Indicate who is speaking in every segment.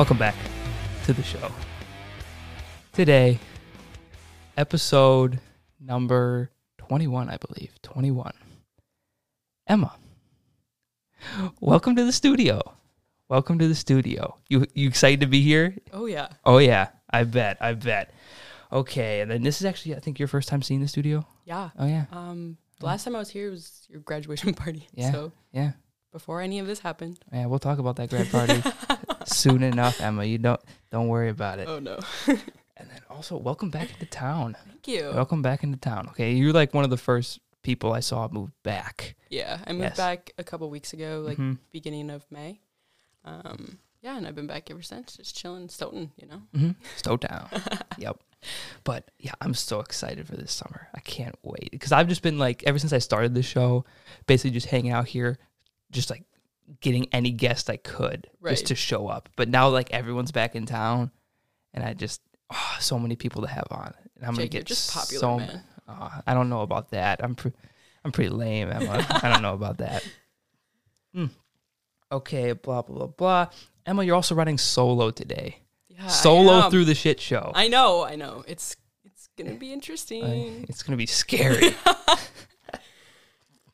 Speaker 1: Welcome back to the show. Today, episode number 21, I believe. 21. Emma, welcome to the studio. Welcome to the studio. You you excited to be here?
Speaker 2: Oh yeah.
Speaker 1: Oh yeah, I bet. I bet. Okay, and then this is actually I think your first time seeing the studio.
Speaker 2: Yeah.
Speaker 1: Oh yeah.
Speaker 2: Um the last time I was here was your graduation party.
Speaker 1: Yeah.
Speaker 2: So
Speaker 1: Yeah.
Speaker 2: before any of this happened.
Speaker 1: Yeah, we'll talk about that grad party soon enough, Emma. You don't don't worry about it.
Speaker 2: Oh no.
Speaker 1: And then also welcome back into town.
Speaker 2: Thank you.
Speaker 1: Welcome back into town. Okay, you're like one of the first people I saw move back.
Speaker 2: Yeah. I moved
Speaker 1: Yes.
Speaker 2: back a couple weeks ago, like
Speaker 1: Mhm.
Speaker 2: beginning of May. Um yeah, and I've been back ever since, just chilling, Stoughton, you know.
Speaker 1: Mm-hmm. Stowe yep. But yeah, I'm so excited for this summer. I can't wait because I've just been like ever since I started the show, basically just hanging out here, just like getting any guest I could
Speaker 2: Right.
Speaker 1: just to show up. But now like everyone's back in town, and I just oh, so many people to have on, and I'm gonna get
Speaker 2: just popular,
Speaker 1: so
Speaker 2: man.
Speaker 1: Oh, I don't know about that. I'm pre- I'm pretty lame, Emma. I don't know about that. Hmm. Okay, blah blah blah blah. Emma, you're also running solo today.
Speaker 2: Yeah.
Speaker 1: Solo through the shit show.
Speaker 2: I know, I know. It's it's gonna be interesting.
Speaker 1: it's gonna be scary.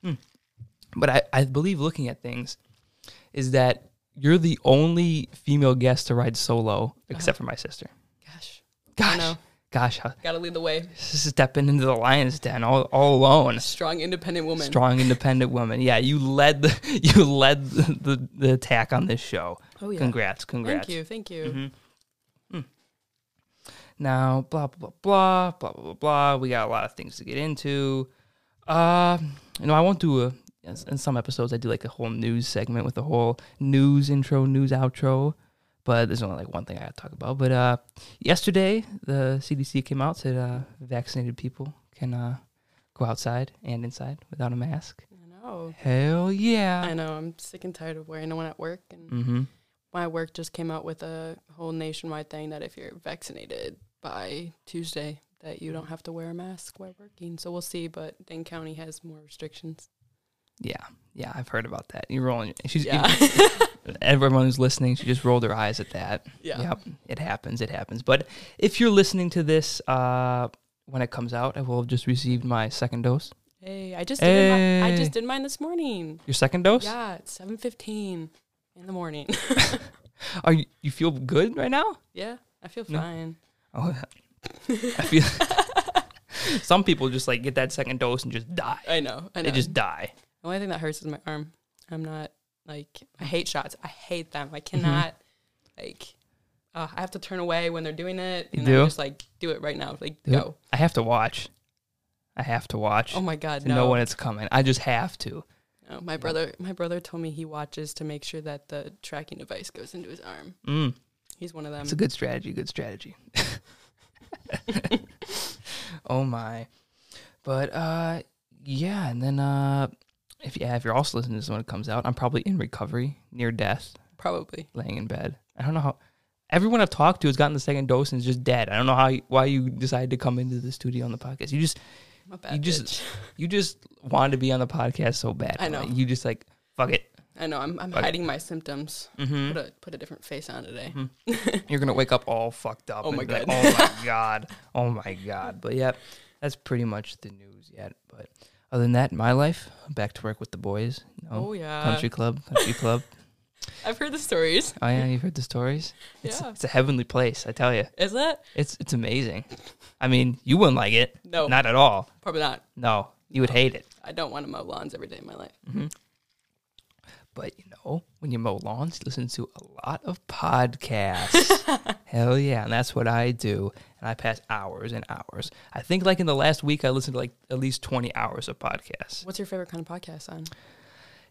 Speaker 1: Hmm. But I, I believe looking at things is that you're the only female guest to ride solo except for my sister.
Speaker 2: Gosh.
Speaker 1: Gosh,
Speaker 2: know.
Speaker 1: gosh, how,
Speaker 2: Gotta lead the way.
Speaker 1: stepping into the lion's den all, all alone.
Speaker 2: Strong independent woman.
Speaker 1: Strong, independent woman. Yeah, you led the you led the, the, the attack on this show.
Speaker 2: Oh yeah.
Speaker 1: Congrats, congrats.
Speaker 2: Thank you, thank you.
Speaker 1: Mhm. Hmm. Now, blah blah blah blah blah blah blah. We got a lot of things to get into. Uh, you know, I won't do a. In some episodes, I do like a whole news segment with a whole news intro, news outro. But there's only like one thing I got to talk about. But uh, yesterday, the CDC came out said uh, vaccinated people can uh, go outside and inside without a mask.
Speaker 2: I know.
Speaker 1: Hell yeah!
Speaker 2: I know. I'm sick and tired of wearing one at work and
Speaker 1: Mm-hmm.
Speaker 2: my work just came out with a whole nationwide thing that if you're vaccinated by Tuesday, that you don't have to wear a mask while working. So we'll see. But Dane County has more restrictions.
Speaker 1: Yeah, yeah, I've heard about that. You're rolling. She's
Speaker 2: Yeah.
Speaker 1: everyone who's listening should just roll their eyes at that.
Speaker 2: yeah.
Speaker 1: Yep, it happens. It happens. But if you're listening to this uh, when it comes out, I will have just received my second dose.
Speaker 2: Hey, I just did mine. I just did mine this morning.
Speaker 1: Your second dose?
Speaker 2: Yeah, it's seven fifteen in the morning.
Speaker 1: Are you, you feel good right now?
Speaker 2: yeah, I feel
Speaker 1: No.
Speaker 2: fine.
Speaker 1: Oh, I feel. Some people just like get that second dose and just die.
Speaker 2: I know. I know.
Speaker 1: They just die.
Speaker 2: The only thing that hurts is my arm. I'm not like I hate shots. I hate them.
Speaker 1: Mm-hmm.
Speaker 2: I cannot like. Uh, I have to turn away when they're doing it.
Speaker 1: You do?
Speaker 2: Just like do it right now. Like
Speaker 1: it?
Speaker 2: go.
Speaker 1: I have to watch. I have to watch
Speaker 2: Oh my god,
Speaker 1: to
Speaker 2: no.
Speaker 1: know when it's coming. I just have to.
Speaker 2: No, my brother, my brother told me he watches to make sure that the tracking device goes into his arm.
Speaker 1: Mm.
Speaker 2: He's one of them.
Speaker 1: It's a good strategy. Good strategy. oh my. But uh yeah, and then uh if yeah, if you're also listening to this when it comes out, I'm probably in recovery, near death,
Speaker 2: Probably.
Speaker 1: laying in bed. I don't know how everyone I've talked to has gotten the second dose and is just dead. I don't know how you, why you decided to come into the studio on the podcast. You just
Speaker 2: I'm a bad
Speaker 1: You just-
Speaker 2: bitch.
Speaker 1: you just wanted to be on the podcast so bad.
Speaker 2: I know.
Speaker 1: You just like fuck it.
Speaker 2: I know. I'm, I'm
Speaker 1: Okay.
Speaker 2: hiding my symptoms.
Speaker 1: Mm-hmm.
Speaker 2: Put a put a different face on today.
Speaker 1: You're gonna wake up all fucked up.
Speaker 2: Oh my
Speaker 1: be like,
Speaker 2: God.
Speaker 1: oh my god. Oh my god. But yeah, that's pretty much the news yet. But other than that, my life, back to work with the boys. You know,
Speaker 2: Oh yeah.
Speaker 1: country club, country club.
Speaker 2: I've heard the stories.
Speaker 1: Oh yeah, you've heard the stories. It's
Speaker 2: Yeah.
Speaker 1: it's a heavenly place. I tell you,
Speaker 2: Is that?
Speaker 1: it's it's amazing. I mean, you wouldn't like it.
Speaker 2: No,
Speaker 1: Not at all.
Speaker 2: probably not.
Speaker 1: No, you would hate it.
Speaker 2: I don't want to mow lawns every day in my life.
Speaker 1: hmm But you know, when you mow lawns, you listen to a lot of podcasts. Hell yeah, and that's what I do. I pass hours and hours. I think like in the last week, I listened to like at least twenty hours of podcasts.
Speaker 2: What's your favorite kind of podcast on?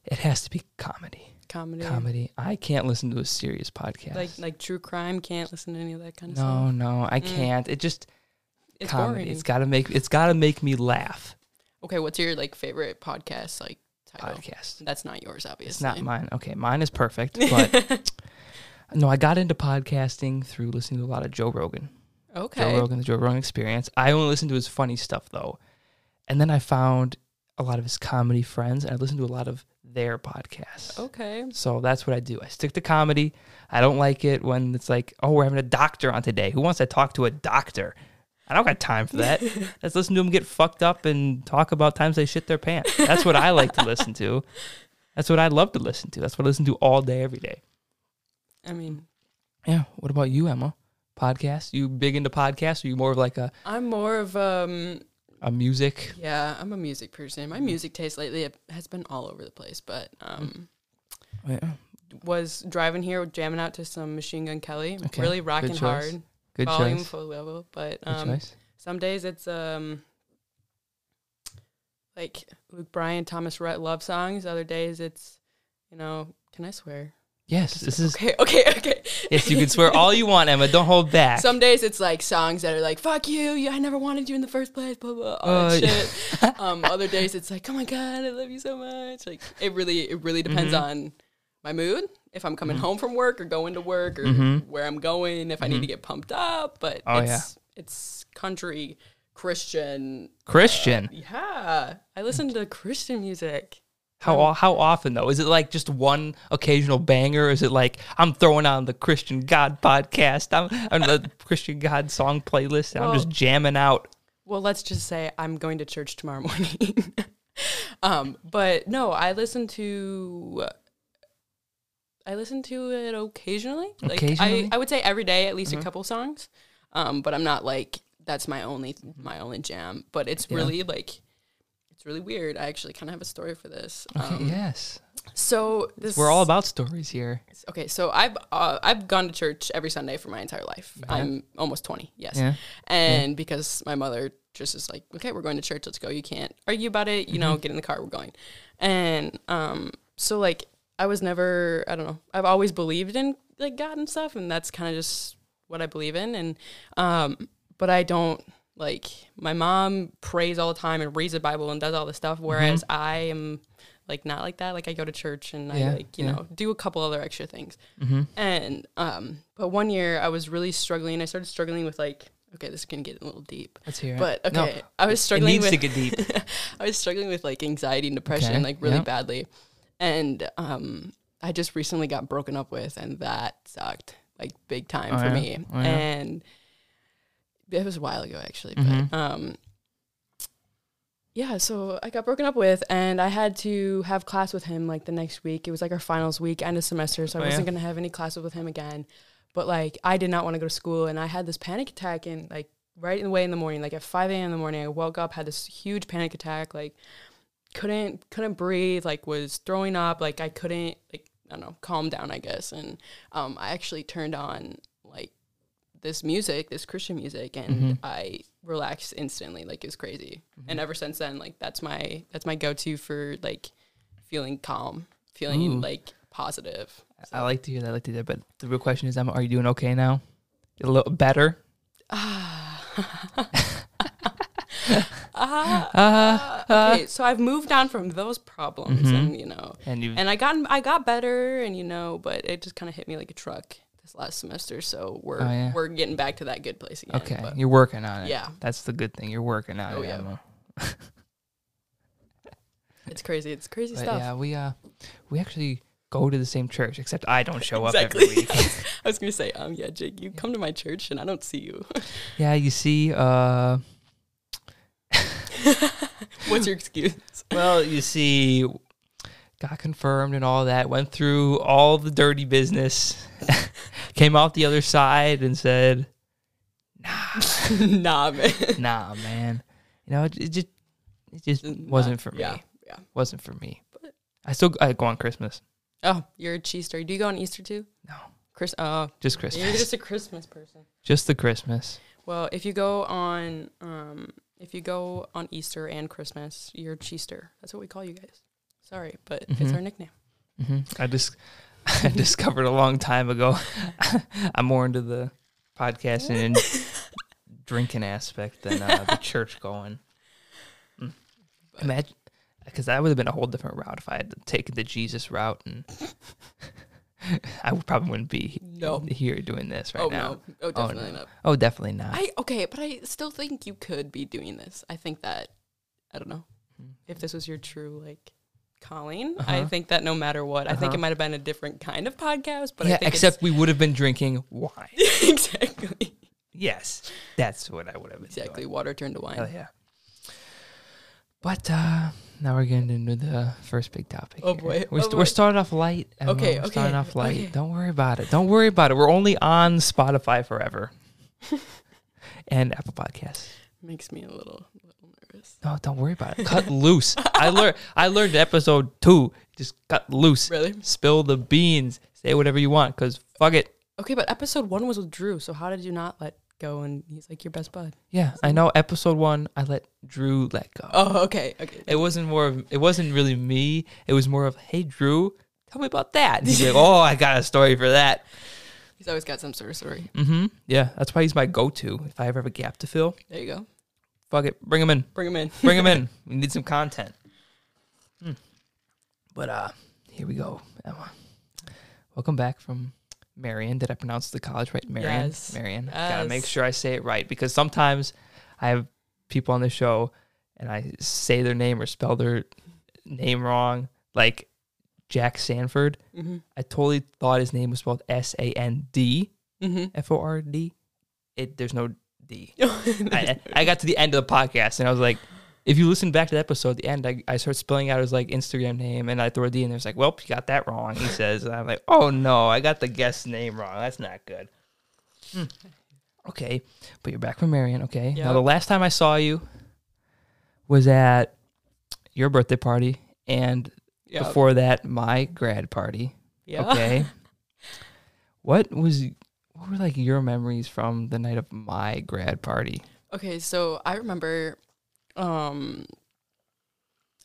Speaker 1: It has to be comedy.
Speaker 2: Comedy.
Speaker 1: Comedy. I can't listen to a serious podcast.
Speaker 2: Like like true crime. Can't listen to any of that kind of
Speaker 1: no,
Speaker 2: stuff.
Speaker 1: No, no, I
Speaker 2: Mm.
Speaker 1: can't. It just
Speaker 2: It's
Speaker 1: comedy.
Speaker 2: boring.
Speaker 1: It's gotta make it's gotta make me laugh.
Speaker 2: okay, what's your like favorite podcast like title?
Speaker 1: Podcast.
Speaker 2: That's not yours, obviously.
Speaker 1: It's not mine. Okay, mine is perfect. But no, I got into podcasting through listening to a lot of Joe Rogan.
Speaker 2: Okay.
Speaker 1: Joe Rogan, the Joe Rogan Experience. I only listened to his funny stuff though, and then I found a lot of his comedy friends, and I listened to a lot of their podcast.
Speaker 2: Okay.
Speaker 1: So that's what I do. I stick to comedy. I don't like it when it's like, oh, we're having a doctor on today. Who wants to talk to a doctor? I don't got time for that. Let's listen to them get fucked up and talk about times they shit their pants. That's what I like to listen to. That's what I love to listen to. That's what I listen to all day, every day.
Speaker 2: I mean,
Speaker 1: Yeah. What about you, Emma? Podcasts? You big into podcasts? Are you more of like a,
Speaker 2: I'm more of um
Speaker 1: a music?
Speaker 2: yeah, I'm a music person. My music taste lately has been all over the place, but um
Speaker 1: Yeah.
Speaker 2: was driving here jamming out to some Machine Gun Kelly,
Speaker 1: Okay,
Speaker 2: really rocking hard,
Speaker 1: Good
Speaker 2: volume
Speaker 1: choice.
Speaker 2: full level, but um some days it's um like Luke Bryan, Thomas Rhett love songs, other days it's you know, can I swear?
Speaker 1: Yes, this is.
Speaker 2: Okay, okay, okay.
Speaker 1: Yes, you can swear all you want, Emma. Don't hold back.
Speaker 2: Some days it's like songs that are like "fuck you," yeah, I never wanted you in the first place, blah blah, all that
Speaker 1: Uh,
Speaker 2: shit. um, other days it's like, "Oh my god, I love you so much." Like it really, it really depends
Speaker 1: Mhm.
Speaker 2: on my mood. If I'm coming
Speaker 1: Mhm.
Speaker 2: home from work or going to work or
Speaker 1: Mhm.
Speaker 2: where I'm going, if I need
Speaker 1: Mhm.
Speaker 2: to get pumped up. But
Speaker 1: Oh,
Speaker 2: it's it's country, Christian.
Speaker 1: Christian.
Speaker 2: Yeah, I listen to Christian music.
Speaker 1: How o- how often though? Is it like just one occasional banger? Is it like I'm throwing on the Christian God podcast? I'm on the Christian God song playlist and I'm just jamming out.
Speaker 2: Well, let's just say I'm going to church tomorrow morning. um, but no, I listen to I listen to it occasionally. Like
Speaker 1: Occasionally?
Speaker 2: I, I would say every day at least
Speaker 1: Mhm.
Speaker 2: a couple songs. Um, but I'm not like that's my only my only jam. But it's
Speaker 1: Yeah.
Speaker 2: really like it's really weird. I actually kind of have a story for this.
Speaker 1: Okay,
Speaker 2: Um,
Speaker 1: yes,
Speaker 2: So this
Speaker 1: we're all about stories here.
Speaker 2: okay. So I've uh, I've gone to church every Sunday for my entire life.
Speaker 1: Yeah.
Speaker 2: I'm almost twenty. Yes
Speaker 1: Yeah,
Speaker 2: and because my mother just is like, okay, we're going to church, let's go. You can't argue about it, you
Speaker 1: Mm-hmm.
Speaker 2: know, get in the car, we're going. And um, so like I was never, I don't know, I've always believed in like God and stuff, and that's kind of just what I believe in. And um, but I don't like my mom prays all the time and reads the Bible and does all this stuff, whereas I am like not like that. Like I go to church and
Speaker 1: Mm-hmm. Yeah,
Speaker 2: I like you
Speaker 1: yeah.
Speaker 2: know do a couple other extra things.
Speaker 1: mm-hmm.
Speaker 2: And um, but one year I was really struggling. I started struggling with like, okay, this can get a little deep.
Speaker 1: let's hear it.
Speaker 2: But
Speaker 1: No,
Speaker 2: okay, I was
Speaker 1: it
Speaker 2: struggling
Speaker 1: needs
Speaker 2: with
Speaker 1: to get deep.
Speaker 2: I was struggling with like anxiety and depression
Speaker 1: Okay,
Speaker 2: like really
Speaker 1: yeah.
Speaker 2: badly. And um I just recently got broken up with and that sucked like big time
Speaker 1: Oh,
Speaker 2: for
Speaker 1: yeah?
Speaker 2: me.
Speaker 1: Oh?
Speaker 2: And it was a while ago actually,
Speaker 1: Mhm.
Speaker 2: but um yeah, so I got broken up with and I had to have class with him like the next week. It was like our finals week, end of semester, so I
Speaker 1: Oh,
Speaker 2: wasn't
Speaker 1: yeah?
Speaker 2: gonna have any classes with him again. But like I did not want to go to school and I had this panic attack and like right away in the morning, like at five AM in the morning, I woke up, had this huge panic attack, like couldn't couldn't breathe, like was throwing up, like I couldn't like I don't know, calm down I guess. And um I actually turned on this music, this Christian music, and
Speaker 1: Mhm.
Speaker 2: I relaxed instantly. Like it was crazy.
Speaker 1: Mm-hmm.
Speaker 2: And ever since then, like that's my that's my go to for like feeling calm, feeling
Speaker 1: Ooh.
Speaker 2: like positive.
Speaker 1: I like to hear that. I like to hear that. But the real question is, Emma, are you doing okay now? A little better?
Speaker 2: Ah.
Speaker 1: Uh,
Speaker 2: Ah.
Speaker 1: uh,
Speaker 2: okay, so I've moved on from those problems,
Speaker 1: Mhm.
Speaker 2: and you know,
Speaker 1: and you
Speaker 2: and I got I got better, and you know, but it just kind of hit me like a truck this last semester. So we're
Speaker 1: Oh, yeah.
Speaker 2: we're getting back to that good place again.
Speaker 1: okay?
Speaker 2: but-
Speaker 1: You're working on it.
Speaker 2: Yeah.
Speaker 1: that's the good thing. You're working on
Speaker 2: Oh,
Speaker 1: it,
Speaker 2: yeah. It's crazy. It's crazy
Speaker 1: But
Speaker 2: stuff.
Speaker 1: yeah, we uh, we actually go to the same church, except I don't show
Speaker 2: exactly.
Speaker 1: up every week.
Speaker 2: I was gonna say, um, yeah, Jake, you come to my church and I don't see you.
Speaker 1: yeah, you see, uh,
Speaker 2: What's your excuse?
Speaker 1: well, you see, got confirmed and all that. Went through all the dirty business. Came out the other side and said,
Speaker 2: nah, nah, man.
Speaker 1: "Nah, man. You know, it, it just it just
Speaker 2: Not-
Speaker 1: wasn't for me.
Speaker 2: Yeah, yeah.
Speaker 1: Wasn't for me.
Speaker 2: But-
Speaker 1: I still I go on Christmas.
Speaker 2: Oh, you're a cheese star. Do you go on Easter too?
Speaker 1: No,
Speaker 2: Chris. Oh,
Speaker 1: just Christmas.
Speaker 2: you're just a Christmas person.
Speaker 1: just the Christmas.
Speaker 2: Well, if you go on, um, if you go on Easter and Christmas, you're a cheester. That's what we call you guys. Sorry, but it's
Speaker 1: Mhm.
Speaker 2: our nickname.
Speaker 1: hmm I just I discovered a long time ago. I'm more into the podcasting and drinking aspect than uh, the church going. Mm. Imagine, because that would have been a whole different route if I had taken the Jesus route, and I would probably wouldn't be
Speaker 2: No.
Speaker 1: here doing this right
Speaker 2: oh
Speaker 1: now.
Speaker 2: no! Oh,
Speaker 1: Oh,
Speaker 2: definitely
Speaker 1: no.
Speaker 2: not.
Speaker 1: Oh, definitely not.
Speaker 2: I okay, but I still think you could be doing this. I think that I don't know
Speaker 1: Hmm.
Speaker 2: if this was your true like Colleen. I think that no matter what, I think
Speaker 1: Uh-huh.
Speaker 2: it might have been a different kind of podcast, but I
Speaker 1: yeah,
Speaker 2: think
Speaker 1: except we would have been drinking wine.
Speaker 2: exactly
Speaker 1: yes, that's what I would have been
Speaker 2: exactly
Speaker 1: doing.
Speaker 2: water turned to wine.
Speaker 1: Hell yeah. But uh, now we're getting into the first big topic.
Speaker 2: Oh,
Speaker 1: here.
Speaker 2: boy.
Speaker 1: We're,
Speaker 2: Oh,
Speaker 1: st-
Speaker 2: boy.
Speaker 1: we're starting off light. Emma.
Speaker 2: Okay,
Speaker 1: We're starting off light.
Speaker 2: okay.
Speaker 1: Don't worry about it. Don't worry about it. We're only on Spotify forever and Apple Podcasts.
Speaker 2: Makes me a little nervous.
Speaker 1: No, don't worry about it. Cut loose. I learned. I learned episode two. Just cut loose.
Speaker 2: Really?
Speaker 1: Spill the beans. Say whatever you want. Cause fuck it.
Speaker 2: Okay, but episode one was with Drew, so how did you not let go? And he's like your best bud.
Speaker 1: Yeah, I know. Episode one, I let Drew let go.
Speaker 2: Oh, okay, okay.
Speaker 1: It wasn't more. Of, it wasn't really me. It was more of, hey Drew, tell me about that. And he's like, oh, I got a story for that.
Speaker 2: He's always got some sort of story.
Speaker 1: Mm-hmm. Yeah, that's why he's my go-to. If I ever have a gap to fill,
Speaker 2: There you go.
Speaker 1: Fuck it, bring them in.
Speaker 2: Bring them in.
Speaker 1: Bring them in. We need some content. Hmm. But uh, here we go, Emma. Welcome back from Marian. Did I pronounce the college right? Marian.
Speaker 2: Yes.
Speaker 1: Marian. Gotta make sure I say it right because sometimes I have people on the show and I say their name or spell their name wrong, like Jack Sanford.
Speaker 2: Mm-hmm.
Speaker 1: I totally thought his name was spelled S A N D
Speaker 2: Mm-hmm.
Speaker 1: F O R D. It there's no D. I, I got to the end of the podcast and I was like, if you listen back to the episode, at the end, I, I start spelling out his like Instagram name and I throw a D and there's like, well, you got that wrong. He says, and I'm like, oh no, I got the guest name wrong. That's not good. Hmm. Okay, but you're back from Marian. Okay, now the last time I saw you was at your birthday party and
Speaker 2: yeah.
Speaker 1: before that, my grad party.
Speaker 2: yeah.
Speaker 1: Okay. what was what were like your memories from the night of my grad party?
Speaker 2: Okay, so I remember, um,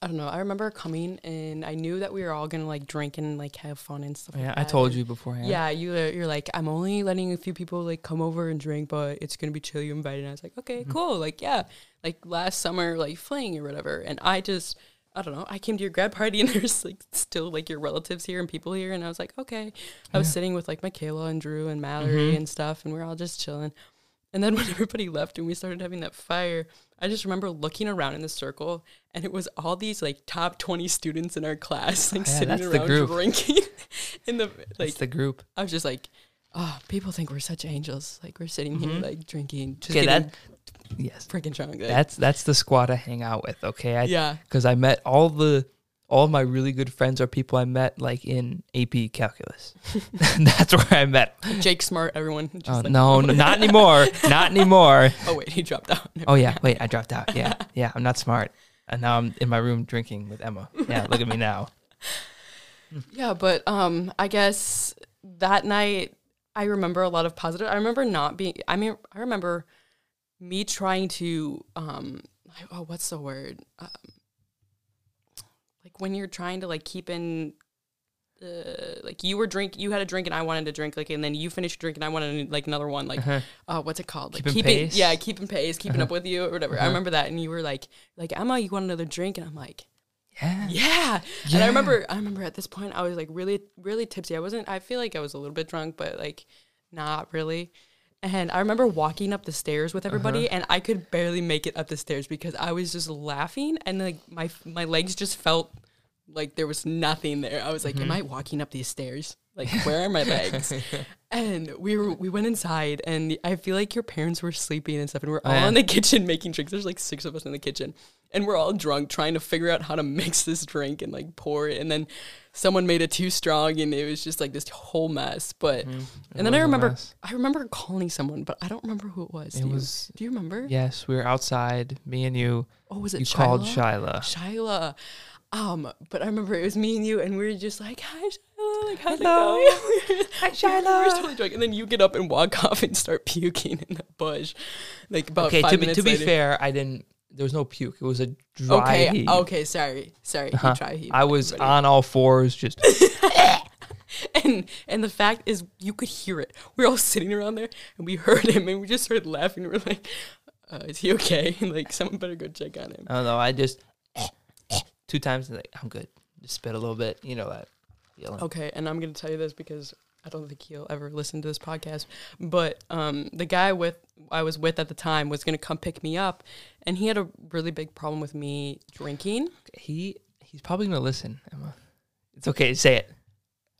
Speaker 2: I don't know. I remember coming and I knew that we were all gonna like drink and like have fun and stuff.
Speaker 1: Yeah,
Speaker 2: like
Speaker 1: I told you beforehand.
Speaker 2: Yeah, you you're like I'm only letting a few people like come over and drink, but it's gonna be chill. You invited. And I was like, okay,
Speaker 1: Mm-hmm.
Speaker 2: cool. Like yeah, like last summer, like fling or whatever. And I just. I don't know. I came to your grad party and there's like still like your relatives here and people here, and I was like, okay. I was
Speaker 1: Yeah.
Speaker 2: sitting with like Michaela and Drew and Mallory
Speaker 1: Mhm.
Speaker 2: and stuff, and we are all just chilling. And then when everybody left and we started having that fire, I just remember looking around in the circle, and it was all these like top twenty students in our class, like
Speaker 1: Yeah,
Speaker 2: sitting
Speaker 1: that's
Speaker 2: around drinking. in the
Speaker 1: That's
Speaker 2: like,
Speaker 1: the group.
Speaker 2: I was just like, oh, people think we're such angels. Like we're sitting here
Speaker 1: Mhm.
Speaker 2: like drinking, just
Speaker 1: Okay,
Speaker 2: getting
Speaker 1: that yes,
Speaker 2: freaking drunk. Like,
Speaker 1: that's that's the squad I hang out with. Okay, I
Speaker 2: yeah,
Speaker 1: because I met all the all of my really good friends are people I met like in AP calculus. that's where I met.
Speaker 2: Jake Smart, everyone. Just
Speaker 1: Oh,
Speaker 2: like,
Speaker 1: no, no, not anymore. Not anymore.
Speaker 2: Oh wait, he dropped out.
Speaker 1: Oh yeah, wait, I dropped out. Yeah, yeah, I'm not smart. And now I'm in my room drinking with Emma. Yeah, look at me now.
Speaker 2: Yeah, but um, I guess that night I remember a lot of positive. I remember not being. I mean, I remember me trying to um, like, oh, what's the word? Um, like when you're trying to like keep in. Uh, like you were drink, you had a drink and I wanted to drink, like, and then you finished your drink and I wanted like another one, like,
Speaker 1: Uh-huh.
Speaker 2: uh, what's it called? Like
Speaker 1: Keeping
Speaker 2: keeping,
Speaker 1: pace?
Speaker 2: yeah, keeping pace, keeping
Speaker 1: Uh-huh.
Speaker 2: up with you or whatever. I
Speaker 1: Uh-huh.
Speaker 2: remember that, and you were like, like Emma, you want another drink, and I'm like,
Speaker 1: Yeah.
Speaker 2: yeah. And I remember I remember at this point I was like really really tipsy. I wasn't I feel like I was a little bit drunk, but like not really. And I remember walking up the stairs with everybody
Speaker 1: Uh-huh.
Speaker 2: and I could barely make it up the stairs because I was just laughing and like my my legs just felt like there was nothing there. I was like,
Speaker 1: Mm-hmm.
Speaker 2: am I walking up these stairs? Like where are my legs? and we were we went inside and I feel like your parents were sleeping and stuff and we're
Speaker 1: Oh,
Speaker 2: all
Speaker 1: yeah.
Speaker 2: in the kitchen making drinks. There's like six of us in the kitchen and we're all drunk trying to figure out how to mix this drink and like pour it and then someone made it too strong and it was just like this whole mess. But
Speaker 1: Mm-hmm.
Speaker 2: and then I remember I remember calling someone, but I don't remember who it was.
Speaker 1: It
Speaker 2: do, you,
Speaker 1: was-
Speaker 2: do you remember?
Speaker 1: Yes, we were outside. Me and you.
Speaker 2: Oh, was it
Speaker 1: You
Speaker 2: Shyla?
Speaker 1: called Shyla.
Speaker 2: Shyla. Um, but I remember it was me and you, and we were just like, "Hi, Shyla, like how's
Speaker 1: Hello.
Speaker 2: it going?"
Speaker 1: Hi,
Speaker 2: We were totally drunk, and then you get up and walk off and start puking in the bush, like about
Speaker 1: Okay,
Speaker 2: five
Speaker 1: to be, to be
Speaker 2: later.
Speaker 1: fair, I didn't. There was no puke. It was a dry
Speaker 2: Okay,
Speaker 1: heave.
Speaker 2: okay, sorry, sorry.
Speaker 1: Uh-huh.
Speaker 2: Try heave.
Speaker 1: I was
Speaker 2: everybody.
Speaker 1: on all fours, just
Speaker 2: and and the fact is, you could hear it. We are all sitting around there, and we heard him, and we just started laughing. We're like, uh, "Is he okay? like, someone better go check on him."
Speaker 1: I don't know. I just two times and like I'm good. Just spit a little bit. You know that feeling.
Speaker 2: Okay, and I'm gonna tell you this because I don't think he'll ever listen to this podcast. But um, the guy with I was with at the time was gonna come pick me up, and he had a really big problem with me drinking.
Speaker 1: He He's probably gonna listen, Emma. It's okay. Say it.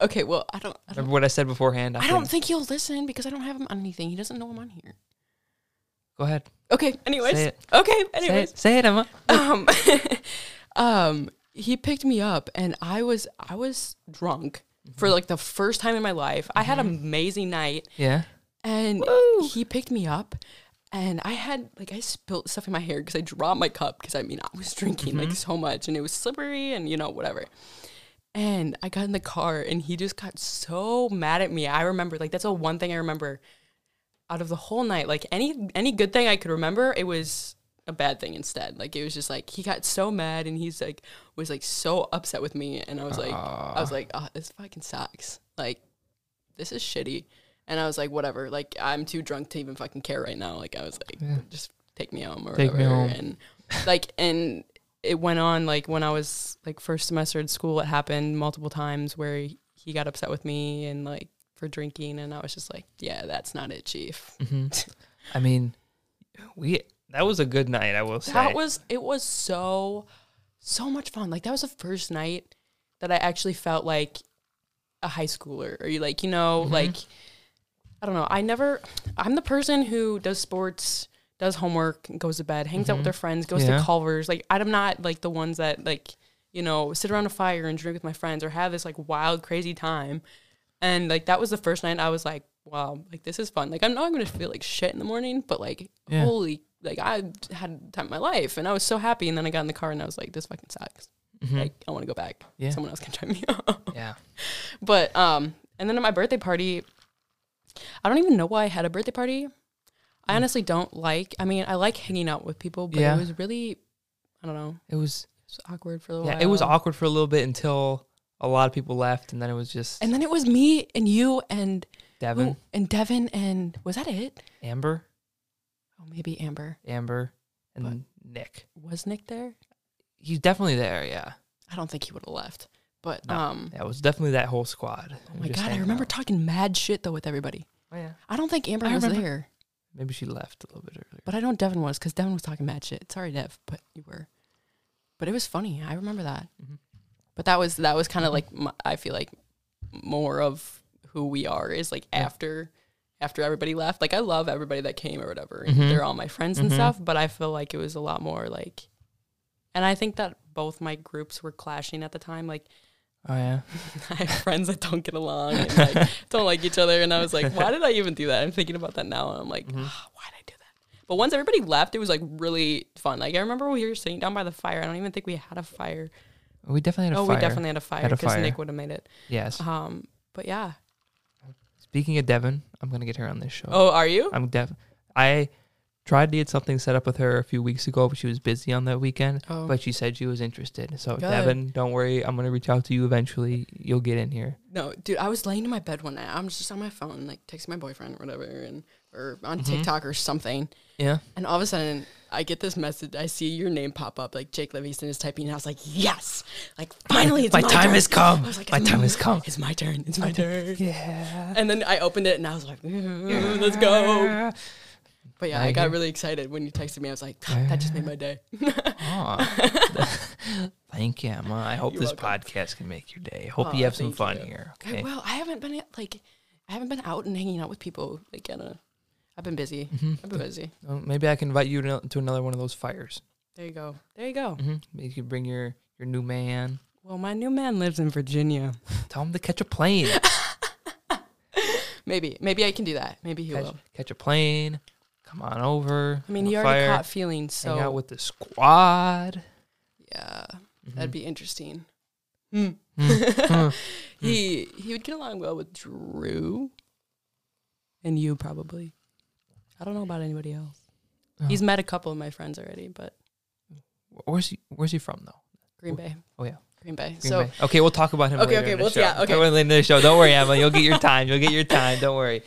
Speaker 2: Okay, well, I don't. I don't,
Speaker 1: Remember what I said beforehand.
Speaker 2: I don't think he'll listen because I don't have him on anything. He doesn't know I'm on here.
Speaker 1: Go ahead.
Speaker 2: Okay. Anyways.
Speaker 1: Say it.
Speaker 2: Okay.
Speaker 1: Say
Speaker 2: Anyways.
Speaker 1: it. Say it, Emma.
Speaker 2: um, um, he picked me up, and I was I was drunk for like the first time in my life. I had an mm-hmm. amazing night,
Speaker 1: Yeah.
Speaker 2: and
Speaker 1: Woo.
Speaker 2: he picked me up, and I had like I spilled stuff in my hair because I dropped my cup because I mean I was drinking like mm-hmm. so much, and it was slippery, and you know whatever. And I got in the car, and he just got so mad at me. I remember like that's the one thing I remember out of the whole night. Like any any good thing I could remember, it was a bad thing instead. Like it was just like he got so mad and he's like was like so upset with me and I was like I was like, oh, this fucking sucks. Like this is shitty. And I was like, whatever. Like I'm too drunk to even fucking care right now. Like I was like,
Speaker 1: Yeah.
Speaker 2: just take me home or
Speaker 1: Take me
Speaker 2: whatever.
Speaker 1: home.
Speaker 2: And like and it went on like when I was like first semester at school. It happened multiple times where he- he got upset with me and like for drinking, and I was just like, yeah, that's not it, chief.
Speaker 1: hmm I mean, we that was a good night. I will say.
Speaker 2: That was it was so so much fun. Like that was the first night that I actually felt like a high schooler or you like, you know,
Speaker 1: Mhm.
Speaker 2: like I don't know. I never I'm the person who does sports, does homework, goes to bed, hangs out with
Speaker 1: Mhm.
Speaker 2: their friends, goes
Speaker 1: Yeah.
Speaker 2: to Culver's. Like I'm not like the ones that like, you know, sit around a fire and drink with my friends or have this like wild crazy time. And like that was the first night I was like, wow, like this is fun. Like I'm not gonna feel like shit in the morning, but like
Speaker 1: Yeah.
Speaker 2: holy like I had time of my life and I was so happy and then I got in the car and I was like, this fucking sucks.
Speaker 1: Mhm.
Speaker 2: Like I wanna go back.
Speaker 1: Yeah.
Speaker 2: Someone else can drive me home.
Speaker 1: yeah.
Speaker 2: But um and then at my birthday party, I don't even know why I had a birthday party. I honestly don't like I mean, I like hanging out with people, but
Speaker 1: Yeah.
Speaker 2: it was really I don't know,
Speaker 1: It was.
Speaker 2: it was awkward for a little
Speaker 1: Yeah.
Speaker 2: while.
Speaker 1: It was awkward for a little bit until a lot of people left, and then it was just
Speaker 2: And then it was me and you and
Speaker 1: Devin,
Speaker 2: who- and Devin and was that it?
Speaker 1: Amber,
Speaker 2: Oh, maybe Amber.
Speaker 1: Amber, and Nick.
Speaker 2: Was Nick there?
Speaker 1: He's definitely there. Yeah.
Speaker 2: I don't think he would have left. But
Speaker 1: No.
Speaker 2: um
Speaker 1: Yeah. It was definitely that whole squad.
Speaker 2: Oh my god, I remember talking mad shit though with everybody.
Speaker 1: oh yeah.
Speaker 2: I don't think Amber
Speaker 1: I
Speaker 2: was
Speaker 1: remember.
Speaker 2: there,
Speaker 1: Maybe she left a little bit earlier.
Speaker 2: but I know Devin was because Devin was talking mad shit. Sorry, Dev, but you were. But it was funny. I remember that.
Speaker 1: Mhm.
Speaker 2: But that was that was kind of like my, I feel like more of who we are is like
Speaker 1: Yeah.
Speaker 2: after after everybody left. Like I love everybody that came or whatever.
Speaker 1: Mhm.
Speaker 2: They're all my friends and
Speaker 1: Mhm.
Speaker 2: stuff. But I feel like it was a lot more like, and I think that both my groups were clashing at the time. Like
Speaker 1: Oh yeah.
Speaker 2: I have friends that don't get along and like don't like each other. And I was like, why did I even do that? I'm thinking about that now, and I'm like,
Speaker 1: Mhm.
Speaker 2: "Ah, why did I do that? But once everybody left, it was like really fun. Like I remember we were sitting down by the fire. I don't even think we had a fire.
Speaker 1: We definitely had a fire.
Speaker 2: oh,
Speaker 1: fire.
Speaker 2: we definitely had a fire because. Nick would have made it.
Speaker 1: Yes.
Speaker 2: Um, but yeah.
Speaker 1: Speaking of Devin, I'm gonna get her on this show.
Speaker 2: Oh, are you?
Speaker 1: I'm def. I tried to get something set up with her a few weeks ago, but she was busy on that weekend.
Speaker 2: Oh,
Speaker 1: But she said she was interested. So
Speaker 2: Good.
Speaker 1: Devin, don't worry. I'm gonna reach out to you eventually. You'll get in here.
Speaker 2: no, dude. I was laying in my bed one night. I'm just on my phone, like texting my boyfriend or whatever, and or on
Speaker 1: Mhm.
Speaker 2: TikTok or something.
Speaker 1: Yeah.
Speaker 2: And all of a sudden, I get this message. I see your name pop up, like Jake Livingston is typing. And I was like, yes, like finally, it's
Speaker 1: my
Speaker 2: my,
Speaker 1: time
Speaker 2: turn.
Speaker 1: has come.
Speaker 2: I like,
Speaker 1: My time
Speaker 2: m-
Speaker 1: has come.
Speaker 2: It's my turn. It's my turn.
Speaker 1: Yeah.
Speaker 2: And then I opened it and I was like, "Mm, let's go. But yeah, I
Speaker 1: Like
Speaker 2: got really excited when you texted me. I was like, that just made my day.
Speaker 1: Thank you, Emma. I hope
Speaker 2: You're
Speaker 1: this
Speaker 2: welcome.
Speaker 1: podcast can make your day. Hope
Speaker 2: Aw,
Speaker 1: you have some fun
Speaker 2: you.
Speaker 1: here.
Speaker 2: Okay,
Speaker 1: Okay.
Speaker 2: well, I haven't been like, I haven't been out and hanging out with people. Like, in a, I've been busy.
Speaker 1: Mhm.
Speaker 2: I've been busy.
Speaker 1: Well, maybe I can invite you to, to another one of those fires.
Speaker 2: There you go. There you go.
Speaker 1: hmm Maybe you can bring your your new man.
Speaker 2: Well, my new man lives in Virginia.
Speaker 1: Tell him to catch a plane.
Speaker 2: Maybe, maybe I can do that. Maybe he
Speaker 1: catch,
Speaker 2: will.
Speaker 1: catch a plane. Come on over.
Speaker 2: I mean,
Speaker 1: have
Speaker 2: he already
Speaker 1: fire,
Speaker 2: caught feelings, so
Speaker 1: hang out with the squad.
Speaker 2: yeah,
Speaker 1: Mhm.
Speaker 2: that'd be interesting.
Speaker 1: Mm.
Speaker 2: he he would get along well with Drew, and you probably. I don't know about anybody else.
Speaker 1: Oh.
Speaker 2: He's met a couple of my friends already, but
Speaker 1: Where's he? Where's he from though?
Speaker 2: Green Bay.
Speaker 1: Oh, yeah.
Speaker 2: Green Bay.
Speaker 1: Green
Speaker 2: so
Speaker 1: Bay. okay, we'll talk about him.
Speaker 2: Okay,
Speaker 1: later
Speaker 2: okay, well, yeah, okay.
Speaker 1: Later in the show. Don't worry, Emma. You'll get your time. You'll get your time. Don't worry.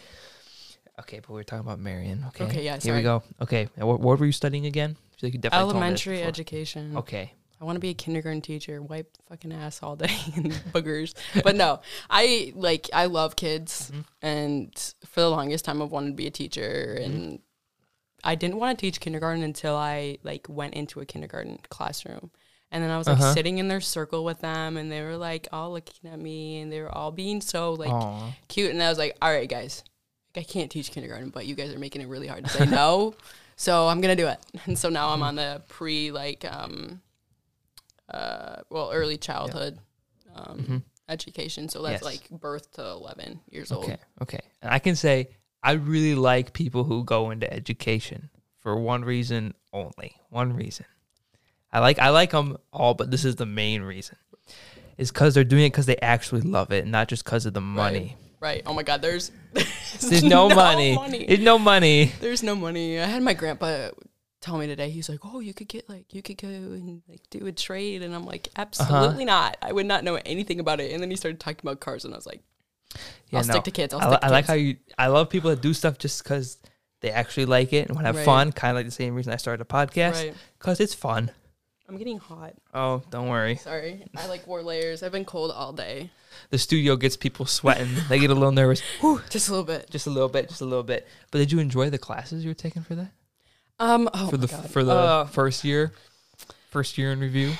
Speaker 1: Okay, but we are talking about Marian. Okay.
Speaker 2: Okay, yeah,
Speaker 1: Here we go. Okay, what, what were you studying again? You definitely told me this
Speaker 2: elementary education.
Speaker 1: Okay.
Speaker 2: I want to be a kindergarten teacher, wipe fucking ass all day and boogers. But no, I like I love kids,
Speaker 1: Mhm.
Speaker 2: and for the longest time, I've wanted to be a teacher,
Speaker 1: Mm-hmm.
Speaker 2: and I didn't want to teach kindergarten until I like went into a kindergarten classroom, And then I was like
Speaker 1: Uh-huh.
Speaker 2: sitting in their circle with them, and they were like all looking at me, and they were all being so like
Speaker 1: Aw.
Speaker 2: cute. And I was like, all right, guys, I can't teach kindergarten, but you guys are making it really hard to say no. So I'm gonna do it. And so now I'm
Speaker 1: Mm-hmm.
Speaker 2: on the pre like um uh well early childhood um education. So that's
Speaker 1: Mm-hmm. Yes.
Speaker 2: like birth to eleven years old.
Speaker 1: Okay, okay. And I can say I really like people who go into education for one reason only. One reason. I like I like them all, but this is the main reason. Is because they're doing it because they actually love it, not just because of the money.
Speaker 2: Right. Oh my god, there's
Speaker 1: There's no, money. There's no money.
Speaker 2: There's no money. I had my grandpa tell me today. He's like, "Oh, you could get like you could go and like do a trade," and I'm like,
Speaker 1: Uh-huh.
Speaker 2: "Absolutely not. I would not know anything about it." And then he started talking about cars, and I was like,
Speaker 1: Yeah,
Speaker 2: "I'll
Speaker 1: no.
Speaker 2: stick to kids. I'll
Speaker 1: I,
Speaker 2: stick
Speaker 1: li-
Speaker 2: to
Speaker 1: I like how you. I love people that do stuff just because they actually like it and want to have
Speaker 2: Right.
Speaker 1: fun. Kind of like the same reason I started a podcast
Speaker 2: Right.
Speaker 1: because it's fun.
Speaker 2: I'm getting hot.
Speaker 1: Oh, don't worry.
Speaker 2: Sorry. I like wore layers. I've been cold all day.
Speaker 1: The studio gets people sweating. they get a little nervous. Whew,
Speaker 2: Just a little bit.
Speaker 1: just a little bit, just a little bit. But did you enjoy the classes you were taking for that?
Speaker 2: Um. Oh
Speaker 1: for the
Speaker 2: God.
Speaker 1: for the
Speaker 2: Uh,
Speaker 1: first year, first year in review.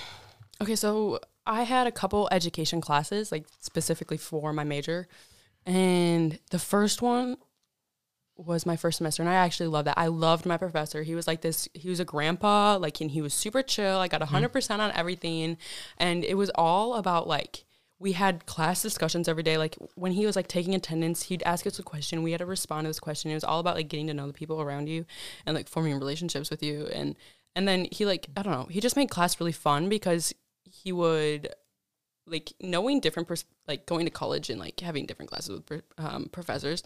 Speaker 2: Okay, so I had a couple education classes, like specifically for my major. And the first one was my first semester, and I actually loved that. I loved my professor. He was like this, he was a grandpa, like, and he was super chill. I got 100% on everything. And it was all about like, we had class discussions every day. Like, when he was like taking attendance, he'd ask us a question. We had to respond to this question. It was all about like getting to know the people around you and like forming relationships with you. And, and then he like, I don't know, he just made class really fun because he would like knowing different pers- like going to college and like having different classes with um, professors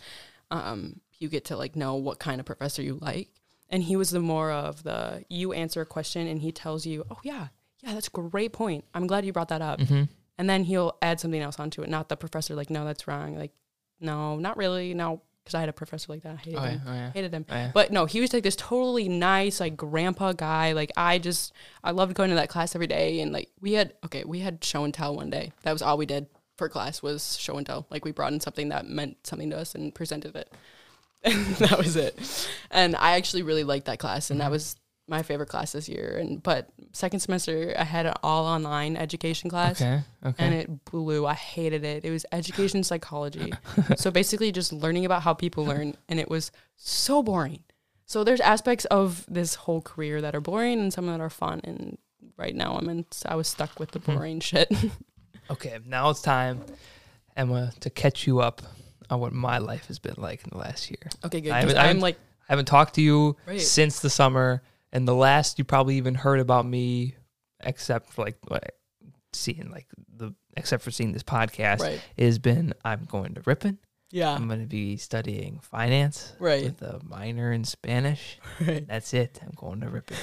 Speaker 2: um, you get to like know what kind of professor you like and he was the more of the you answer a question and he tells you oh yeah yeah that's a great point i'm glad you brought that up
Speaker 1: Mm-hmm.
Speaker 2: And then he'll add something else onto it not the professor like no that's wrong like no not really no because i had a professor like that i hated
Speaker 1: Oh yeah,
Speaker 2: him
Speaker 1: oh yeah.
Speaker 2: hated him
Speaker 1: Oh, yeah.
Speaker 2: but no, he was like this totally nice, like grandpa guy. Like I just, I loved going to that class every day. And like we had, okay, we had show and tell one day. That was all we did for class was show and tell. Like we brought in something that meant something to us and presented it. And that was it. And I actually really liked that class, and that mm-hmm. was my favorite class this year. And but second semester, I had an all online education class
Speaker 1: Okay. Okay.
Speaker 2: and it blew. I hated it. It was education psychology. so basically just learning about how people learn and it was so boring. So there's aspects of this whole career that are boring and some that are fun and right now I'm in I was stuck with the
Speaker 1: Mm-hmm.
Speaker 2: boring shit.
Speaker 1: okay. Now it's time, Emma, to catch you up on what my life has been like in the last year.
Speaker 2: okay, good.
Speaker 1: I
Speaker 2: 'cause
Speaker 1: haven't- I
Speaker 2: I'm
Speaker 1: haven't-
Speaker 2: like
Speaker 1: I haven't talked to you
Speaker 2: Right.
Speaker 1: since the summer, and the last you probably even heard about me, except for like what seeing like the except for seeing this podcast,
Speaker 2: right.
Speaker 1: has been I'm going to Ripon.
Speaker 2: Yeah.
Speaker 1: I'm going to be studying finance
Speaker 2: Right.
Speaker 1: with a minor in Spanish.
Speaker 2: Right.
Speaker 1: That's it. I'm going to Ripon.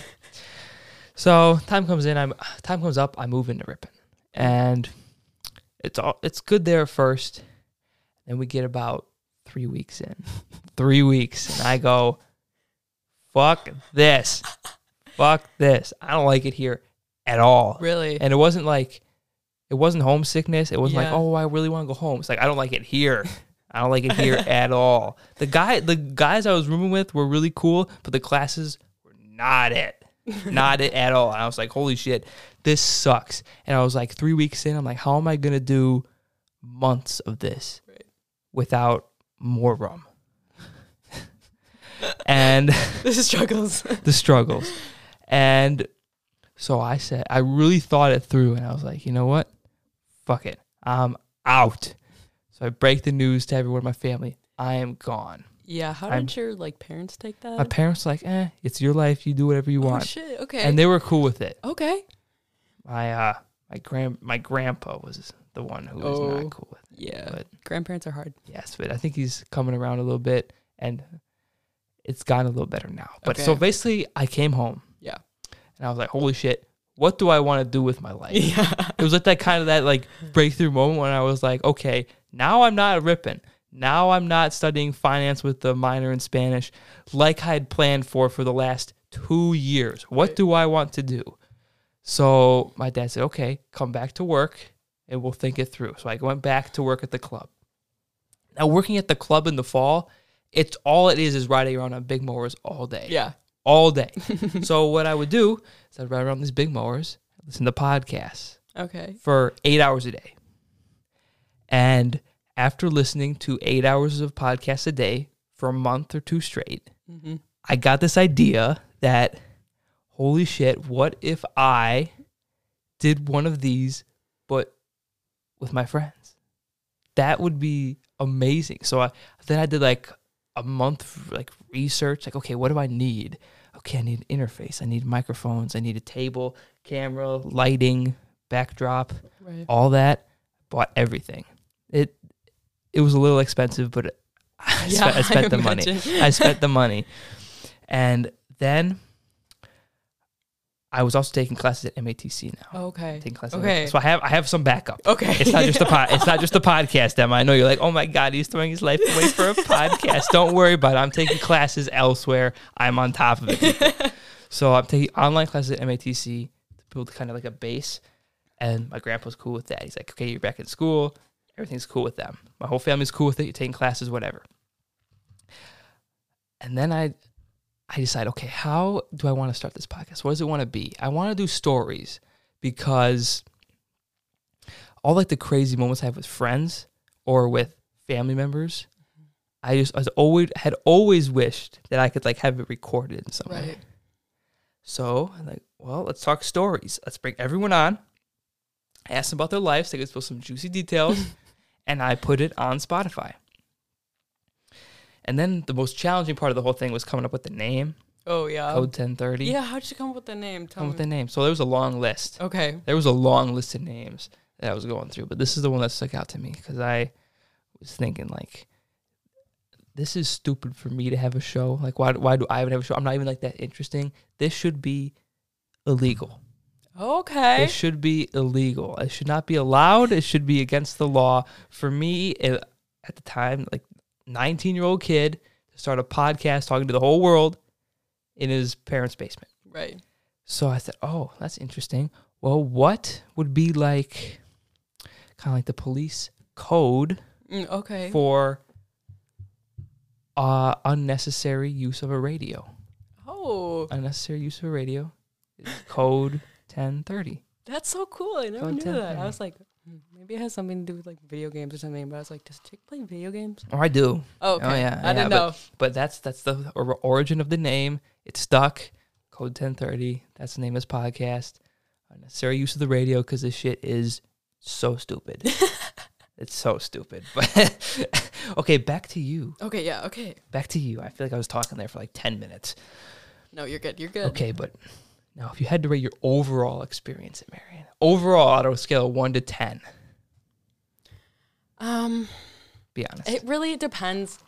Speaker 1: So time comes in. I'm time comes up. I move into Ripon, and it's all it's good there first. Then we get about three weeks in, three weeks, and I go, "Fuck this, fuck this. I don't like it here at all."
Speaker 2: Really?
Speaker 1: And it wasn't like it wasn't homesickness. It wasn't like, "Oh, I really want to go home." It's like I don't like it here. I don't like it here at all. The guy, the guys I was rooming with were really cool, but the classes were not it, not it at all. And I was like, "Holy shit, this sucks." And I was like, three weeks in, I'm like, "How am I gonna do months of this
Speaker 2: Right.
Speaker 1: without more rum?" And
Speaker 2: this is struggles.
Speaker 1: the struggles. And so I said, I really thought it through and I was like, you know what? Fuck it. I'm out. So I break the news to everyone in my family. I am gone.
Speaker 2: yeah. How
Speaker 1: I'm-
Speaker 2: did your like parents take that?
Speaker 1: My parents like, eh, it's your life. You do whatever you
Speaker 2: oh
Speaker 1: want.
Speaker 2: shit. Okay.
Speaker 1: And they were cool with it.
Speaker 2: okay.
Speaker 1: My uh my grand my grandpa was the one who was
Speaker 2: Oh.
Speaker 1: not cool with it.
Speaker 2: Yeah.
Speaker 1: But
Speaker 2: Grandparents are hard.
Speaker 1: yes, but I think he's coming around a little bit and it's gotten a little better now. But so basically I came home
Speaker 2: Yeah.
Speaker 1: and I was like, holy shit, what do I want to do with my life?
Speaker 2: Yeah.
Speaker 1: it was like that kind of that like breakthrough moment when I was like, okay, now I'm not ripping. Now I'm not studying finance with the minor in Spanish like I had planned for for the last two years. What
Speaker 2: Right.
Speaker 1: do I want to do? So my dad said, okay, come back to work and we'll think it through. So I went back to work at the club. Now working at the club in the fall, it's all it is is riding around on big mowers all day
Speaker 2: Yeah.
Speaker 1: all day. so what I would do is I'd ride around these big mowers, listen to podcasts
Speaker 2: Okay.
Speaker 1: for eight hours a day. And after listening to eight hours of podcasts a day for a month or two straight,
Speaker 2: Mm-hmm.
Speaker 1: I got this idea that holy shit, what if I did one of these but with my friends? That would be amazing. So I then I did like a month like research like okay, what do I need? Okay, I need an interface. I need microphones. I need a table, camera, lighting, backdrop,
Speaker 2: Right.
Speaker 1: all that. Bought everything. It it was a little expensive, but I,
Speaker 2: Yeah,
Speaker 1: spent, I spent
Speaker 2: I
Speaker 1: the money. I spent the money. And then I was also taking classes at MATC now.
Speaker 2: Oh, okay.
Speaker 1: Taking classes.
Speaker 2: Okay.
Speaker 1: So I have I have some backup.
Speaker 2: Okay.
Speaker 1: It's not just a pod, it's not just a podcast, Emma. I know you're like, oh my god, he's throwing his life away for a podcast. Don't worry about it. I'm taking classes elsewhere. I'm on top of it. so I'm taking online classes at MATC to build kind of like a base. And my grandpa's cool with that. He's like, okay, you're back in school. Everything's cool with them. My whole family's cool with it. You're taking classes, whatever. And then I I decide, okay, how do I want to start this podcast? What does it want to be? I want to do stories because all like the crazy moments I have with friends or with family members, I just I was always had always wished that I could like have it recorded in some way.
Speaker 2: Right.
Speaker 1: So I'm like, well, let's talk stories. Let's bring everyone on, ask them about their lives, they can spill some juicy details, and I put it on Spotify. And then the most challenging part of the whole thing was coming up with the name,
Speaker 2: Oh yeah.
Speaker 1: Code 1030.
Speaker 2: yeah. How'd you come up with the name? Tell
Speaker 1: Come up with the name. So there was a long list.
Speaker 2: Okay.
Speaker 1: There was a long list of names that I was going through, but this is the one that stuck out to me because I was thinking like, this is stupid for me to have a show. Like, why? Why do I even have a show? I'm not even like that interesting. This should be illegal.
Speaker 2: Okay.
Speaker 1: It should be illegal. It should not be allowed. It should be against the law. For me, it, at the time, like 19 year old kid to start a podcast talking to the whole world in his parents' basement.
Speaker 2: Right.
Speaker 1: So I said, oh, that's interesting. Well, what would be like kind of like the police code
Speaker 2: Mm, okay.
Speaker 1: for uh, unnecessary use of a radio?
Speaker 2: oh,
Speaker 1: Unnecessary use of a radio is code 1030.
Speaker 2: that's so cool. I never
Speaker 1: Code
Speaker 2: knew that. I was like, Hmm, maybe it has something to do with like video games or something. But I was like, does Chick play video games?
Speaker 1: Oh, I do.
Speaker 2: Oh, okay.
Speaker 1: Oh, yeah,
Speaker 2: I didn't
Speaker 1: yeah,
Speaker 2: know.
Speaker 1: But that's that's the or- origin of the name. It's stuck. Code 1030. That's the name of this podcast. Unnecessary use of the radio because this shit is so stupid. it's so stupid. But okay, back to you.
Speaker 2: Okay. Yeah. Okay.
Speaker 1: Back to you. I feel like I was talking there for like 10 minutes.
Speaker 2: No, you're good. You're good.
Speaker 1: Okay, but now if you had to rate your overall experience at Marian, overall out of a scale of 1 to 10,
Speaker 2: Um,
Speaker 1: be honest.
Speaker 2: it really depends.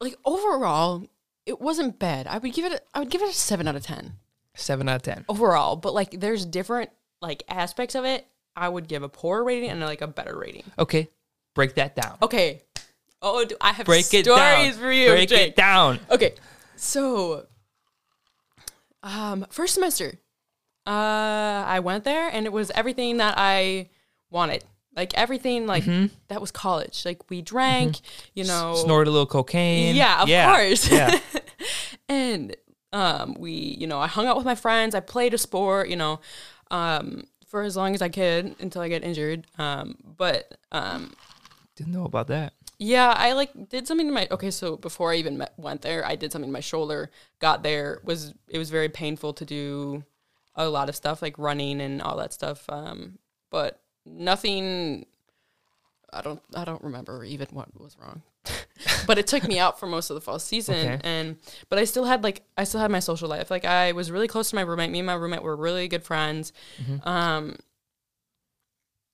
Speaker 2: Like overall, it wasn't bad. I would give it. A, I would give it a seven out of ten
Speaker 1: 7 out of 10.
Speaker 2: overall. But like, there's different like aspects of it. I would give a poor rating and like a better rating.
Speaker 1: Okay, break that down.
Speaker 2: Okay. Oh, do I have
Speaker 1: Break it
Speaker 2: stories
Speaker 1: down.
Speaker 2: for you.
Speaker 1: Break
Speaker 2: Jake.
Speaker 1: it down.
Speaker 2: Okay, so um, first semester, uh, I went there and it was everything that I wanted. Like everything, like
Speaker 1: Mm-hmm.
Speaker 2: that was college. Like we drank, you know,
Speaker 1: Snorted a little cocaine.
Speaker 2: Yeah, of course.
Speaker 1: Yeah.
Speaker 2: and um, we, you know, I hung out with my friends. I played a sport, you know, um, for as long as I could until I get injured. Um, but um,
Speaker 1: Didn't know about that.
Speaker 2: Yeah, I like did something to my. Okay, so before I even met, went there, I did something to my shoulder. Got there was it was very painful to do a lot of stuff like running and all that stuff. Um, but nothing. I don't. I don't remember even what was wrong. but it took me out for most of the fall season,
Speaker 1: Okay.
Speaker 2: and but I still had like I still had my social life. Like I was really close to my roommate. Me and my roommate were really good friends.
Speaker 1: Mm-hmm.
Speaker 2: Um,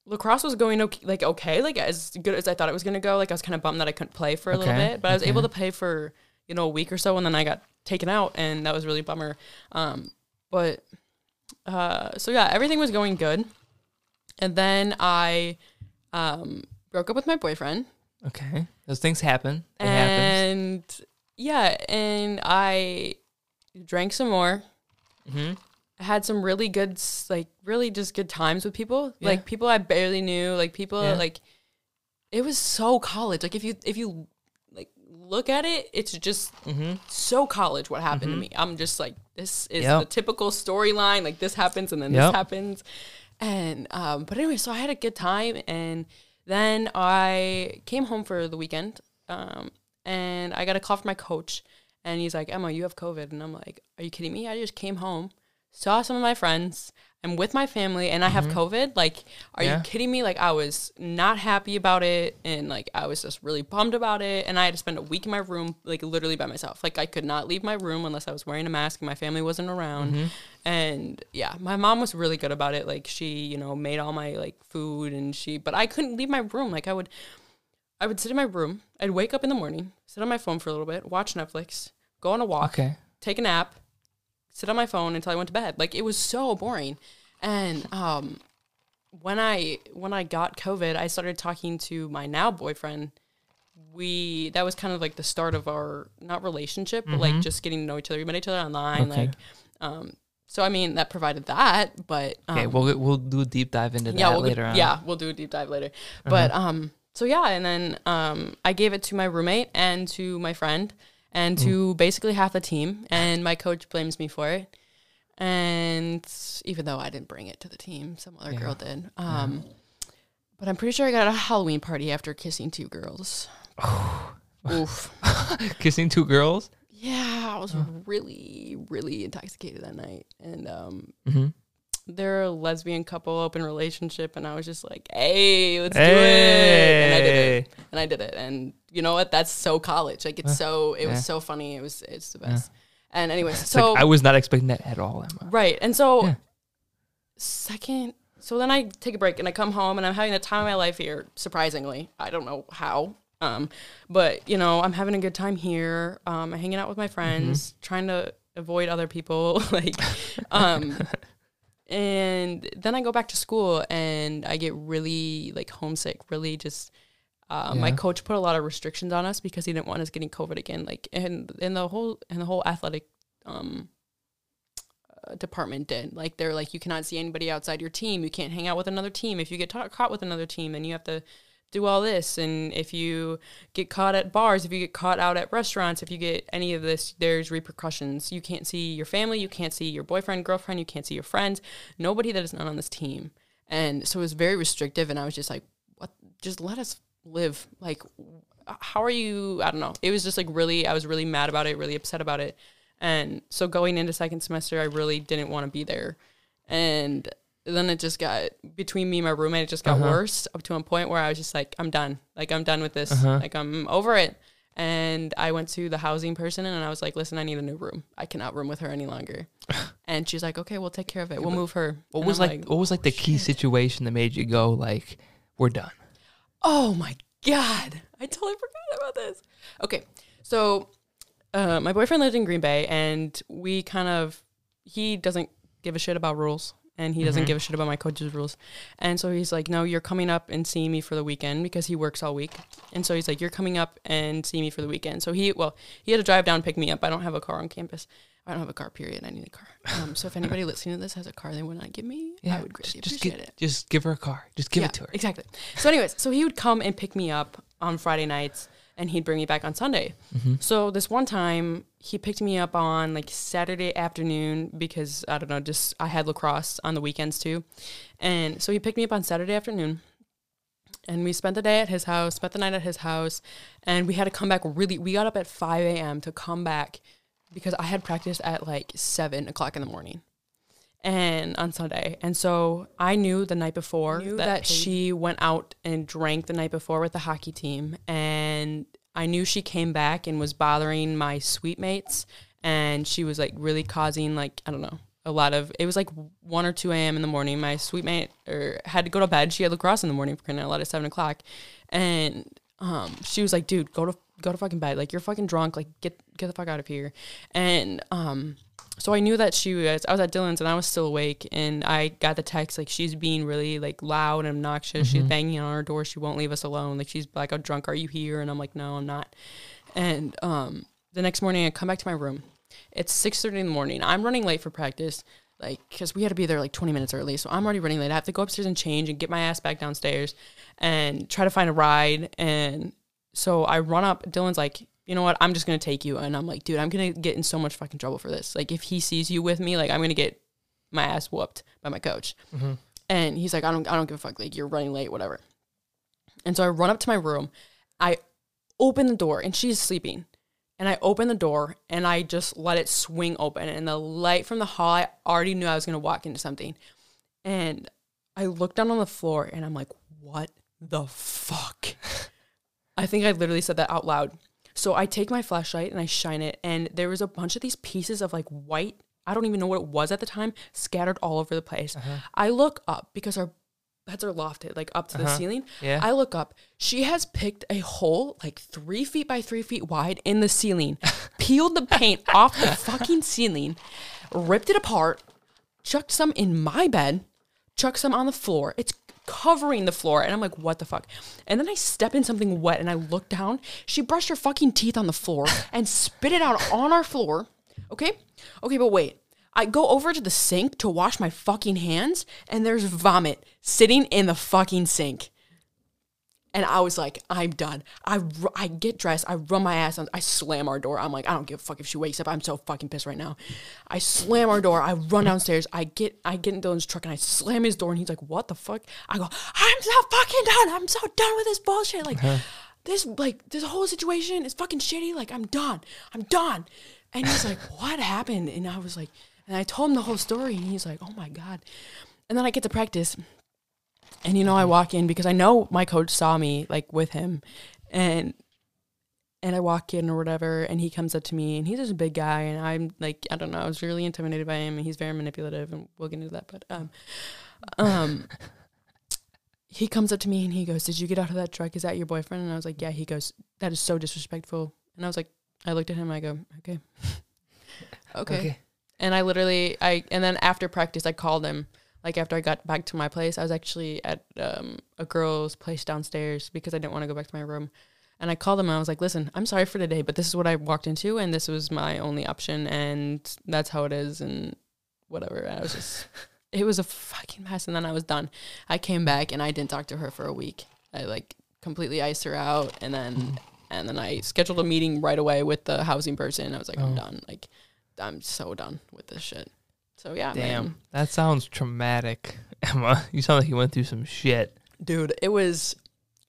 Speaker 2: lacrosse was going okay, like okay, like as good as I thought it was gonna go. Like I was kind of bummed that I couldn't play for a little bit, but I was able to play for you know a week or so, and then I got taken out, and that was really a bummer. Um, but uh, so yeah, everything was going good, and then I um broke up with my boyfriend,
Speaker 1: Okay. Those things happen. It happens.
Speaker 2: and yeah, and I drank some more.
Speaker 1: Mm-hmm.
Speaker 2: I had some really good, like really just good times with people,
Speaker 1: Yeah.
Speaker 2: like people I barely knew, like people
Speaker 1: Yeah.
Speaker 2: like it was so college. Like if you if you like look at it, it's just
Speaker 1: Mm-hmm.
Speaker 2: so college what happened to me. I'm just like this is
Speaker 1: Yep.
Speaker 2: the typical storyline. Like this happens and then
Speaker 1: Yep.
Speaker 2: this happens. And um, but anyway, so I had a good time, and then I came home for the weekend, um, and I got a call from my coach, and he's like, "Emma, you have COVID," and I'm like, "Are you kidding me? I just came home, saw some of my friends." I'm with my family and I have mm-hmm. COVID. Like, are
Speaker 1: Yeah.
Speaker 2: you kidding me? Like, I was not happy about it. And, like, I was just really bummed about it. And I had to spend a week in my room, like, literally by myself. Like, I could not leave my room unless I was wearing a mask and my family wasn't around. Mm-hmm. And yeah, my mom was really good about it. Like, she, you know, made all my, like, food and she, but I couldn't leave my room. Like, I would, I would sit in my room. I'd wake up in the morning, sit on my phone for a little bit, watch Netflix, go on a walk,
Speaker 1: Okay.
Speaker 2: take a nap, sit on my phone until I went to bed. Like it was so boring. And um when I when I got COVID, I started talking to my now boyfriend. We that was kind of like the start of our not relationship, but like just getting to know each other. We met each other online,
Speaker 1: Mm-hmm. Okay.
Speaker 2: like um so I mean that provided that, but um,
Speaker 1: Okay, we'll we'll do a deep dive into
Speaker 2: yeah,
Speaker 1: that
Speaker 2: we'll
Speaker 1: later on.
Speaker 2: Yeah, we'll do a deep dive later. But um, so yeah, and then um, I gave it to my roommate and to my friend and to basically half the team, and my coach blames me for it. And even though I didn't bring it to the team, some other girl did. Um, but I'm pretty sure I got a Halloween party after kissing two girls. Oof.
Speaker 1: Kissing two girls.
Speaker 2: Yeah, I was really, really intoxicated that night, and um,
Speaker 1: Mm-hmm.
Speaker 2: They're a lesbian couple, open relationship, and I was just like, "Hey, let's do it!" And I did it, and I did it, and you know what? That's so college. Like it's so, it
Speaker 1: yeah.
Speaker 2: was so funny. It was, it's the best. And anyways,
Speaker 1: It's
Speaker 2: so
Speaker 1: like, I was not expecting that at all, Emma.
Speaker 2: right, and so
Speaker 1: Yeah.
Speaker 2: second, so then I take a break and I come home and I'm having the time of my life here. Surprisingly, I don't know how. Um, but you know, I'm having a good time here. Um, hanging out with my friends, trying to avoid other people. like, um, and then I go back to school and I get really like homesick. Really, just uh, my coach put a lot of restrictions on us because he didn't want us getting COVID again. Like, and in the whole and the whole athletic um uh, department did. Like they're like you cannot see anybody outside your team. You can't hang out with another team. If you get ta- caught with another team, then you have to do all this. And if you get caught at bars, if you get caught out at restaurants, if you get any of this, there's repercussions. You can't see your family. You can't see your boyfriend, girlfriend. You can't see your friends. Nobody that is not on this team. And so it was very restrictive. And I was just like, what? Just let us live. Like, how are you? I don't know. It was just like really, I was really mad about it, really upset about it. And so going into second semester, I really didn't want to be there. And then it just got between me and my roommate, it just got
Speaker 1: Uh-huh.
Speaker 2: worse up to a point where I was just like, I'm done. Like I'm done with this.
Speaker 1: Uh-huh.
Speaker 2: Like I'm over it. And I went to the housing person and I was like, listen, I need a new room. I cannot room with her any longer. and she's like, okay, we'll take care of it. We'll move her.
Speaker 1: What
Speaker 2: And
Speaker 1: was
Speaker 2: I'm
Speaker 1: like, what was like the key situation that made you go like, we're done?
Speaker 2: Oh my god, I totally forgot about this. Okay, so uh, my boyfriend lived in Green Bay, and we kind of he doesn't give a shit about rules, and he doesn't
Speaker 1: Mhm.
Speaker 2: give a shit about my coach's rules, and so he's like, "No, you're coming up and seeing me for the weekend because he works all week." And so he's like, "You're coming up and see me for the weekend." So he well, he had to drive down and pick me up. I don't have a car on campus. I don't have a car. Period. I need a car. Um, so if anybody listening to this has a car they would not give me, yeah, I would greatly
Speaker 1: just, just
Speaker 2: appreciate
Speaker 1: get,
Speaker 2: it.
Speaker 1: just give her a car. Just give
Speaker 2: Yeah,
Speaker 1: it to her.
Speaker 2: Exactly. So, anyways, so he would come and pick me up on Friday nights and he'd bring me back on Sunday.
Speaker 1: Mm-hmm.
Speaker 2: So, this one time he picked me up on like Saturday afternoon because I don't know, just I had lacrosse on the weekends too. And so he picked me up on Saturday afternoon and we spent the day at his house, spent the night at his house, and we had to come back really. We got up at 5 a.m. to come back because I had practice at like 7 o'clock in the morning and on Sunday. And so I knew the night before that,
Speaker 3: that
Speaker 2: she went out and drank the night before with the hockey team. And I knew she came back and was bothering my suite mates. And she was like really causing like, I don't know, a lot of it was like one or two AM in the morning. My suite mate or had to go to bed. She had lacrosse in the morning for crying out loud at seven o'clock. And um she was like, dude, go to go to fucking bed. Like you're fucking drunk. Like get get the fuck out of here. And um so I knew that she was I was at Dylan's and I was still awake and I got the text like she's being really like loud and obnoxious. She's
Speaker 1: Mhm.
Speaker 2: banging on our door. She won't leave us alone. Like she's like, "Oh, drunk, are you here?" And I'm like, "No, I'm not." And um the next morning I come back to my room. It's 6:30 in the morning. I'm running late for practice like cuz we had to be there like 20 minutes early. So I'm already running late. I have to go upstairs and change and get my ass back downstairs and try to find a ride and so I run up Dylan's like you know what? I'm just gonna take you. And I'm like, dude, I'm gonna get in so much fucking trouble for this. Like, if he sees you with me, like, I'm gonna get my ass whooped by my coach.
Speaker 1: Mhm.
Speaker 2: And he's like, I don't, I don't give a fuck. Like, you're running late, whatever. And so I run up to my room. I open the door, and she's sleeping. And I open the door, and I just let it swing open. And the light from the hall, I already knew I was gonna walk into something. And I look down on the floor, and I'm like, what the fuck? I think I literally said that out loud. So I take my flashlight and I shine it, and there was a bunch of these pieces of like white. I don't even know what it was at the time, scattered all over the place. I look up because our beds are lofted, like up to the
Speaker 1: Uh-huh.
Speaker 2: ceiling.
Speaker 1: Yeah.
Speaker 2: I look up. She has picked a hole like three feet by three feet wide in the ceiling, peeled the paint off the fucking ceiling, ripped it apart, chucked some in my bed, chucked some on the floor. It's covering the floor. And I'm like, what the fuck? And then I step in something wet and I look down. She brushed her fucking teeth on the floor and spit it out on our floor. Okay? Okay, but wait. I go over to the sink to wash my fucking hands and there's vomit sitting in the fucking sink. And I was like, I'm done. I, I get dressed. I run my ass. On, I slam our door. I'm like, I don't give a fuck if she wakes up. I'm so fucking pissed right now. I slam our door. I run downstairs. I get I get in Dylan's truck and I slam his door. And he's like, What the fuck? I go, I'm so fucking done. I'm so done with this bullshit. Like uh-huh. this like this whole situation is fucking shitty. Like I'm done. I'm done. And he's like, What happened? And I was like, and I told him the whole story. And he's like, Oh my god. And then I get to practice. And you know, I walk in because I know my coach saw me like with him, and and I walk in or whatever, and he comes up to me, and he's just a big guy, and I'm like, I don't know, I was really intimidated by him, and he's very manipulative, and we'll get into that, but um, um, he comes up to me and he goes, "Did you get out of that truck? Is that your boyfriend?" And I was like, "Yeah." He goes, "That is so disrespectful," and I was like, I looked at him, and I go, "Okay, okay." And I literally, I and then after practice, I called him. Like after I got back to my place, I was actually at um, a girl's place downstairs because I didn't want to go back to my room. And I called them and I was like, "Listen, I'm sorry for today, but this is what I walked into, and this was my only option, and that's how it is, and whatever." And I was just, it was a fucking mess. And then I was done. I came back and I didn't talk to her for a week. I like completely iced her out, and then and then I scheduled a meeting right away with the housing person. I was like, I'm
Speaker 1: Oh.
Speaker 2: done. Like, I'm so done with this shit. So yeah,
Speaker 1: Damn,
Speaker 2: man.
Speaker 1: that sounds traumatic, Emma. You sound like you went through some shit.
Speaker 2: dude, it was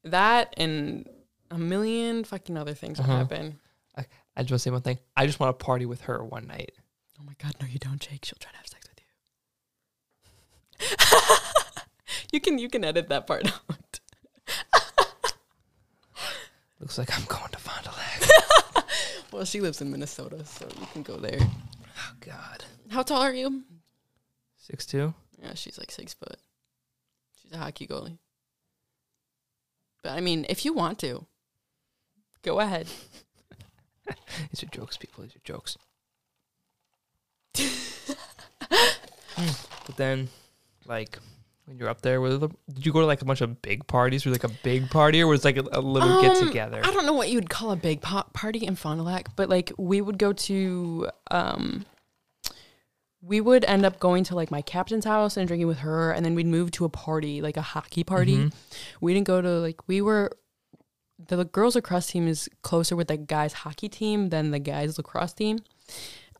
Speaker 2: that and a million fucking other things
Speaker 1: Uh-huh.
Speaker 2: that happened.
Speaker 1: I just want to say one thing. I just want to party with her one night.
Speaker 2: Oh my god, no, you don't, Jake. She'll try to have sex with you. you can you can edit that part out.
Speaker 1: Looks like I'm going to Fond du Lac.
Speaker 2: Well, she lives in Minnesota, so you can go there.
Speaker 1: Oh God,
Speaker 2: How tall are you?
Speaker 1: six two.
Speaker 2: Yeah, she's like six foot. She's a hockey goalie. But I mean, if you want to, go ahead.
Speaker 1: These are jokes, people. These are jokes. Hmm. but then, like, when you're up there, the, did you go to like a bunch of big parties, or like a big party, or was it like a, a little get
Speaker 2: Um,
Speaker 1: together?
Speaker 2: I don't know what you would call a big po- party in Fond du Lac, but like we would go to, um, we would end up going to like my captain's house and drinking with her, and then we'd move to a party, like a hockey party.
Speaker 1: Mhm.
Speaker 2: We didn't go to like we were. The girls lacrosse team is closer with the guys hockey team than the guys lacrosse team.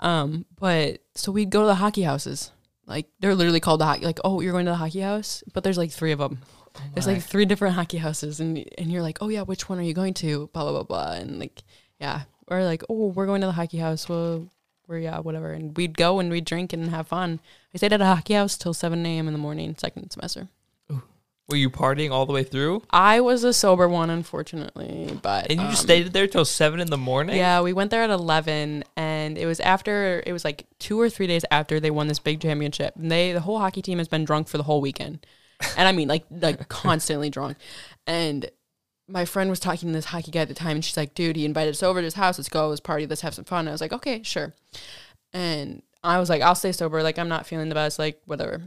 Speaker 2: Um, but so we'd go to the hockey houses. Like they're literally called the hockey. Like oh, you're going to the hockey house, but there's like three of them. There's like three different hockey houses, and and you're like, oh yeah, which one are you going to? Blah blah blah blah, and like yeah, or like oh we're going to the hockey house. Well, we're yeah whatever, and we'd go and we'd drink and have fun. I stayed at a hockey house till seven a.m. in the morning, second semester.
Speaker 1: Were you partying all the way through?
Speaker 2: I was a sober one, unfortunately, but
Speaker 1: And you just
Speaker 2: um,
Speaker 1: stayed there till seven in the morning?
Speaker 2: Yeah, we went there at eleven, and it was after it was like two or three days after they won this big championship. And they the whole hockey team has been drunk for the whole weekend, and I mean like like constantly drunk. And my friend was talking to this hockey guy at the time, and she's like, "Dude, he invited us over to his house. Let's go. Let's party. Let's have some fun." And I was like, "Okay, sure." And I was like, "I'll stay sober. Like I'm not feeling the best. Like whatever."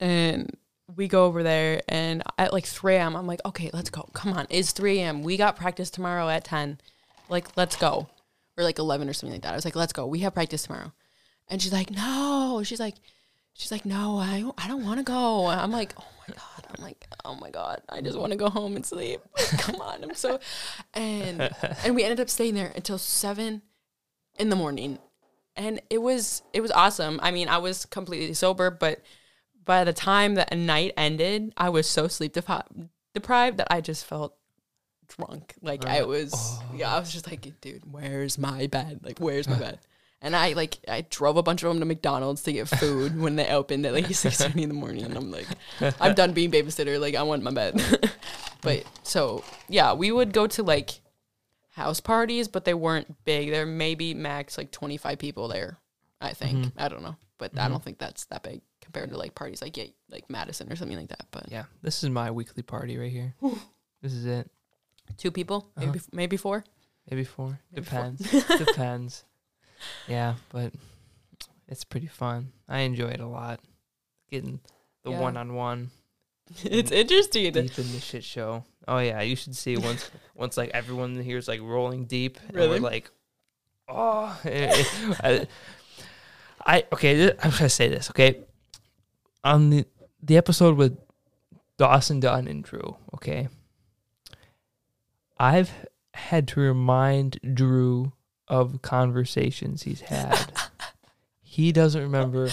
Speaker 2: And we go over there, and at like 3 a.m., I'm like, "Okay, let's go. Come on, it's 3 a.m. We got practice tomorrow at 10. Like let's go." Or like 11 or something like that. I was like, "Let's go. We have practice tomorrow." And she's like, "No." She's like, she's like, "No, I I don't want to go." I'm like, "Oh my god." I'm like, oh my god, I just want to go home and sleep. Come on, I'm so. And and we ended up staying there until seven in the morning, and it was it was awesome. I mean, I was completely sober, but by the time that night ended, I was so sleep deprived that I just felt drunk. Like I uh, was, yeah, I oh. was just like, dude, where's my bed? Like, where's my uh. bed? And I like I drove a bunch of them to McDonald's to get food when they opened at like six thirty in the morning, and I'm like, I'm done being babysitter. Like I want my bed. but so yeah, we would go to like house parties, but they weren't big. There may be max like 25 people there. I think mm-hmm. I don't know, but I don't mm-hmm. think that's that big compared to like parties like yeah, like Madison or something like that. But
Speaker 1: Yeah, this is my weekly party right here. this is it.
Speaker 2: Two people, uh-huh. maybe maybe four.
Speaker 1: Maybe four.
Speaker 2: Maybe four.
Speaker 1: Depends. Depends. Yeah, but it's pretty fun. I enjoy it a lot. Getting the
Speaker 2: Yeah.
Speaker 1: one on one
Speaker 2: it's interesting.
Speaker 1: deep in the shit show. Oh yeah, you should see once once like everyone here is like rolling deep. And
Speaker 2: Really?
Speaker 1: we're like, oh, I, I okay. I'm gonna say this. Okay, on the the episode with Dawson Dunn and Drew. Okay, I've had to remind Drew of conversations he's had. he doesn't remember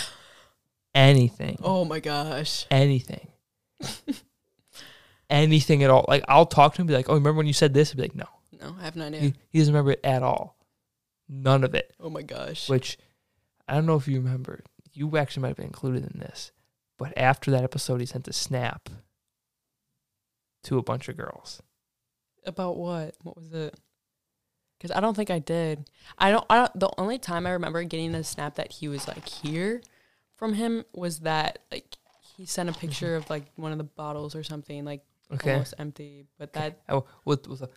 Speaker 1: anything
Speaker 2: Oh my gosh.
Speaker 1: anything. anything at all. Like I'll talk to him, be like, "Oh, remember when you said this?" I'd be like, "No,
Speaker 2: No, I have no idea.
Speaker 1: he, he doesn't remember it at all. None of it."
Speaker 2: oh my gosh.
Speaker 1: Which I don't know if you remember. You actually might have been included in this, but after that episode, he sent a snap to a bunch of girls.
Speaker 2: About what? What was it? Because I don't think I did. I don't. I don't. The only time I remember getting a snap that he was like here from him was that like he sent a mm-hmm. picture of like one of the bottles or something like
Speaker 1: Okay.
Speaker 2: almost empty. But that
Speaker 1: Oh, with, with a,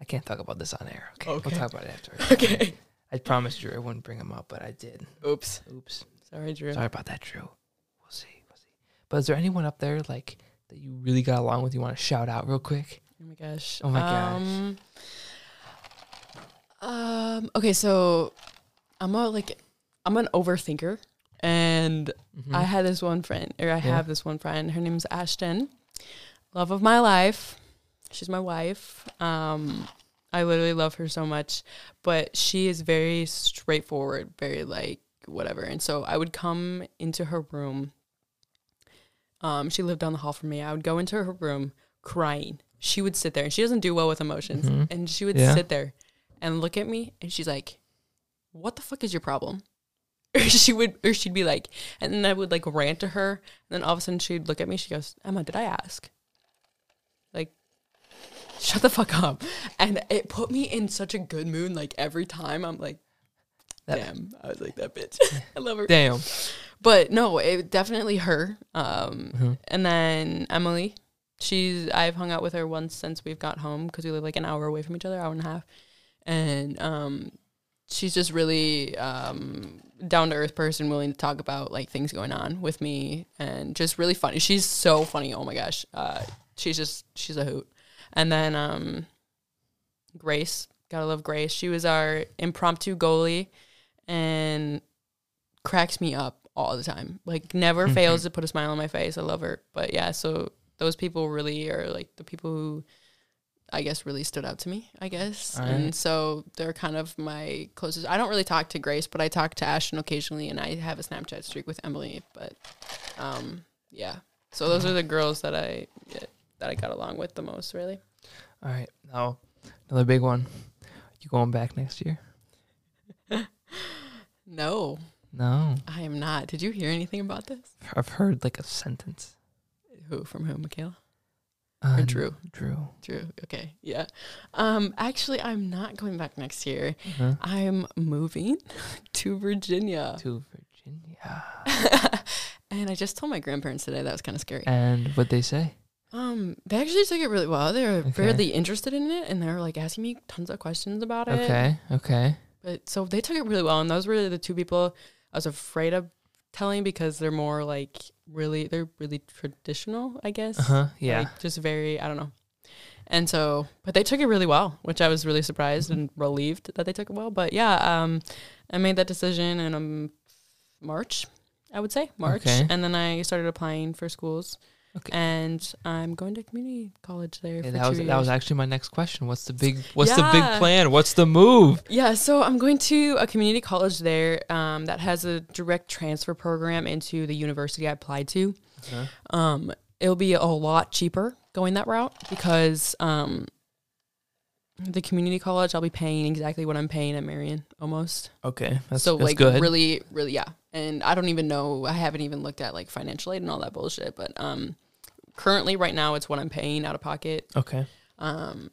Speaker 1: I can't talk about this on air. Okay.
Speaker 2: Okay.
Speaker 1: We'll talk about it after.
Speaker 2: okay.
Speaker 1: I promised Drew I wouldn't bring him up, but I did.
Speaker 2: Oops.
Speaker 1: Oops.
Speaker 2: Sorry, Drew.
Speaker 1: Sorry about that, Drew. We'll see. We'll see. But is there anyone up there like that you really got along with? You want to shout out real quick?
Speaker 2: Oh my gosh.
Speaker 1: Oh my gosh.
Speaker 2: Um, um. Okay, so I'm a like I'm an overthinker, and
Speaker 1: Mhm.
Speaker 2: I had this one friend, or I
Speaker 1: Yeah.
Speaker 2: have this one friend. Her name's Ashton, love of my life. She's my wife. Um, I literally love her so much, but she is very straightforward, very like whatever. And so I would come into her room. Um, she lived down the hall from me. I would go into her room crying. She would sit there, and she doesn't do well with emotions.
Speaker 1: Mhm.
Speaker 2: And she would
Speaker 1: Yeah.
Speaker 2: sit there and look at me, and she's like, "What the fuck is your problem?" Or she would, or she'd be like, and then I would like rant to her, and then all of a sudden she'd look at me. She goes, "Emma, did I ask?" Like, shut the fuck up. And it put me in such a good mood. Like every time, I'm like,
Speaker 1: That-
Speaker 2: damn, I was like that bitch. I love her.
Speaker 1: Damn.
Speaker 2: But no, it definitely her. Um,
Speaker 1: Mhm.
Speaker 2: and then Emily, she's I've hung out with her once since we've got home because we live like an hour away from each other, hour and a half, and um, she's just really um down to earth person, willing to talk about like things going on with me, and just really funny. She's so funny. Oh my gosh, uh, she's just she's a hoot. And then um, Grace, gotta love Grace. She was our impromptu goalie, and cracks me up all the time. Like never
Speaker 1: Mhm.
Speaker 2: fails to put a smile on my face. I love her. But yeah, so those people really are like the people who I guess really stood out to me, I guess.
Speaker 1: All
Speaker 2: And so they're kind of my closest. I don't really talk to Grace, but I talk to Ashton occasionally and I have a Snapchat streak with Emily, but um yeah. So those are the girls that I yeah, that I got along with the most, really.
Speaker 1: All right. Now, another big one. You going back next year?
Speaker 2: No,
Speaker 1: No.
Speaker 2: I am not. Did you hear anything about this?
Speaker 1: I've heard like a sentence.
Speaker 2: Who from who, Michaela?
Speaker 1: Uh,
Speaker 2: Drew?
Speaker 1: Drew.
Speaker 2: Drew. Okay. Yeah. Um actually I'm not going back next year.
Speaker 1: Huh?
Speaker 2: I'm moving to Virginia.
Speaker 1: To Virginia.
Speaker 2: and I just told my grandparents today that was kind of scary.
Speaker 1: And what they say?
Speaker 2: Um they actually took it really well. They're
Speaker 1: Okay.
Speaker 2: really interested in it and they're like asking me tons of questions about it.
Speaker 1: Okay. Okay.
Speaker 2: But so they took it really well and those were the two people I was afraid of telling because they're more like really they're really traditional, I guess.
Speaker 1: Uh huh. Yeah.
Speaker 2: Like, just very, I don't know. And so, but they took it really well, which I was really surprised and relieved that they took it well. But yeah, um, I made that decision in um, March, I would say March,
Speaker 1: Okay.
Speaker 2: and then I started applying for schools.
Speaker 1: Okay.
Speaker 2: and I'm going to community college there.
Speaker 1: Yeah, that was
Speaker 2: two
Speaker 1: that was actually my next question. What's the big What's the big plan? What's the move?
Speaker 2: Yeah, so I'm going to a community college there um, that has a direct transfer program into the university I applied to.
Speaker 1: Uh-huh.
Speaker 2: Um, it'll be a lot cheaper going that route because um, the community college I'll be paying exactly what I'm paying at Marian almost.
Speaker 1: Okay, that's,
Speaker 2: so
Speaker 1: that's
Speaker 2: like
Speaker 1: good.
Speaker 2: really, really, yeah. And I don't even know. I haven't even looked at like financial aid and all that bullshit. But um, currently, right now, it's what I'm paying out of pocket.
Speaker 1: okay.
Speaker 2: Um,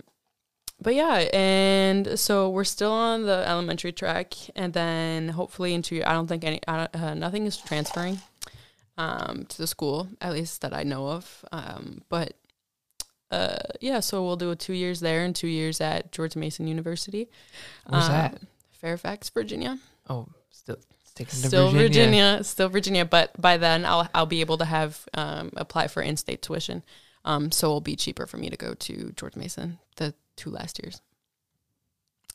Speaker 2: but yeah, and so we're still on the elementary track, and then hopefully into I don't think any I don't- uh, nothing is transferring um, to the school at least that I know of. Um, but uh, yeah, so we'll do a two years there and two years at George Mason University.
Speaker 1: Where's
Speaker 2: Um,
Speaker 1: that?
Speaker 2: Fairfax, Virginia.
Speaker 1: Oh, still
Speaker 2: Still
Speaker 1: Virginia.
Speaker 2: Virginia. still Virginia. But by then, I'll I'll be able to have um, apply for in-state tuition. Um, so it'll be cheaper for me to go to George Mason the two last years.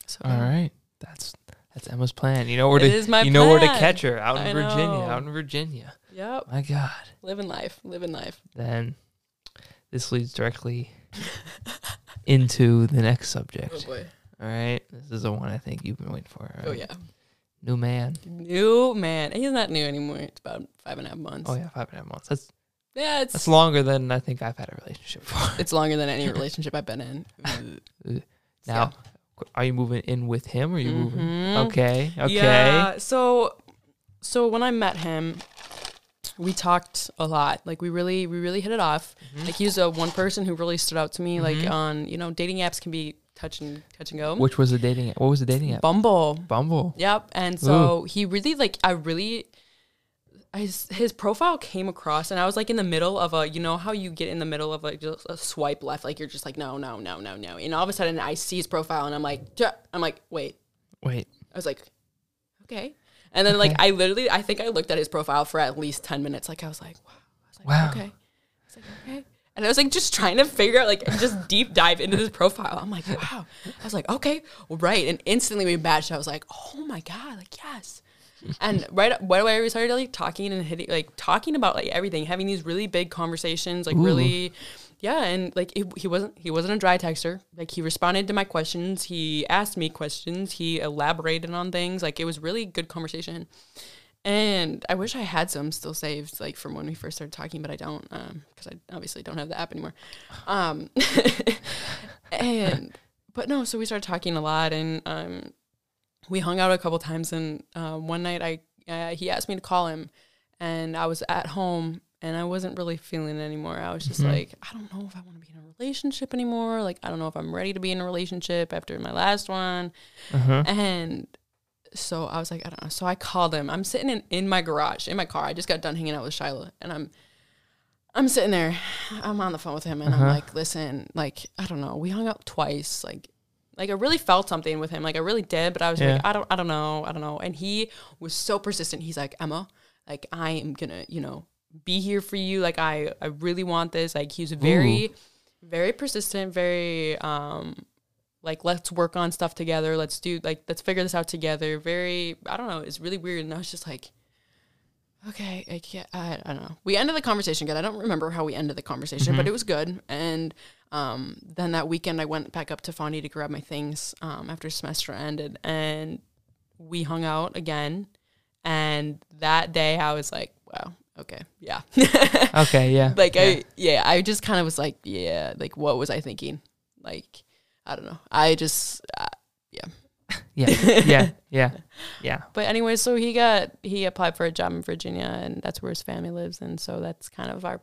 Speaker 2: So
Speaker 1: All right, that's that's Emma's plan. You know where to you know where to catch her out in
Speaker 2: I
Speaker 1: Virginia.
Speaker 2: know.
Speaker 1: Out in Virginia.
Speaker 2: Yep.
Speaker 1: My God.
Speaker 2: Living life. Living life.
Speaker 1: Then this leads directly into the next subject.
Speaker 2: boy.
Speaker 1: All right, this is the one I think you've been waiting for. all
Speaker 2: Oh yeah.
Speaker 1: New man.
Speaker 2: New man. He's not new anymore. It's about five and a half months.
Speaker 1: Oh yeah, five and a half months. That's
Speaker 2: Yeah, it's
Speaker 1: that's longer than I think I've had a relationship for.
Speaker 2: it's longer than any relationship I've been in.
Speaker 1: Now, are you moving in with him or are you moving?
Speaker 2: Mhm.
Speaker 1: Okay, okay.
Speaker 2: Yeah. So, so when I met him, we talked a lot. Like we really, we really hit it off.
Speaker 1: Mhm.
Speaker 2: Like he was a one person who really stood out to me.
Speaker 1: Mhm.
Speaker 2: Like on, you know, dating apps can be touch and touch and go.
Speaker 1: Which was the dating app? What was the dating app?
Speaker 2: Bumble.
Speaker 1: Bumble.
Speaker 2: Yep. And so he really like I really I, s- his profile came across and I was like in the middle of a you know how you get in the middle of like just a swipe left like you're just like no no no no no and all of a sudden I see his profile and I'm like "Duh." I'm like wait
Speaker 1: Wait.
Speaker 2: I was like okay and then like I literally I think I looked at his profile for at least 10 minutes like I was like wow I was like
Speaker 1: Wow.
Speaker 2: okay I was like okay and I was like just trying to figure out like just deep dive into this profile. I'm like wow. I was like okay right. And instantly we matched. I was like oh my god like yes. And right right away we started like talking and hitting like talking about like everything having these really big conversations like
Speaker 1: Ooh.
Speaker 2: really yeah and like it, he wasn't he wasn't a dry texter. Like he responded to my questions. He asked me questions. He elaborated on things. Like it was really good conversation and i wish i had some still saved like from when we first started talking but i don't um because i obviously don't have the app anymore um and but no so we started talking a lot and um we hung out a couple times and uh, one night i uh, he asked me to call him and i was at home and i wasn't really feeling it anymore i was just
Speaker 1: Mhm.
Speaker 2: like i don't know if i want to be in a relationship anymore like i don't know if i'm ready to be in a relationship after my last one
Speaker 1: Uh-huh.
Speaker 2: and so I was like, I don't know. So I called him. I'm sitting in, in my garage, in my car. I just got done hanging out with Shiloh. And I'm I'm sitting there. I'm on the phone with him and
Speaker 1: Uh-huh.
Speaker 2: I'm like, listen, like, I don't know. We hung out twice. Like like I really felt something with him. Like I really did, but I was
Speaker 1: Yeah.
Speaker 2: like, I don't I don't know. I don't know. And he was so persistent. He's like, Emma, like I am gonna, you know, be here for you. Like I I really want this. Like he was very very persistent, very um like let's work on stuff together let's do like let's figure this out together very i don't know it's really weird and i was just like okay i can't i, I don't know we ended the conversation good i don't remember how we ended the conversation but
Speaker 1: Mhm.
Speaker 2: it was good and um then that weekend i went back up to Fondy to grab my things um after semester ended and we hung out again and that day i was like wow okay yeah
Speaker 1: Okay, yeah.
Speaker 2: like
Speaker 1: yeah.
Speaker 2: I yeah, I just kind of was like, yeah, like what was I thinking? Like I don't know. I just uh,
Speaker 1: yeah, yeah, yeah, yeah.
Speaker 2: but anyway, so he got he applied for a job in Virginia and that's where his family lives and so that's kind of our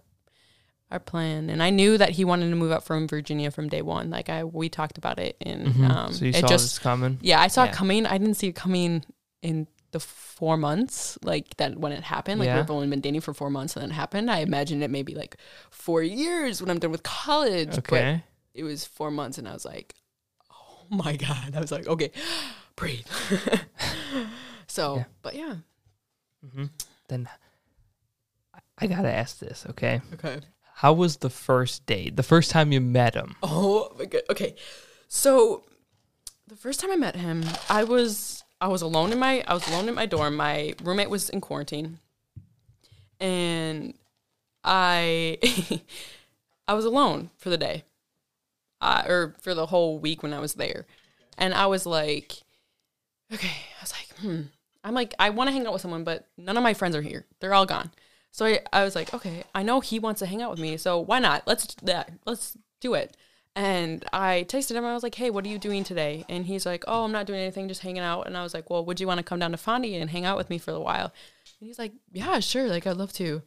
Speaker 2: our plan. And I knew that he wanted to move up from Virginia from day one. Like I we talked about it and
Speaker 1: Mhm.
Speaker 2: um
Speaker 1: so you
Speaker 2: it
Speaker 1: saw
Speaker 2: just
Speaker 1: this coming.
Speaker 2: yeah, I saw
Speaker 1: Yeah.
Speaker 2: it coming. I didn't see it coming in the four months, like that when it happened. Like
Speaker 1: Yeah.
Speaker 2: we've only been dating for four months and then it happened. I imagined it maybe like four years when I'm done with college. But
Speaker 1: Okay.
Speaker 2: It was four months and I was like, oh my God. I was like, okay, breathe. so,
Speaker 1: Yeah.
Speaker 2: but yeah.
Speaker 1: hmm Then I- I gotta ask this. Okay.
Speaker 2: Okay.
Speaker 1: How was the first date? The first time you met him?
Speaker 2: Oh my God. Okay. So the first time I met him, I was, I was alone in my, I was alone in my dorm. My roommate was in quarantine and I I was alone for the day, uh, or for the whole week when I was there, and I was like, okay, I was like, hmm. I'm like, I want to hang out with someone, but none of my friends are here. They're all gone. So I, I was like, okay, I know he wants to hang out with me, so why not? Let's yeah, let's do it. And I texted him. I was like, "Hey, what are you doing today?" And he's like, "Oh, I'm not doing anything, just hanging out." And I was like, "Well, would you want to come down to Fondy and hang out with me for a while?" And he's like, "Yeah, sure. Like, I'd love to."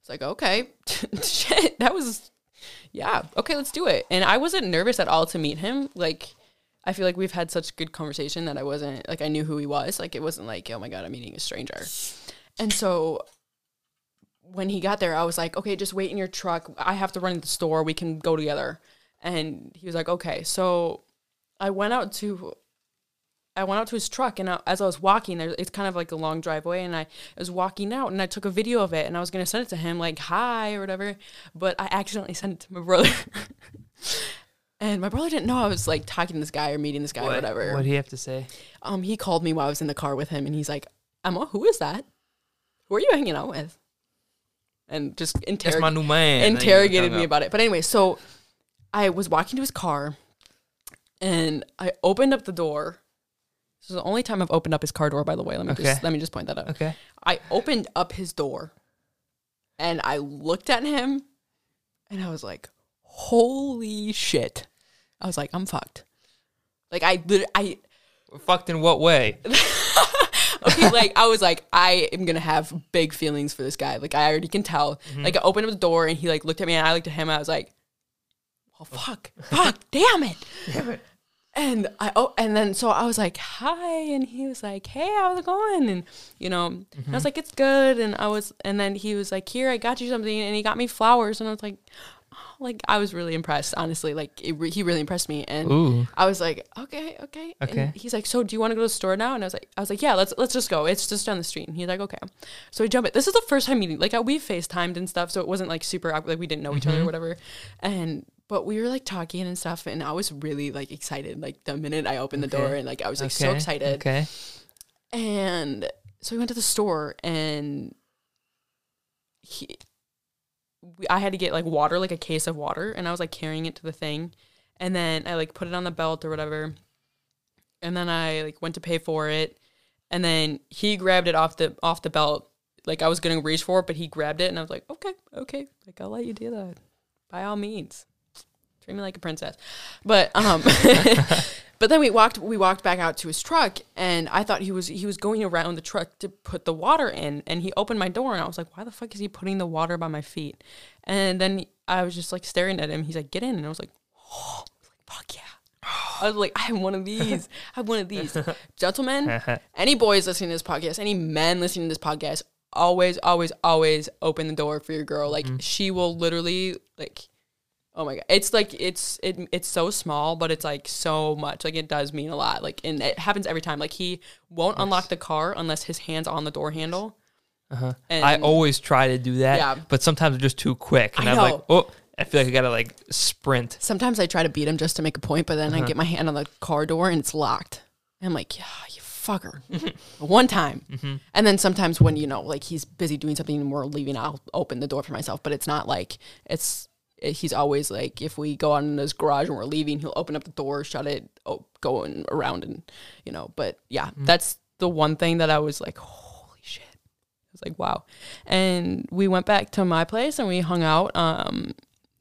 Speaker 2: It's like, "Okay, shit, that was, yeah, okay, let's do it." And I wasn't nervous at all to meet him. Like, I feel like we've had such good conversation that I wasn't like I knew who he was. Like, it wasn't like, "Oh my god, I'm meeting a stranger." And so when he got there, I was like, okay, just wait in your truck. I have to run to the store. We can go together. And he was like, okay. So I went out to, I went out to his truck, and I, as I was walking there, it's kind of like a long driveway, and I was walking out, and I took a video of it, and I was gonna send it to him, like hi or whatever, but I accidentally sent it to my brother. And my brother didn't know I was like talking to this guy or meeting this guy or whatever.
Speaker 1: What do you have to say?
Speaker 2: Um, he called me while I was in the car with him, and he's like, "Emma, who is that? Who are you hanging out with?" And just
Speaker 1: That's my
Speaker 2: interrogated
Speaker 1: new man.
Speaker 2: Interrogated me about it. But anyway, so I was walking to his car, and I opened up the door. This is the only time I've opened up his car door. By the way, let me
Speaker 1: Okay.
Speaker 2: just let me just point that out.
Speaker 1: Okay.
Speaker 2: I opened up his door, and I looked at him, and I was like, "Holy shit!" I was like, "I'm fucked." Like I, I
Speaker 1: Fucked in what way?
Speaker 2: okay, like I was like, I am gonna have big feelings for this guy. Like I already can tell.
Speaker 1: Mm-hmm.
Speaker 2: Like I opened up the door and he like looked at me and I looked at him. And I was like, oh fuck, fuck, damn it, damn it. And I oh and then so I was like hi and he was like hey how's it going and you know I
Speaker 1: Mm-hmm.
Speaker 2: was like it's good and I was and then he was like here I got you something and he got me flowers and I was like oh, like I was really impressed honestly like it, re- he really impressed me and
Speaker 1: Ooh.
Speaker 2: I was like, okay, okay.
Speaker 1: Okay.
Speaker 2: And he's like, so do you want to go to the store now? And I was like, I was like, yeah, let's let's just go. It's just down the street. And he's like, okay. So we jump it. This is the first time meeting. Like we FaceTimed and stuff, so it wasn't like super awkward. Like we didn't know each other or whatever. And but we were like talking and stuff, and I was really like excited. Like the minute I opened the door, and like I was like so excited.
Speaker 1: Okay.
Speaker 2: And so we went to the store, and he, we, I had to get like water, like a case of water, and I was like carrying it to the thing, and then I like put it on the belt or whatever, and then I like went to pay for it, and then he grabbed it off the off the belt, like I was gonna reach for it, but he grabbed it, and I was like, okay, okay, like I'll let you do that, by all means, treat me like a princess, but um. But then we walked we walked back out to his truck and I thought he was he was going around the truck to put the water in and he opened my door and I was like, Why the fuck is he putting the water by my feet? And then I was just like staring at him. He's like, Get in and I was like, Oh I was like, fuck yeah. I was like, I have one of these. I have one of these. Gentlemen, any boys listening to this podcast, any men listening to this podcast, always, always, always open the door for your girl. Like she will literally like Oh my god. It's like it's it it's so small, but it's like so much. Like it does mean a lot. Like and it happens every time. Like he won't unlock the car unless his hands on the door handle.
Speaker 1: Uh-huh.
Speaker 2: And
Speaker 1: I always try to do that,
Speaker 2: Yeah.
Speaker 1: but sometimes it's just too quick, and
Speaker 2: I
Speaker 1: I'm like, oh, I feel like I gotta like sprint.
Speaker 2: sometimes I try to beat him just to make a point, but
Speaker 1: Uh-huh.
Speaker 2: then I get my hand on the car door and it's locked. And I'm like, yeah, you fucker. One time.
Speaker 1: Mm-hmm.
Speaker 2: And then sometimes when, you know, like he's busy doing something and we're leaving, I'll open the door for myself. But it's not like it's, it- he's always like, if we go out in his garage and we're leaving, he'll open up the door, shut it, oh, go in around and, you know, but yeah,
Speaker 1: Mm-hmm.
Speaker 2: that's the one thing that I was like, holy shit. I was like, wow. And we went back to my place and we hung out. Um,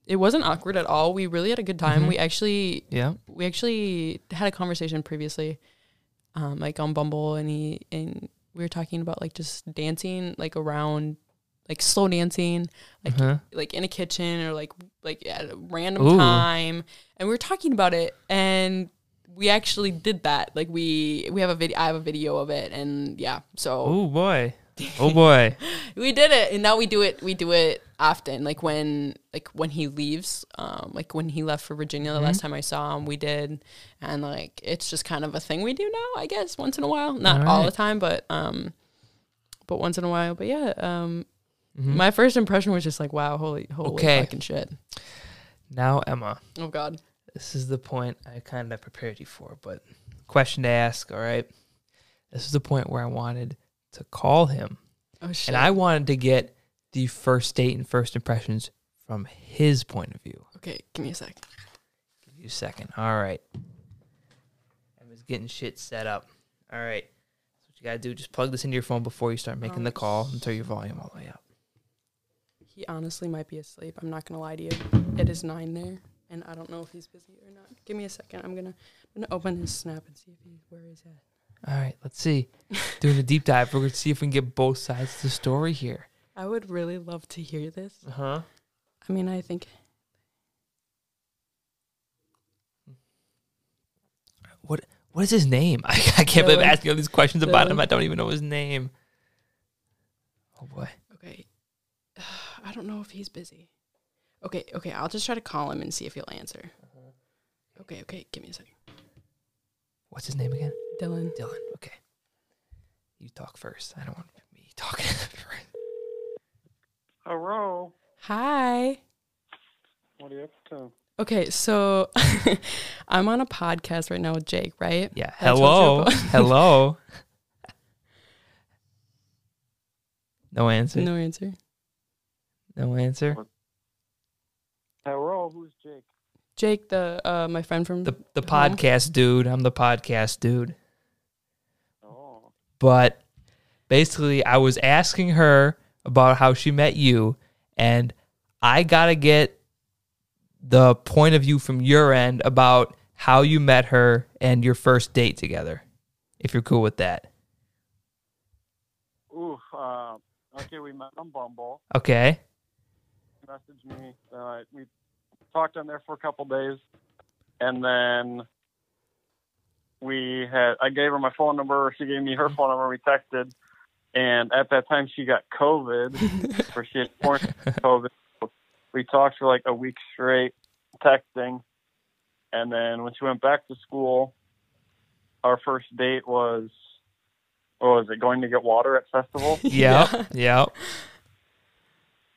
Speaker 2: it wasn't awkward at all. We really had a good time.
Speaker 1: Mm-hmm.
Speaker 2: We actually
Speaker 1: Yeah.
Speaker 2: we actually had a conversation previously, um, like on Bumble, and he and we were talking about like just dancing, like around, like slow dancing, like
Speaker 1: Uh-huh.
Speaker 2: like in a kitchen or like like at a random
Speaker 1: Ooh.
Speaker 2: time, and we were talking about it, and we actually did that. Like we we have a video, I have a video of it, and yeah, so
Speaker 1: Oh boy. Oh boy.
Speaker 2: we did it and now we do it we do it often like when like when he leaves um like when he left for virginia the last time i saw him we did and like it's just kind of a thing we do now i guess once in a while not all the time but um but once in a while but yeah um
Speaker 1: Mhm.
Speaker 2: my first impression was just like wow holy holy
Speaker 1: Okay.
Speaker 2: fucking shit
Speaker 1: Now, Emma,
Speaker 2: oh god
Speaker 1: this is the point I kind of prepared you for, but question to ask. All right. This is the point where I wanted to call him,
Speaker 2: oh shit
Speaker 1: and I wanted to get the first date and first impressions from his point of view.
Speaker 2: Okay, give me a sec.
Speaker 1: Give you a second. All right. Emma's getting shit set up. All right. So what you gotta do, just plug this into your phone before you start making
Speaker 2: Um,
Speaker 1: the call and turn your volume all the way up.
Speaker 2: He honestly might be asleep. I'm not gonna lie to you. It is nine there, and I don't know if he's busy or not. Give me a second. I'm gonna I'm gonna open his snap and see if he where he's at.
Speaker 1: All right, let's see. Doing a deep dive. We're gonna see if we can get both sides of the story here.
Speaker 2: I would really love to hear this.
Speaker 1: Uh huh.
Speaker 2: I mean, I think
Speaker 1: What What is his name? I, I can't believe I'm asking all these questions about him. I don't even know his name. Oh boy.
Speaker 2: Okay. I don't know if he's busy. Okay, okay. I'll just try to call him and see if he'll answer. Uh-huh. Okay, okay. Give me a second.
Speaker 1: What's his name again?
Speaker 2: Dylan.
Speaker 1: Dylan. Okay. You talk first. I don't want me talking.
Speaker 3: Hello.
Speaker 2: Hi.
Speaker 3: What are you up to?
Speaker 2: Okay, so I'm on a podcast right now with Jake, right?
Speaker 1: yeah.
Speaker 2: That's
Speaker 1: Hello. Hello. No answer.
Speaker 2: No answer.
Speaker 1: No answer.
Speaker 3: Hello, who's Jake?
Speaker 2: Jake, the uh, my friend from
Speaker 1: The the
Speaker 2: home.
Speaker 1: podcast dude. I'm the podcast dude.
Speaker 3: Oh.
Speaker 1: But basically, I was asking her about how she met you, and I gotta get the point of view from your end about how you met her and your first date together. If you're cool with that.
Speaker 3: Ooh, uh, okay, we met on Bumble.
Speaker 1: Okay.
Speaker 3: Messaged me. Uh, we talked on there for a couple days, and then we had. I gave her my phone number. She gave me her phone number. We texted, and at that time she got COVID, or she had quarantined COVID. We talked for like a week straight, texting, and then when she went back to school, our first date was. Oh, was it? Going to get water at festival.
Speaker 1: yeah, Yep.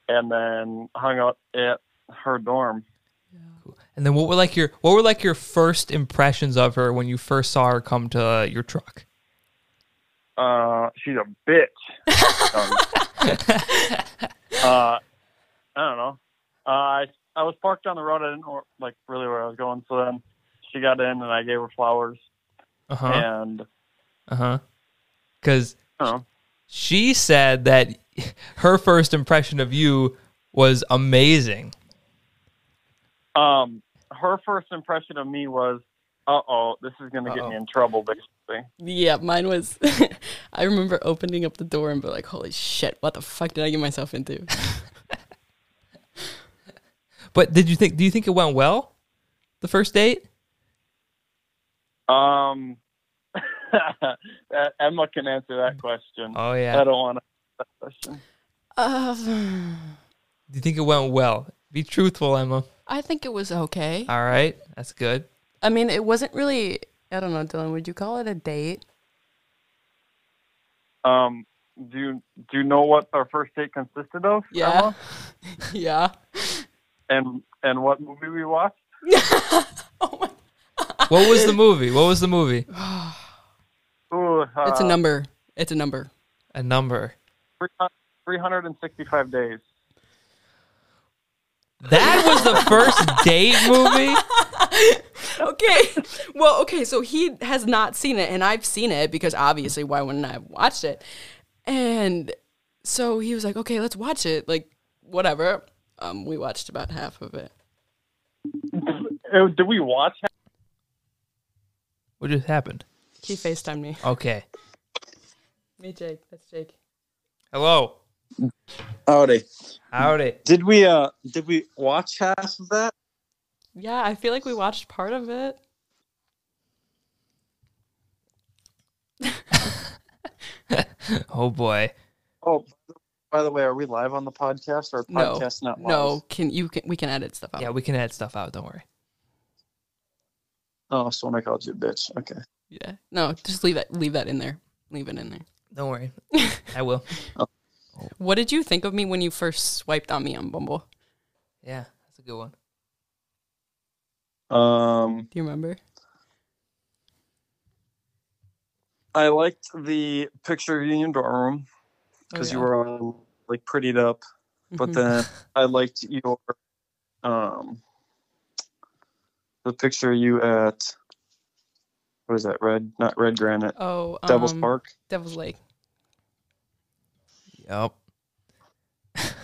Speaker 3: And then hung out at her dorm.
Speaker 1: And then what were like your what were like your first impressions of her when you first saw her come to uh, your truck?
Speaker 3: Uh, she's a bitch. Um, uh, I don't know. Uh, I I was parked on the road. I didn't know like really where I was going. So then she got in, and I gave her flowers.
Speaker 1: Uh huh.
Speaker 3: And
Speaker 1: Uh huh. Because she said that her first impression of you was amazing.
Speaker 3: Um, her first impression of me was, "Uh oh, this is gonna get me in trouble." Basically,
Speaker 2: Yeah, mine was. I remember opening up the door and be like, "Holy shit! What the fuck did I get myself into?"
Speaker 1: But did you think? Do you think it went well? The first date?
Speaker 3: um, Emma can answer that question.
Speaker 1: Oh yeah.
Speaker 3: I don't want to that question.
Speaker 2: Uh,
Speaker 1: Do you think it went well? Be truthful, Emma.
Speaker 2: I think it was okay.
Speaker 1: All right, that's good.
Speaker 2: I mean, it wasn't really. I don't know, Dylan. Would you call it a date?
Speaker 3: Um, do you do you know what our first date consisted of?
Speaker 2: Yeah.
Speaker 3: Emma?
Speaker 2: yeah.
Speaker 3: And and what movie we watched?
Speaker 2: oh my.
Speaker 1: What was the movie? What was the movie?
Speaker 3: Ooh, uh,
Speaker 2: It's a number. It's a number.
Speaker 1: A number.
Speaker 3: 365 days.
Speaker 1: That was the first date movie.
Speaker 2: okay. Well, okay, so he has not seen it, and I've seen it because obviously, why wouldn't I have watched it? And so he was like, okay, let's watch it. Like, whatever. Um, we watched about half of it.
Speaker 3: Uh, Did we watch?
Speaker 1: What just happened?
Speaker 2: He FaceTimed me.
Speaker 1: Okay.
Speaker 2: Me, Jake. That's Jake.
Speaker 1: Hello.
Speaker 3: Howdy.
Speaker 1: Howdy.
Speaker 3: Did we uh did we watch half of that?
Speaker 2: Yeah, I feel like we watched part of it.
Speaker 1: Oh boy.
Speaker 3: Oh, by the way, are we live on the podcast or
Speaker 2: No.
Speaker 3: podcast not live?
Speaker 2: No, can you can we can edit stuff out.
Speaker 1: Yeah, we can add stuff out. Don't worry.
Speaker 3: Oh, so when I called you a bitch. Okay.
Speaker 2: Yeah. No, just leave that leave that in there. Leave it in there.
Speaker 1: Don't worry. I will.
Speaker 2: What did you think of me when you first swiped on me on Bumble?
Speaker 1: Yeah, that's a good one.
Speaker 3: Um,
Speaker 2: Do you remember?
Speaker 3: I liked the picture of you in your dorm
Speaker 2: Oh,
Speaker 3: because
Speaker 2: yeah.
Speaker 3: you were all like prettied up. but
Speaker 2: Mhm.
Speaker 3: then I liked your um the picture of you at what is that red not red granite
Speaker 2: oh,
Speaker 3: Devil's
Speaker 2: um,
Speaker 3: Park.
Speaker 2: Devil's Lake.
Speaker 1: Yep.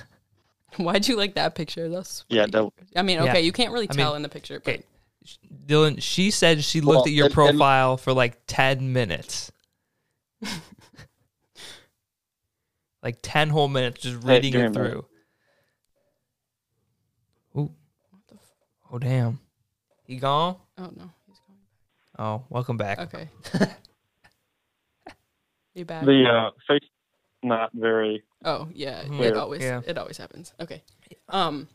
Speaker 2: Why'd you like that picture? That's
Speaker 3: Yeah, Devil-
Speaker 2: I mean,
Speaker 1: Yeah.
Speaker 2: okay, you can't really
Speaker 1: I mean,
Speaker 2: tell in the picture, but
Speaker 1: okay. Dylan, she said she looked
Speaker 3: Well,
Speaker 1: at your
Speaker 3: and- and-
Speaker 1: profile for like 10 minutes. like 10 whole minutes just reading
Speaker 3: give me
Speaker 1: it
Speaker 3: a minute.
Speaker 1: through. Ooh. Oh, damn. He gone?
Speaker 2: oh no, he's going.
Speaker 1: Oh, welcome back.
Speaker 2: Okay. you back?
Speaker 3: The uh, face not very
Speaker 2: oh yeah,
Speaker 1: Mhm.
Speaker 2: it always
Speaker 1: Yeah.
Speaker 2: it always happens. Okay. Um.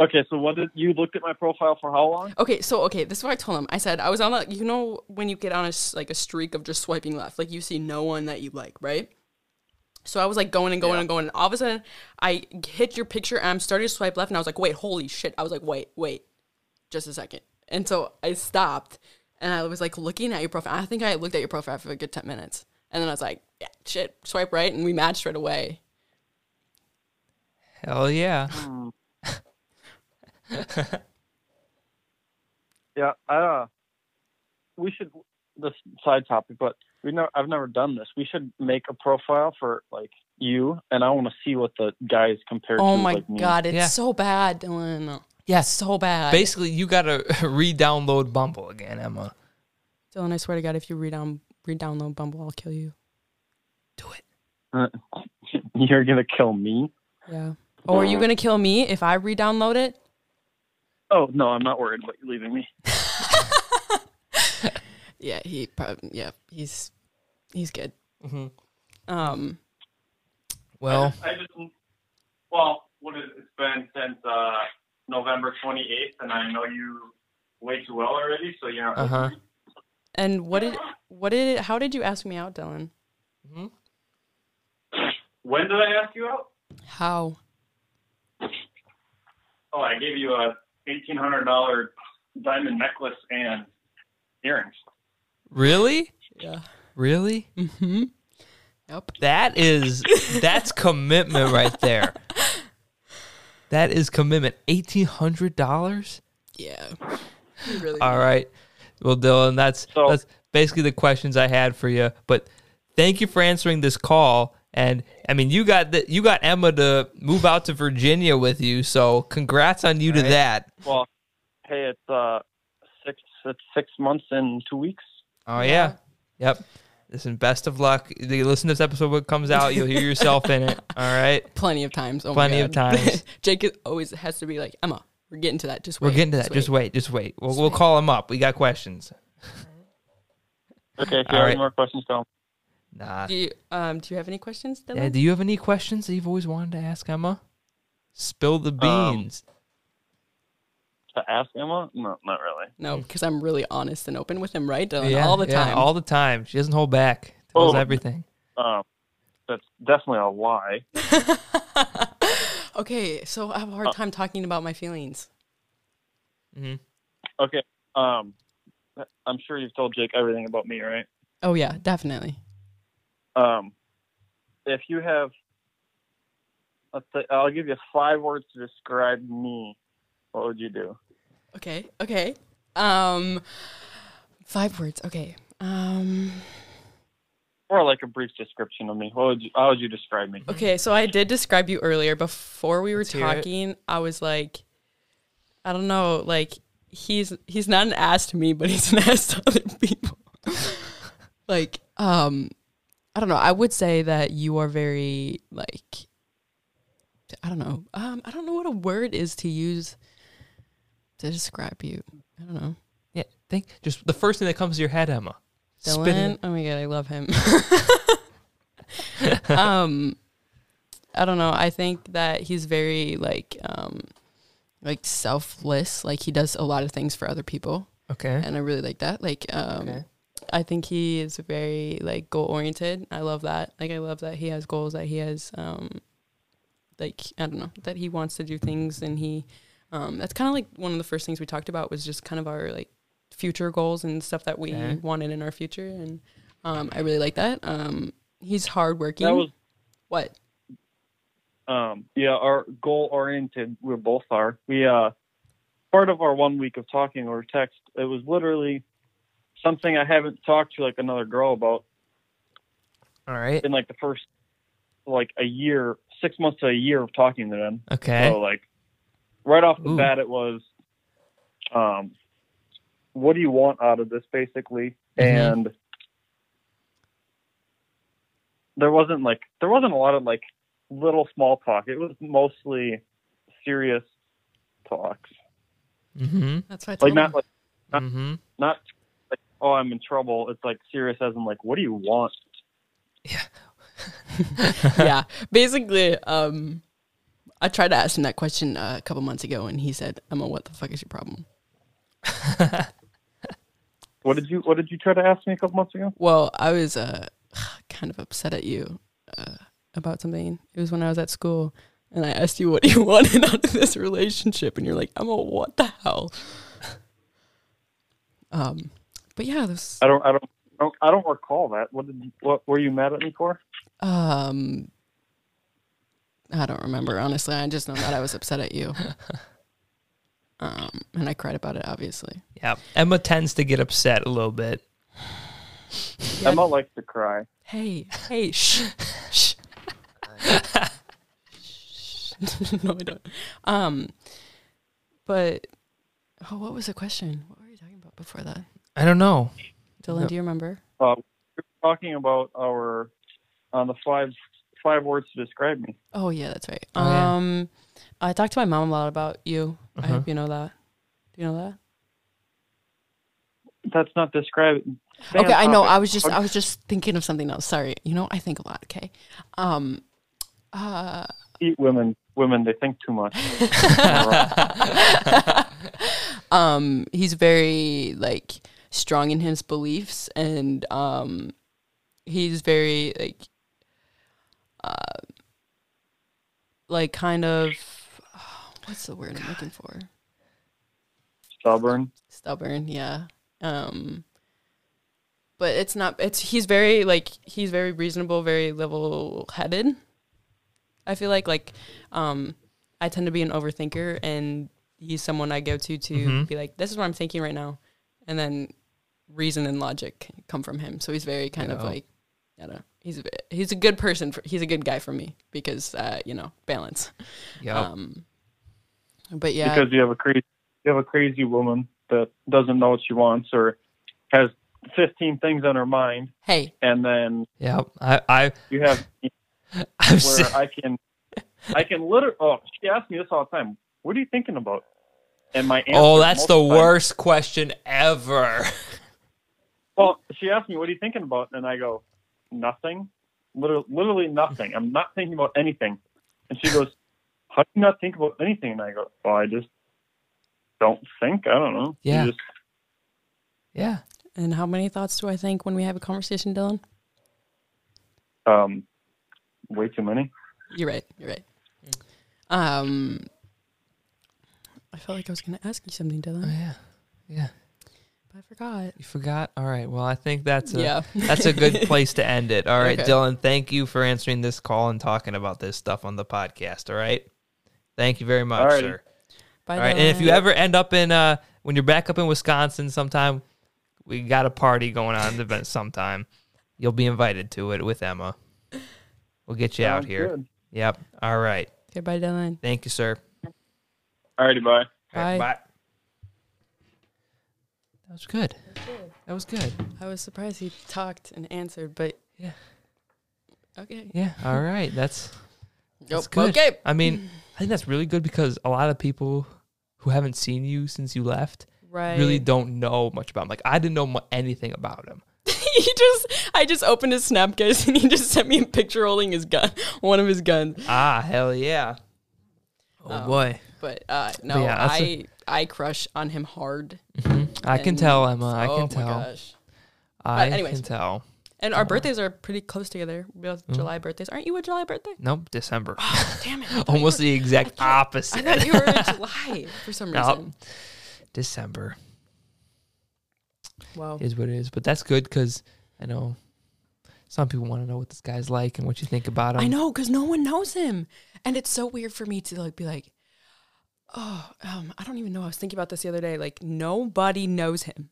Speaker 3: okay. So what did you looked at my profile for how long?
Speaker 2: Okay, so okay, this is what I told him. I said I was on that. You know when you get on a like a streak of just swiping left, like you see no one that you like, right? So I was like going and going
Speaker 3: Yeah.
Speaker 2: and going. And all of a sudden, I hit your picture and I'm starting to swipe left, and I was like, wait, holy shit! I was like, wait, wait, just a second. And so I stopped and I was like looking at your profile. I think I looked at your profile for a good ten minutes, and then I was like, yeah, shit, swipe right, and we matched right away.
Speaker 1: Hell yeah.
Speaker 3: Hmm. yeah, I, uh, we should. This side topic, but we know I've never done this. We should make a profile for like you, and I want to see what the guys compare
Speaker 2: Oh
Speaker 3: to.
Speaker 2: my
Speaker 3: like, me.
Speaker 2: god, it's
Speaker 1: Yeah.
Speaker 2: so bad, Dylan.
Speaker 1: Yes.
Speaker 2: So bad.
Speaker 1: Basically, you got to re download Bumble again, Emma.
Speaker 2: Dylan, I swear to God, if you redown re-download Bumble, I'll kill you.
Speaker 1: Do it.
Speaker 3: You're gonna kill me.
Speaker 2: Yeah. Or are you gonna kill me if I re-download it?
Speaker 3: Oh no, I'm not worried about you leaving me.
Speaker 2: Yeah, he probably. Yeah, he's he's good.
Speaker 1: hmm
Speaker 2: Um.
Speaker 1: Well,
Speaker 3: I just, I just well, what is it's been since uh, November 28th, and I know you way too well already. So you know,
Speaker 1: uh huh.
Speaker 2: And what did what did how did you ask me out, Dylan?
Speaker 1: hmm
Speaker 3: when did I ask you out?
Speaker 2: How?
Speaker 3: Oh, I gave you a eighteen hundred dollar diamond necklace and earrings.
Speaker 1: Really?
Speaker 2: Yeah.
Speaker 1: Really?
Speaker 2: Mm-hmm. Yep.
Speaker 1: That is that's commitment right there. That is commitment. Eighteen hundred dollars.
Speaker 2: Yeah. Really.
Speaker 1: All right. Well, Dylan, that's
Speaker 3: So-
Speaker 1: that's basically the questions I had for you. But thank you for answering this call. And I mean, you got the, you got Emma to move out to Virginia with you. So congrats on you to that.
Speaker 3: Well, hey, it's uh six it's six months and two weeks.
Speaker 1: Oh yeah. Yep. Listen, best of luck. Listen to this episode when it comes out. You'll hear yourself in it. All right.
Speaker 2: Plenty of times. Oh
Speaker 1: Plenty
Speaker 2: my
Speaker 1: of times.
Speaker 2: Jake always has to be like Emma. We're getting to that. Just wait.
Speaker 1: We're getting to that. Just wait. Just wait. We'll,
Speaker 2: Just
Speaker 1: we'll
Speaker 2: wait.
Speaker 1: call him up. We got questions.
Speaker 3: Okay, if you have
Speaker 1: right.
Speaker 3: any more questions, tell me.
Speaker 1: Nah.
Speaker 2: Do you um do you have any questions, Dylan?
Speaker 1: Yeah, do you have any questions that you've always wanted to ask Emma? Spill the
Speaker 3: Um,
Speaker 1: beans.
Speaker 3: To ask Emma? No, not really.
Speaker 2: no, because I'm really honest and open with him, right, Dylan?
Speaker 1: yeah,
Speaker 2: all the
Speaker 1: yeah,
Speaker 2: time.
Speaker 1: all the time. She doesn't hold back. Tells
Speaker 3: Oh.
Speaker 1: everything.
Speaker 3: Um, that's definitely a lie.
Speaker 2: okay, so I have a
Speaker 1: Uh,
Speaker 2: hard time talking about my feelings.
Speaker 1: Mm-hmm.
Speaker 3: Okay. Um, I'm sure you've told Jake everything about me, right?
Speaker 2: Oh yeah, definitely.
Speaker 3: Um, if you have, let's say, I'll give you five words to describe me. What would you do?
Speaker 2: Okay, okay. Um, five words. Okay. Um,
Speaker 3: Or like a brief description of me. What would you? How would you describe me?
Speaker 2: okay. So I did describe you earlier before we were
Speaker 1: Let's
Speaker 2: talking. I was like, I don't know, like he's he's not an ass to me, but he's an ass to other people. like, um, I don't know. I would say that you are very like, I don't know. Um, I don't know what a word is to use to describe you. I don't know.
Speaker 1: Yeah, think just the first thing that comes to your head, Emma.
Speaker 2: Dylan. Oh my god, I love him. um, I don't know. I think that he's very like um, like selfless. Like he does a lot of things for other people,
Speaker 1: Okay.
Speaker 2: and I really like that. Like um,
Speaker 1: Okay.
Speaker 2: I think he is very like goal oriented. I love that. Like I love that he has goals. That he has um, like I don't know that he wants to do things, and he um, that's kind of like one of the first things we talked about was just kind of our like future goals and stuff that we
Speaker 1: Okay.
Speaker 2: wanted in our future, and um, I really like that. Um, he's hardworking.
Speaker 3: That was
Speaker 2: what?
Speaker 3: um, yeah, our goal oriented. We both are. We uh, part of our one week of talking or text. It was literally something I haven't talked to like another girl about
Speaker 1: All right.
Speaker 3: in like the first like a year, six months to a year of talking to them.
Speaker 1: Okay.
Speaker 3: So like right off the
Speaker 1: Ooh.
Speaker 3: bat, it was, um, what do you want out of this, basically?
Speaker 1: Mhm.
Speaker 3: And there wasn't like there wasn't a lot of like little small talk. It was mostly serious talks.
Speaker 1: Mm-hmm.
Speaker 2: That's why I
Speaker 3: Like not
Speaker 2: him.
Speaker 3: like
Speaker 1: Mm-hmm.
Speaker 3: not like oh I'm in trouble. It's like serious as in like what do you want?
Speaker 2: Yeah. yeah, basically, um, I tried to ask him that question uh, a couple months ago, and he said, "Emma, what the fuck is your problem?"
Speaker 3: What did you What did you try to ask me a couple months ago?
Speaker 2: Well, I was uh, kind of upset at you uh, about something. It was when I was at school, and I asked you what you wanted out of this relationship, and you're like, "Emma, what the hell?" Um, but yeah, this
Speaker 3: I don't I don't I don't, recall that. What did you, what were you mad at me for?
Speaker 2: um, I don't remember honestly. I just know that I was upset at you. Um, and I cried about it, obviously.
Speaker 1: Yeah. Emma tends to get upset a little bit.
Speaker 2: Yeah.
Speaker 3: Emma likes to cry.
Speaker 2: Hey, hey, shh, shh. no, I don't. Um, but oh, what was the question? What were you talking about before that?
Speaker 1: I don't know.
Speaker 2: Dylan,
Speaker 1: No.
Speaker 2: do you remember?
Speaker 3: Uh, we were talking about our on the five five words to describe me.
Speaker 2: Oh yeah, that's right.
Speaker 1: Oh, yeah.
Speaker 2: um, I talked to my mom a lot about you. I
Speaker 1: Uh-huh.
Speaker 2: hope you know that. Do you know that?
Speaker 3: That's not describing.
Speaker 2: okay, I know. I was just I was just thinking of something else. Sorry. You know, I think a lot. Okay. Um. Uh.
Speaker 3: eat women. Women, they think too much.
Speaker 2: um. He's very like strong in his beliefs, and um, he's very like, uh, like kind of. What's the word I'm looking for?
Speaker 3: Stubborn.
Speaker 2: stubborn yeah um but it's not it's he's very like he's very reasonable very level headed i feel like like um i tend to be an overthinker and he's someone i go to to
Speaker 1: Mhm.
Speaker 2: be like this is what i'm thinking right now and then reason and logic come from him so he's very kind of like i don't know he's a, he's a good person for, he's a good guy for me because uh you know balance
Speaker 1: Yep.
Speaker 2: um but yeah
Speaker 3: Because you have a crazy you have a crazy woman that doesn't know what she wants or has fifteen things on her mind
Speaker 2: hey
Speaker 3: and then
Speaker 1: yeah, I, I,
Speaker 3: you have
Speaker 1: I've
Speaker 3: where
Speaker 1: seen,
Speaker 3: I can I can literally oh she asks me this all the time. What are you thinking about? And my answer
Speaker 1: oh, that's the
Speaker 3: times-
Speaker 1: worst question ever.
Speaker 3: Well, she asked me, "What are you thinking about?" And I go, "Nothing, literally, literally nothing. I'm not thinking about anything." And she goes, "How do you not think about anything?" And I go, "Well, I just don't think. I don't know.
Speaker 1: Yeah.
Speaker 3: just-
Speaker 1: yeah.
Speaker 2: and how many thoughts do i think when we have a conversation dylan
Speaker 3: um, way too many.
Speaker 2: You're right. You're right. Um, I felt like I was going to ask you something,
Speaker 1: Oh,
Speaker 2: Dylan,
Speaker 1: yeah. Yeah.
Speaker 2: But I forgot.
Speaker 1: You forgot? All right. Well, I think that's a,
Speaker 2: yeah,
Speaker 1: that's a good place to end it. All right,
Speaker 2: Okay.
Speaker 1: Dylan, thank you for answering this call and talking about this stuff on the podcast. All right. Thank you very much,
Speaker 3: Alrighty.
Speaker 1: sir.
Speaker 2: Bye,
Speaker 1: All right. And if you ever end up in uh when you're back up in Wisconsin sometime, we got a party going on at the event sometime. You'll be invited to it with Emma. We'll get you out here.
Speaker 3: good.
Speaker 1: Yep. All right.
Speaker 2: okay, bye, Dylan.
Speaker 1: Thank you, sir.
Speaker 3: Alrighty, bye.
Speaker 1: All right,
Speaker 2: Bye.
Speaker 1: bye. That was good. That was good.
Speaker 2: I was surprised he talked and answered, but
Speaker 1: Yeah.
Speaker 2: Okay.
Speaker 1: Yeah. All right. That's that's
Speaker 2: Yep,
Speaker 1: good.
Speaker 2: Okay.
Speaker 1: I mean, I think that's really good because a lot of people who haven't seen you since you left
Speaker 2: Right.
Speaker 1: really don't know much about him. Like I didn't know mu- anything about him.
Speaker 2: he just I just opened his snap case and he just sent me a picture holding his gun, one of his guns.
Speaker 1: Ah, hell yeah. Oh
Speaker 2: Um,
Speaker 1: boy.
Speaker 2: But uh no,
Speaker 1: yeah, that's
Speaker 2: I I crush on him hard.
Speaker 1: I can tell, Emma. I
Speaker 2: oh
Speaker 1: can
Speaker 2: my
Speaker 1: tell.
Speaker 2: gosh.
Speaker 1: I
Speaker 2: anyways.
Speaker 1: can tell.
Speaker 2: And our birthdays are pretty close together. We're Both
Speaker 1: Mhm.
Speaker 2: July birthdays. Aren't you a July birthday?
Speaker 1: Nope, December.
Speaker 2: Oh, damn it. I thought
Speaker 1: Almost
Speaker 2: you
Speaker 1: the exact
Speaker 2: I
Speaker 1: opposite.
Speaker 2: I thought you were in July for some
Speaker 1: Nope.
Speaker 2: reason.
Speaker 1: December
Speaker 2: Wow.
Speaker 1: is what it is, but that's good because I know some people want to know what this guy's like and what you think about him.
Speaker 2: I know because no one knows him, and it's so weird for me to like be like, oh, um, I don't even know. I was thinking about this the other day. Like nobody knows him.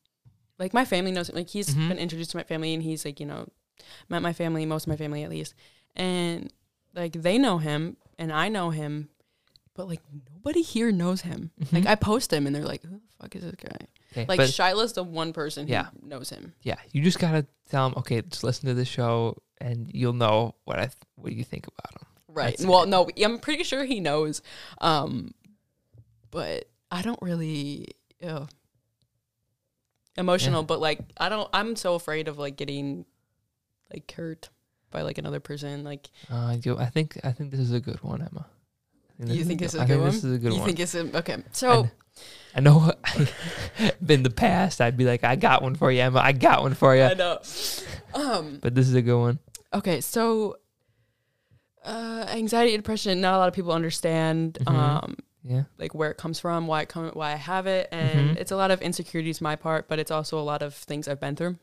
Speaker 2: Like my family knows him. Like he's
Speaker 1: Mhm.
Speaker 2: been introduced to my family, and he's like you know, met my family, most of my family at least, and like they know him, and I know him, but like nobody here knows him. Like
Speaker 1: Mhm.
Speaker 2: I post him, and they're like, who the fuck is this guy?
Speaker 1: Okay,
Speaker 2: Like Shiloh's the one person who
Speaker 1: Yeah.
Speaker 2: knows him.
Speaker 1: yeah, you just gotta tell him. Okay, just listen to the show, and you'll know what I th- what you think about him.
Speaker 2: Right.
Speaker 1: That's
Speaker 2: well, no, I'm pretty sure he knows. Um, but I don't really ew. emotional.
Speaker 1: Yeah.
Speaker 2: But like, I don't. I'm so afraid of like getting like hurt by like another person. Like,
Speaker 1: Uh, you, I think I think this is a good one, Emma. I
Speaker 2: you think this is a good one?
Speaker 1: This is a good one?
Speaker 2: you
Speaker 1: one.
Speaker 2: think it's a, okay? So
Speaker 1: And I know in the past I'd be like, I got one for you, Emma. I got one for you.
Speaker 2: I know. Um.
Speaker 1: But this is a good one.
Speaker 2: Okay. So. Uh, anxiety depression. Not a lot of people understand.
Speaker 1: Mhm.
Speaker 2: Um,
Speaker 1: Yeah.
Speaker 2: like where it comes from, why it come, why I have it, and
Speaker 1: Mhm.
Speaker 2: it's a lot of insecurities my part, but it's also a lot of things I've been through.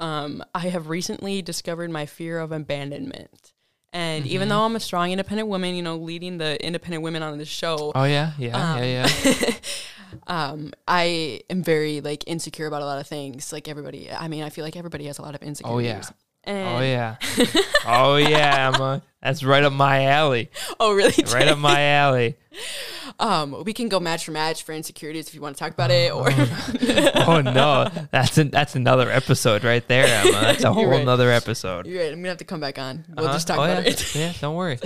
Speaker 2: Um, I have recently discovered my fear of abandonment, and even
Speaker 1: Mhm.
Speaker 2: though I'm a strong, independent woman, you know, leading the independent women on the show,
Speaker 1: Oh yeah, yeah,
Speaker 2: um,
Speaker 1: yeah, yeah.
Speaker 2: um, I am very like insecure about a lot of things. Like everybody, I mean, I feel like everybody has a lot of insecurities. And,
Speaker 1: Oh yeah. oh yeah, Emma. That's right up my alley.
Speaker 2: oh really?
Speaker 1: Right up my alley.
Speaker 2: Um, we can go match for match for insecurities if you want to talk about it, or
Speaker 1: Oh no, that's an, that's another episode right there, Emma. That's a whole
Speaker 2: right.
Speaker 1: nother episode.
Speaker 2: You're right. I'm gonna have to come back on. We'll
Speaker 1: Uh-huh.
Speaker 2: just talk
Speaker 1: oh,
Speaker 2: about
Speaker 1: yeah.
Speaker 2: it.
Speaker 1: yeah, don't worry.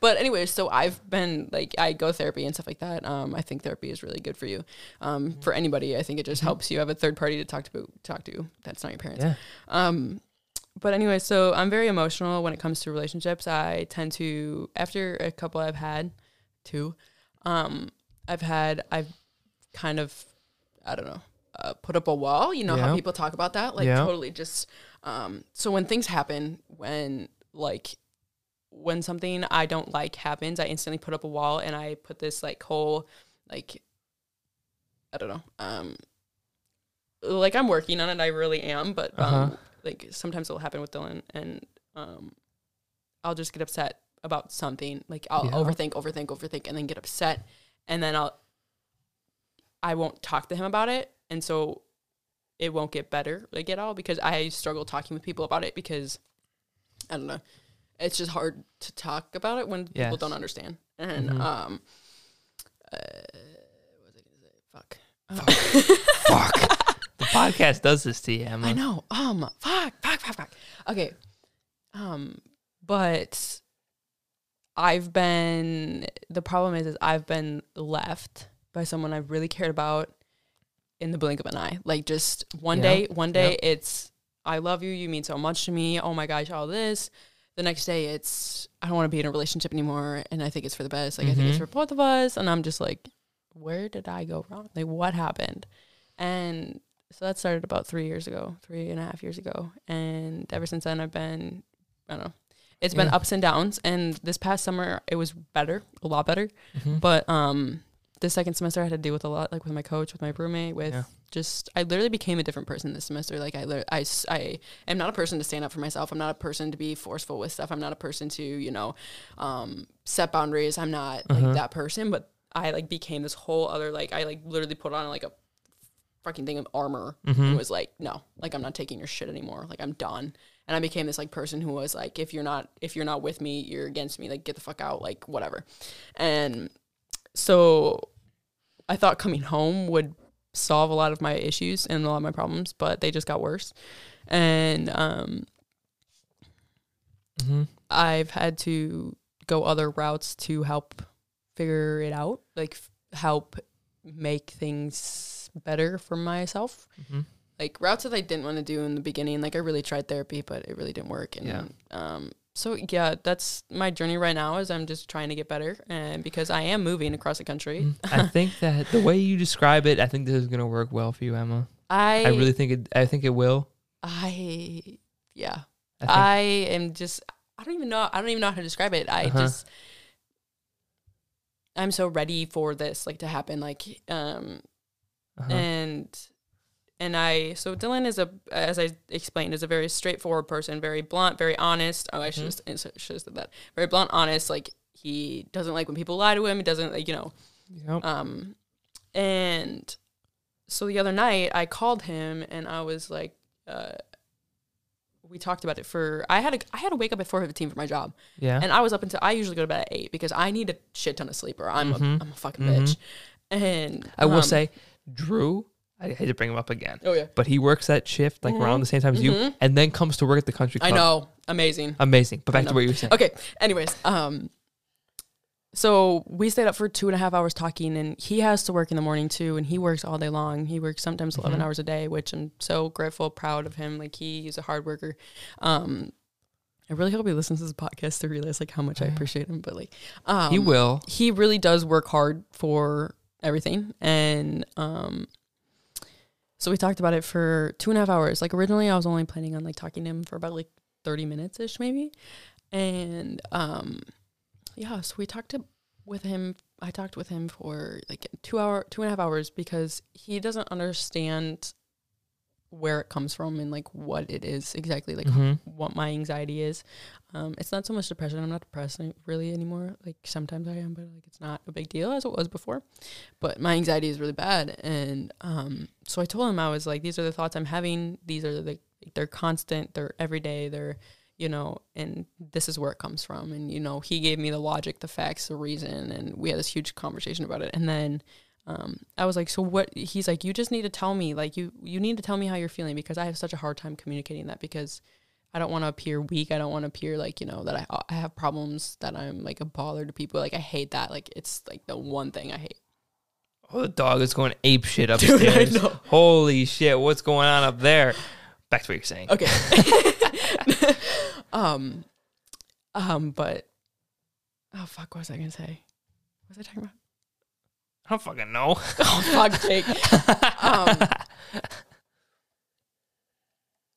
Speaker 2: But anyway, so I've been like I go therapy and stuff like that. Um, I think therapy is really good for you. Um, for anybody, I think it just
Speaker 1: Mm-hmm.
Speaker 2: helps you have a third party to talk to. Talk to. That's not your parents.
Speaker 1: Yeah.
Speaker 2: Um, but anyway, so I'm very emotional when it comes to relationships. I tend to after a couple I've had, two, um, I've had I've kind of I don't know uh, put up a wall. You know
Speaker 1: Yeah.
Speaker 2: how people talk about that, like
Speaker 1: Yeah.
Speaker 2: totally just. Um, so when things happen, when like when something I don't like happens, I instantly put up a wall and I put this like whole like I don't know. Um like I'm working on it, I really am, but um
Speaker 1: Uh-huh.
Speaker 2: Like sometimes it'll happen with Dylan and um I'll just get upset about something. Like I'll
Speaker 1: Yeah.
Speaker 2: overthink, overthink, overthink and then get upset and then I'll I won't talk to him about it and so it won't get better like at all because I struggle talking with people about it because I don't know. It's just hard to talk about it when people don't understand. And
Speaker 1: Mhm.
Speaker 2: um uh what was I gonna say? Fuck. Fuck.
Speaker 1: Fuck. The podcast does this to you, Emma.
Speaker 2: I know. Um fuck, fuck, fuck, fuck. Okay. Um but I've been the problem is is I've been left by someone I really cared about in the blink of an eye. Like just one
Speaker 1: Yeah.
Speaker 2: day, one day it's I love you, you mean so much to me. Oh my gosh, all this. The next day it's I don't want to be in a relationship anymore and I think it's for the best. Like I think it's
Speaker 1: Mhm.
Speaker 2: for both of us and I'm just like where did I go wrong? Like what happened? And so that started about three years ago, three and a half years ago. And ever since then I've been I don't know. It's been ups and downs and this past summer it was better, a lot better.
Speaker 1: Mhm.
Speaker 2: But um, the second semester I had to deal with a lot, like with my coach, with my roommate, with
Speaker 1: Yeah.
Speaker 2: just I literally became a different person this semester. Like I, I, I am not a person to stand up for myself. I'm not a person to be forceful with stuff. I'm not a person to you know um, set boundaries. I'm not
Speaker 1: Uh-huh.
Speaker 2: like that person. But I like became this whole other like I like literally put on like a fucking thing of armor
Speaker 1: Mhm.
Speaker 2: and was like, no, like I'm not taking your shit anymore. Like I'm done. And I became this like person who was like, if you're not if you're not with me, you're against me. Like get the fuck out. Like whatever. And so I thought coming home would solve a lot of my issues and a lot of my problems, but they just got worse. And um,
Speaker 1: Mhm.
Speaker 2: I've had to go other routes to help figure it out, like f- help make things better for myself.
Speaker 1: Mhm.
Speaker 2: Like routes that I didn't want to do in the beginning. Like I really tried therapy, but it really didn't work. And
Speaker 1: Yeah.
Speaker 2: um, so yeah, that's my journey right now. Is I'm just trying to get better, and because I am moving across the country,
Speaker 1: Mm, I think that the way you describe it, I think this is gonna work well for you, Emma.
Speaker 2: I
Speaker 1: I really think it. I think it will.
Speaker 2: I yeah.
Speaker 1: I
Speaker 2: I am just I don't even know I don't even know how to describe it. I
Speaker 1: Uh-huh.
Speaker 2: just I'm so ready for this like to happen like um
Speaker 1: uh-huh.
Speaker 2: and and I so Dylan is a as I explained is a very straightforward person, very blunt, very honest. Oh, I should have should have said that. Very blunt, honest. Like he doesn't like when people lie to him. He doesn't like you know.
Speaker 1: Yep.
Speaker 2: Um, and so the other night I called him and I was like, uh, we talked about it for I had a I had to wake up at four fifteen for my job,
Speaker 1: yeah.
Speaker 2: and I was up until I usually go to bed at eight because I need a shit ton of sleep or I'm
Speaker 1: Mhm.
Speaker 2: a I'm a fucking
Speaker 1: Mhm.
Speaker 2: bitch. And
Speaker 1: I will
Speaker 2: um,
Speaker 1: say, Drew. I hate to bring him up again,
Speaker 2: oh yeah,
Speaker 1: but he works that shift like around the same time as you,
Speaker 2: Mhm.
Speaker 1: and then comes to work at the country club.
Speaker 2: I know, amazing.
Speaker 1: Amazing. But back to what you were saying.
Speaker 2: Okay. Anyways, um, so we stayed up for two and a half hours talking, and he has to work in the morning too, and he works all day long. He works sometimes 11
Speaker 1: Mhm.
Speaker 2: hours a day, which I'm so grateful, proud of him. Like he's a hard worker. Um, I really hope he listens to this podcast to realize like how much I appreciate him. But like, um,
Speaker 1: he will.
Speaker 2: He really does work hard for everything, and um. So we talked about it for two and a half hours. Like originally, I was only planning on like talking to him for about like thirty minutes ish, maybe. And um, yeah, so we talked to, with him. I talked with him for like two hour, two and a half hours because he doesn't understand where it comes from and like what it is exactly, like
Speaker 1: Mhm.
Speaker 2: what my anxiety is. Um, it's not so much depression. I'm not depressed really anymore. Like sometimes I am, but like it's not a big deal as it was before. But my anxiety is really bad, and um, so I told him I was like, these are the thoughts I'm having. These are the they're constant. They're everyday. They're you know, and this is where it comes from. And you know, he gave me the logic, the facts, the reason, and we had this huge conversation about it. And then um, I was like, so what? He's like, you just need to tell me, like you you need to tell me how you're feeling because I have such a hard time communicating that because I don't want to appear weak. I don't want to appear like you know that I I have problems that I'm like a bother to people. Like I hate that. Like it's like the one thing I hate.
Speaker 1: Oh, the dog is going ape shit
Speaker 2: Dude,
Speaker 1: upstairs.
Speaker 2: know.
Speaker 1: Holy shit! What's going on up there? Back to what you're saying.
Speaker 2: Okay. um, um, but oh fuck, what was I gonna say? What was I talking about?
Speaker 1: I don't fucking know.
Speaker 2: Oh fuck, Jake. um,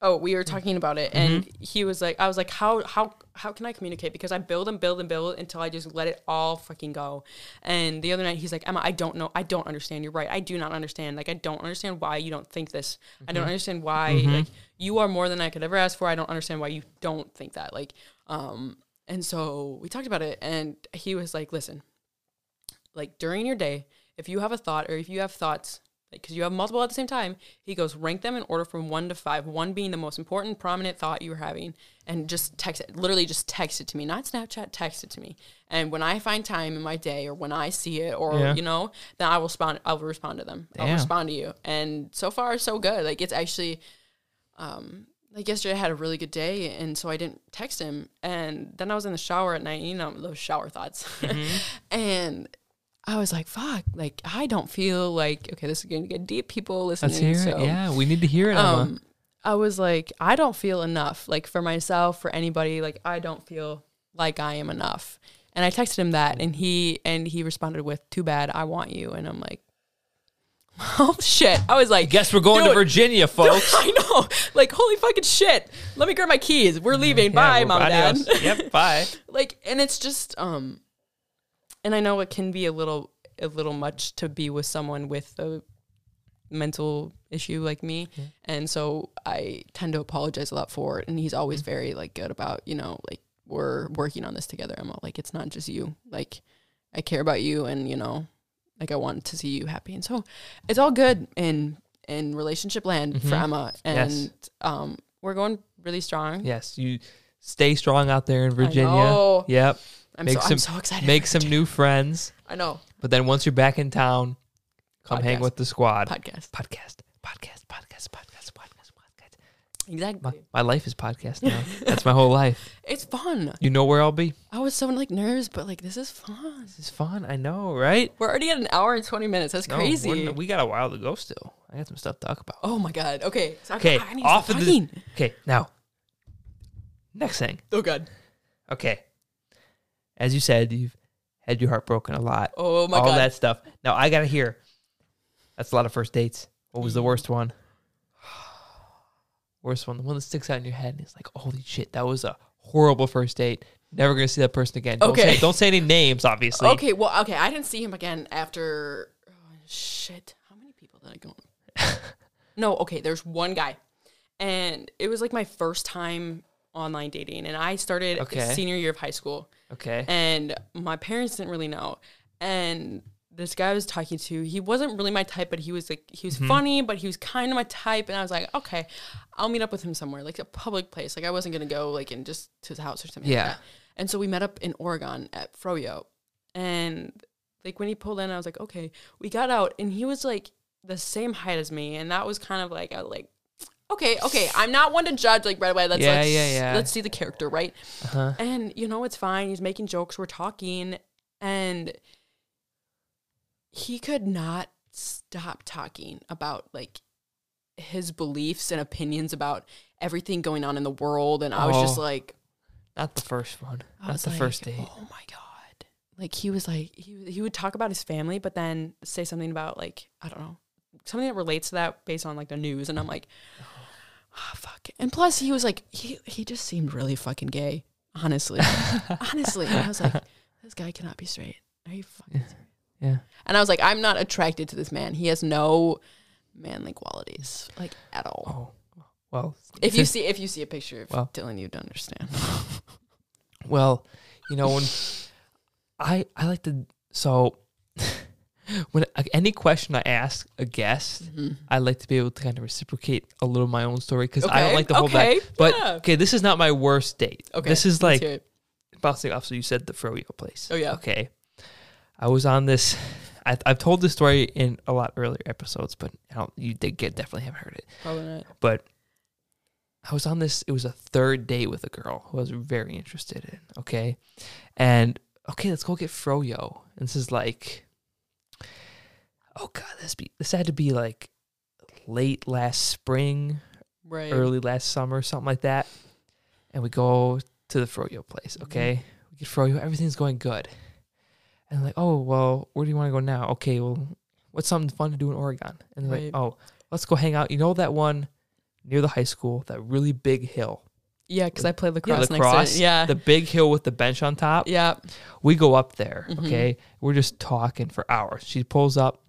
Speaker 2: oh, we were talking about it, and he was like, I was like, how how how can I communicate? Because I build and build and build until I just let it all fucking go. And the other night, he's like, Emma, I don't know, I don't understand. You're right, I do not understand. Like, I don't understand why you don't think this. I don't understand why like you are more than I could ever ask for. I don't understand why you don't think that. Like, um, and so we talked about it, and he was like, listen, like during your day, if you have a thought or if you have thoughts, like because you have multiple at the same time, he goes rank them in order from one to five. One being the most important, prominent thought you were having, and just text it. Literally, just text it to me, not Snapchat. Text it to me, and when I find time in my day or when I see it or
Speaker 1: Yeah.
Speaker 2: you know, then I will respond. I will respond to them. I'll respond to you, and so far so good. Like it's actually um like yesterday I had a really good day and so I didn't text him and then I was in the shower at night, you know, those shower thoughts.
Speaker 1: Mm-hmm.
Speaker 2: and I was like, fuck, like I don't feel like okay, this is gonna get deep people listening.
Speaker 1: Let's hear
Speaker 2: so,
Speaker 1: it. Yeah, we need to hear it.
Speaker 2: Um I was like, I don't feel enough. Like for myself, for anybody, like I don't feel like I am enough. And I texted him that and he and he responded with, Too bad, I want you. And I'm like, Oh shit. I was like,
Speaker 1: Guess we're going to Virginia, folks.
Speaker 2: I know. Like, holy fucking shit. Let me grab my keys. We're leaving. Bye,
Speaker 1: Yeah,
Speaker 2: mom dad.
Speaker 1: yep. Bye.
Speaker 2: like, and it's just, um, and I know it can be a little, a little much to be with someone with a mental issue like me. And so I tend to apologize a lot for it. And he's always very, like, good about, you know, like, we're working on this together, Emma. Like, it's not just you. Like, I care about you and, you know, like I want to see you happy. And so it's all good in in relationship land for
Speaker 1: Mhm.
Speaker 2: Emma. And
Speaker 1: Yes.
Speaker 2: um we're going really strong.
Speaker 1: Yes, you stay strong out there in Virginia. Yep.
Speaker 2: I'm,
Speaker 1: Make
Speaker 2: so,
Speaker 1: some-
Speaker 2: I'm so excited.
Speaker 1: Make some new friends.
Speaker 2: I know.
Speaker 1: But then once you're back in town, come hang with the squad.
Speaker 2: Podcast.
Speaker 1: Podcast. Podcast. Podcast. Podcast. Podcast. Podcast.
Speaker 2: Exactly.
Speaker 1: My, my life is podcast now. That's my whole life.
Speaker 2: it's fun.
Speaker 1: You know where I'll be.
Speaker 2: I was so like nervous, but like this is fun.
Speaker 1: This is fun. I know, right?
Speaker 2: We're already at an hour and twenty minutes. That's
Speaker 1: No,
Speaker 2: crazy.
Speaker 1: we got a while to go still. I got some stuff to talk about.
Speaker 2: oh my god. Okay. So
Speaker 1: Okay,
Speaker 2: I,
Speaker 1: off of the- Okay, now, next thing.
Speaker 2: Oh god.
Speaker 1: Okay. As you said, you've had your heart broken a lot.
Speaker 2: Oh my
Speaker 1: all
Speaker 2: god.
Speaker 1: All that stuff. Now I gotta hear. That's a lot of first dates. What was the
Speaker 2: Mm.
Speaker 1: worst one? Worst one, the one that sticks out in your head, and it's like, holy shit, that was a horrible first date. Never gonna see that person again. Don't
Speaker 2: Okay.
Speaker 1: say, don't say any names, obviously.
Speaker 2: Okay, well, okay, I didn't see him again after. Oh, shit, how many people did I go? on? No, okay, there's one guy. And it was like my first time online dating. And I started
Speaker 1: Okay.
Speaker 2: senior year of high school.
Speaker 1: Okay.
Speaker 2: And my parents didn't really know. And this guy I was talking to, he wasn't really my type, but he was like, he was mm-hmm. funny, but he was kind of my type. And I was like, okay, I'll meet up with him somewhere, like a public place. Like I wasn't going to go like in just to his house or something.
Speaker 1: Yeah.
Speaker 2: Like that. And so we met up in Oregon at Froyo. And like when he pulled in, I was like, okay, we got out. And he was like the same height as me. And that was kind of like, I was like, okay, okay, I'm not one to judge like right away. Let's
Speaker 1: Yeah,
Speaker 2: let's,
Speaker 1: yeah, yeah.
Speaker 2: let's see the character, right?
Speaker 1: Uh-huh.
Speaker 2: And you know, it's fine. He's making jokes. We're talking, and he could not stop talking about like his beliefs and opinions about everything going on in the world. And I was just
Speaker 1: Oh.
Speaker 2: like,
Speaker 1: Not the first one.
Speaker 2: I
Speaker 1: Not the
Speaker 2: like,
Speaker 1: first date.
Speaker 2: Oh my god! Like he was like he he would talk about his family, but then say something about like I don't know something that relates to that based on like the news, and I'm like, oh, fuck. And plus, he was like he he just seemed really fucking gay. Honestly, honestly, and I was like, this guy cannot be straight. Are you fucking? serious?
Speaker 1: Yeah.
Speaker 2: And I was like, I'm not attracted to this man. He has no manly qualities, like at all.
Speaker 1: Oh. Well,
Speaker 2: If you see if you see a picture of
Speaker 1: Well.
Speaker 2: Dylan, you'd understand.
Speaker 1: Well, you know when I I like to so when like, any question I ask a guest, mm-hmm. I like to be able to kind of reciprocate a little of my own story because I don't like to hold
Speaker 2: okay,
Speaker 1: back. But
Speaker 2: yeah.
Speaker 1: okay, this is not my worst date.
Speaker 2: Okay,
Speaker 1: this is like bouncing off. So you said the froyo place.
Speaker 2: Oh, yeah.
Speaker 1: Okay, I was on this. I, I've told this story in a lot earlier episodes, but I don't. You did get definitely haven't heard it.
Speaker 2: Probably not.
Speaker 1: but I was on this. It was a third date with a girl who I was very interested in. Okay, and okay, let's go get froyo. And this is like, oh god, this be this had to be like late last spring,
Speaker 2: Right.
Speaker 1: early last summer, something like that. And we go to the froyo place. Okay, we get froyo. Everything's going good. And like, oh well, where do you want to go now? Okay, well, what's something fun to do in Oregon? And
Speaker 2: Right.
Speaker 1: like, oh, let's go hang out. You know that one near the high school, that really big hill.
Speaker 2: Yeah, because I
Speaker 1: Yeah,
Speaker 2: lacrosse next to it. Yeah.
Speaker 1: The big hill with the bench on top.
Speaker 2: yeah.
Speaker 1: We go up there.
Speaker 2: Mhm.
Speaker 1: Okay. We're just talking for hours. She pulls up.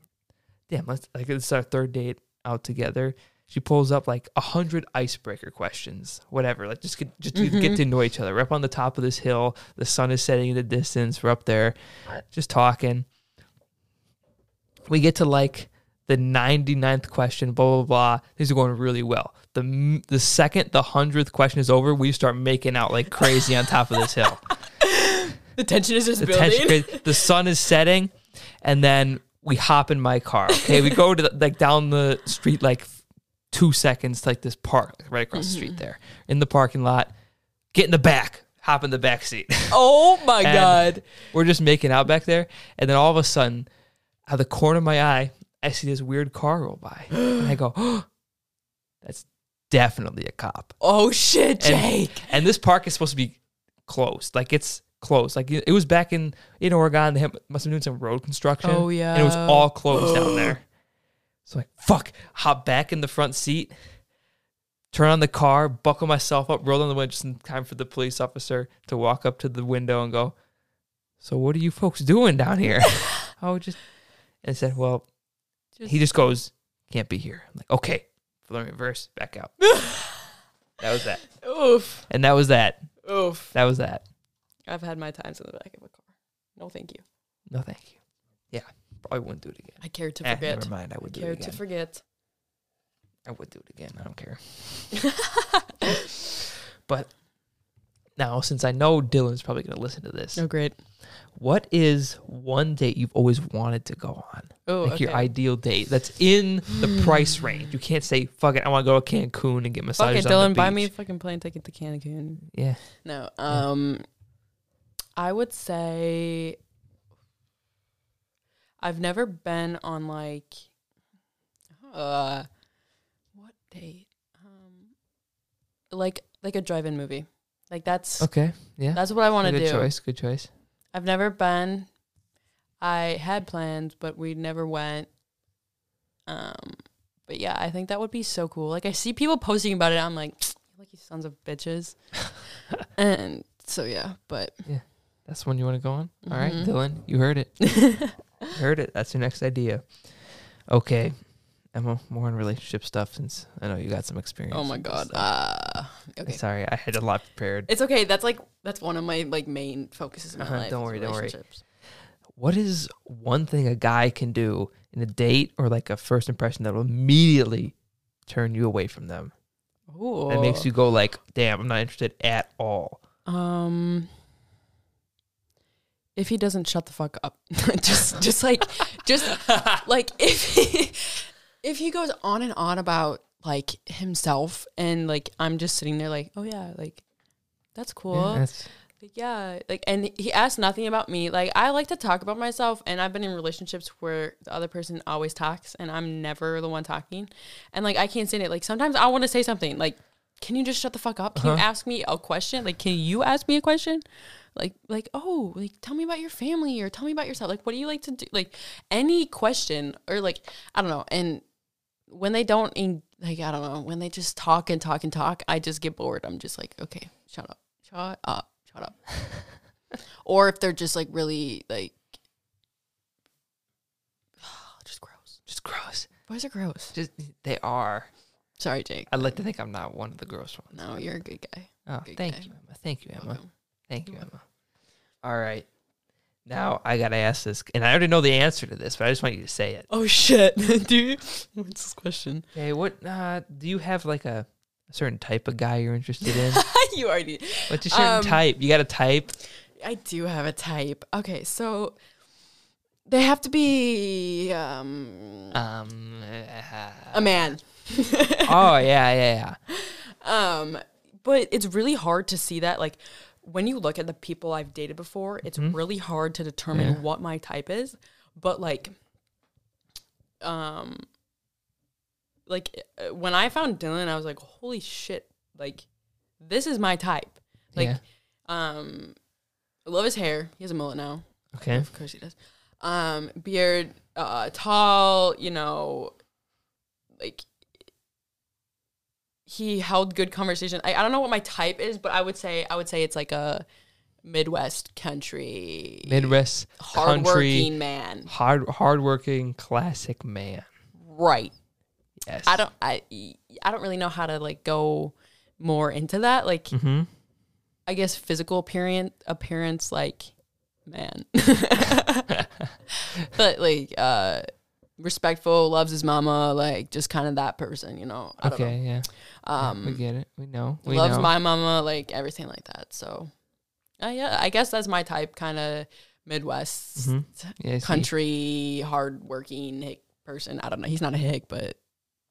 Speaker 1: Damn, let's like it's our third date out together. She pulls up like a hundred icebreaker questions, whatever. Like just get just
Speaker 2: Mm-hmm.
Speaker 1: get to know each other. We're up on the top of this hill. The sun is setting in the distance. We're up there, just talking. We get to like the 99th question, blah blah blah. These are going really well. The the second the hundredth question is over, we start making out like crazy on top of this hill
Speaker 2: The tension is just
Speaker 1: the
Speaker 2: building.
Speaker 1: tension. The sun is setting, and then we hop in my car. Okay, we go to the, like down the street like two seconds to like this park like, right across the
Speaker 2: Mm-hmm.
Speaker 1: street there in the parking lot. Get in the back, hop in the back seat.
Speaker 2: Oh my god.
Speaker 1: We're just making out back there, and then all of a sudden, out of the corner of my eye, I see this weird car roll by, and I go, oh, "That's definitely a cop."
Speaker 2: Oh shit,
Speaker 1: And-
Speaker 2: Jake.
Speaker 1: and this park is supposed to be closed. Like it's closed. Like it was back in in Oregon. They must have been doing some road construction.
Speaker 2: Oh,
Speaker 1: and it was all closed down there. So like fuck, hop back in the front seat, turn on the car, buckle myself up, roll down the window just in time for the police officer to walk up to the window and go. So what are you folks doing down here? oh, just and I said, well, he just goes, can't be here. I'm like, okay, let me reverse, back out. that was that,
Speaker 2: Oof.
Speaker 1: and that was that.
Speaker 2: Oof.
Speaker 1: That was that.
Speaker 2: I've had my times in the back of a car. No, thank you.
Speaker 1: No, thank you. Yeah, probably wouldn't do it again.
Speaker 2: I cared to
Speaker 1: Eh,
Speaker 2: forget.
Speaker 1: never mind. I would do it
Speaker 2: cared
Speaker 1: again.
Speaker 2: to forget.
Speaker 1: I would do it again. I don't care. but now, since I know Dylan's probably going to listen to this,
Speaker 2: Oh, great.
Speaker 1: what is one date you've always wanted to go on?
Speaker 2: Oh,
Speaker 1: like
Speaker 2: okay.
Speaker 1: your ideal date that's in the price range. You can't say, fuck it, I want to go to Cancun and get
Speaker 2: Fuck
Speaker 1: massages
Speaker 2: it,
Speaker 1: on
Speaker 2: Dylan.
Speaker 1: the
Speaker 2: Buy me a
Speaker 1: beach.
Speaker 2: fucking plane ticket to Cancun.
Speaker 1: Yeah.
Speaker 2: No. Um, I would say I've never been on like uh what date? Um, like like a drive-in movie. Like that's
Speaker 1: Okay. Yeah.
Speaker 2: that's what I want to do.
Speaker 1: good choice. Good choice.
Speaker 2: I've never been. I had plans, but we never went. Um, but yeah, I think that would be so cool. Like I see people posting about it, I'm like, like you sons of bitches. and so yeah, but
Speaker 1: That's one you want to go on? All right,
Speaker 2: Mhm.
Speaker 1: Dylan, you heard it. You heard it. That's your next idea. Okay. Emma, more on relationship stuff since I know you got some experience.
Speaker 2: Oh my
Speaker 1: with this
Speaker 2: god.
Speaker 1: stuff.
Speaker 2: Uh, okay.
Speaker 1: Sorry, I had a lot prepared.
Speaker 2: It's okay. That's like that's one of my like main focuses in my
Speaker 1: Uh-huh,
Speaker 2: life.
Speaker 1: don't
Speaker 2: is
Speaker 1: worry, don't worry.
Speaker 2: relationships.
Speaker 1: What is one thing a guy can do in a date or like a first impression that will immediately turn you away from them?
Speaker 2: Ooh.
Speaker 1: That makes you go like, "Damn, I'm not interested at all."
Speaker 2: Um, if he doesn't shut the fuck up, just just like just like if he, if he goes on and on about like himself and like I'm just sitting there like, oh yeah, like that's cool.
Speaker 1: Yeah, that's-
Speaker 2: Like, yeah, like, and he asked nothing about me. Like, I like to talk about myself, and I've been in relationships where the other person always talks, and I'm never the one talking, and like, I can't stand it. Like, sometimes I want to say something. Like, can you just shut the fuck up? Can you
Speaker 1: Uh-huh.
Speaker 2: ask me a question? Like, can you ask me a question? Like, like, oh, like, tell me about your family, or tell me about yourself. Like, what do you like to do? Like, any question, or like, I don't know. And when they don't, en- like, I don't know, when they just talk and talk and talk, I just get bored. I'm just like, okay, shut up, shut up, shut up. or if they're just like really like, just gross.
Speaker 1: just gross.
Speaker 2: Boys are gross.
Speaker 1: Just they are.
Speaker 2: Sorry, Jake.
Speaker 1: I'd like to think I'm not one of the gross ones.
Speaker 2: No, you're a good guy.
Speaker 1: Oh,
Speaker 2: Good
Speaker 1: thank
Speaker 2: guy.
Speaker 1: you, Emma. Thank you, Emma.
Speaker 2: Welcome.
Speaker 1: Thank you, Emma. All right. Now I gotta ask this, and I already know the answer to this, but I just want you to say it.
Speaker 2: Oh shit, dude. What's this question?
Speaker 1: Okay, what uh, do you have like a, a certain type of guy you're interested in?
Speaker 2: you already.
Speaker 1: What's your certain
Speaker 2: Um,
Speaker 1: type? You got a type?
Speaker 2: I do have a type. Okay, so they have to be um,
Speaker 1: Um. uh,
Speaker 2: a man.
Speaker 1: oh yeah, yeah, yeah.
Speaker 2: Um, but it's really hard to see that. Like when you look at the people I've dated before, it's really hard to determine
Speaker 1: Yeah.
Speaker 2: what my type is. But like, um, like uh, when I found Dylan, I was like, holy shit! Like, this is my type. Like,
Speaker 1: Yeah.
Speaker 2: um, I love his hair. He has a mullet now.
Speaker 1: Okay.
Speaker 2: Of course he does. Um, beard, uh, tall, you know, like he held good conversation. I, I don't know what my type is, but I would say I would say it's like a Midwest country,
Speaker 1: Midwest country,
Speaker 2: hardworking man.
Speaker 1: hard hardworking classic man.
Speaker 2: Right.
Speaker 1: Yes.
Speaker 2: I don't I I don't really know how to like go more into that. Like
Speaker 1: Mm-hmm.
Speaker 2: I guess physical appearance appearance like man. but like uh respectful, loves his mama, like just kind of that person, you know. I don't
Speaker 1: Okay. Yeah.
Speaker 2: know. Um
Speaker 1: we get it. We know. We
Speaker 2: loves
Speaker 1: know.
Speaker 2: my mama, like everything like that. So uh, yeah, I guess that's my type, kind of Midwest
Speaker 1: Mhm. Yeah,
Speaker 2: country, hardworking hick person. I don't know. He's not a hick, but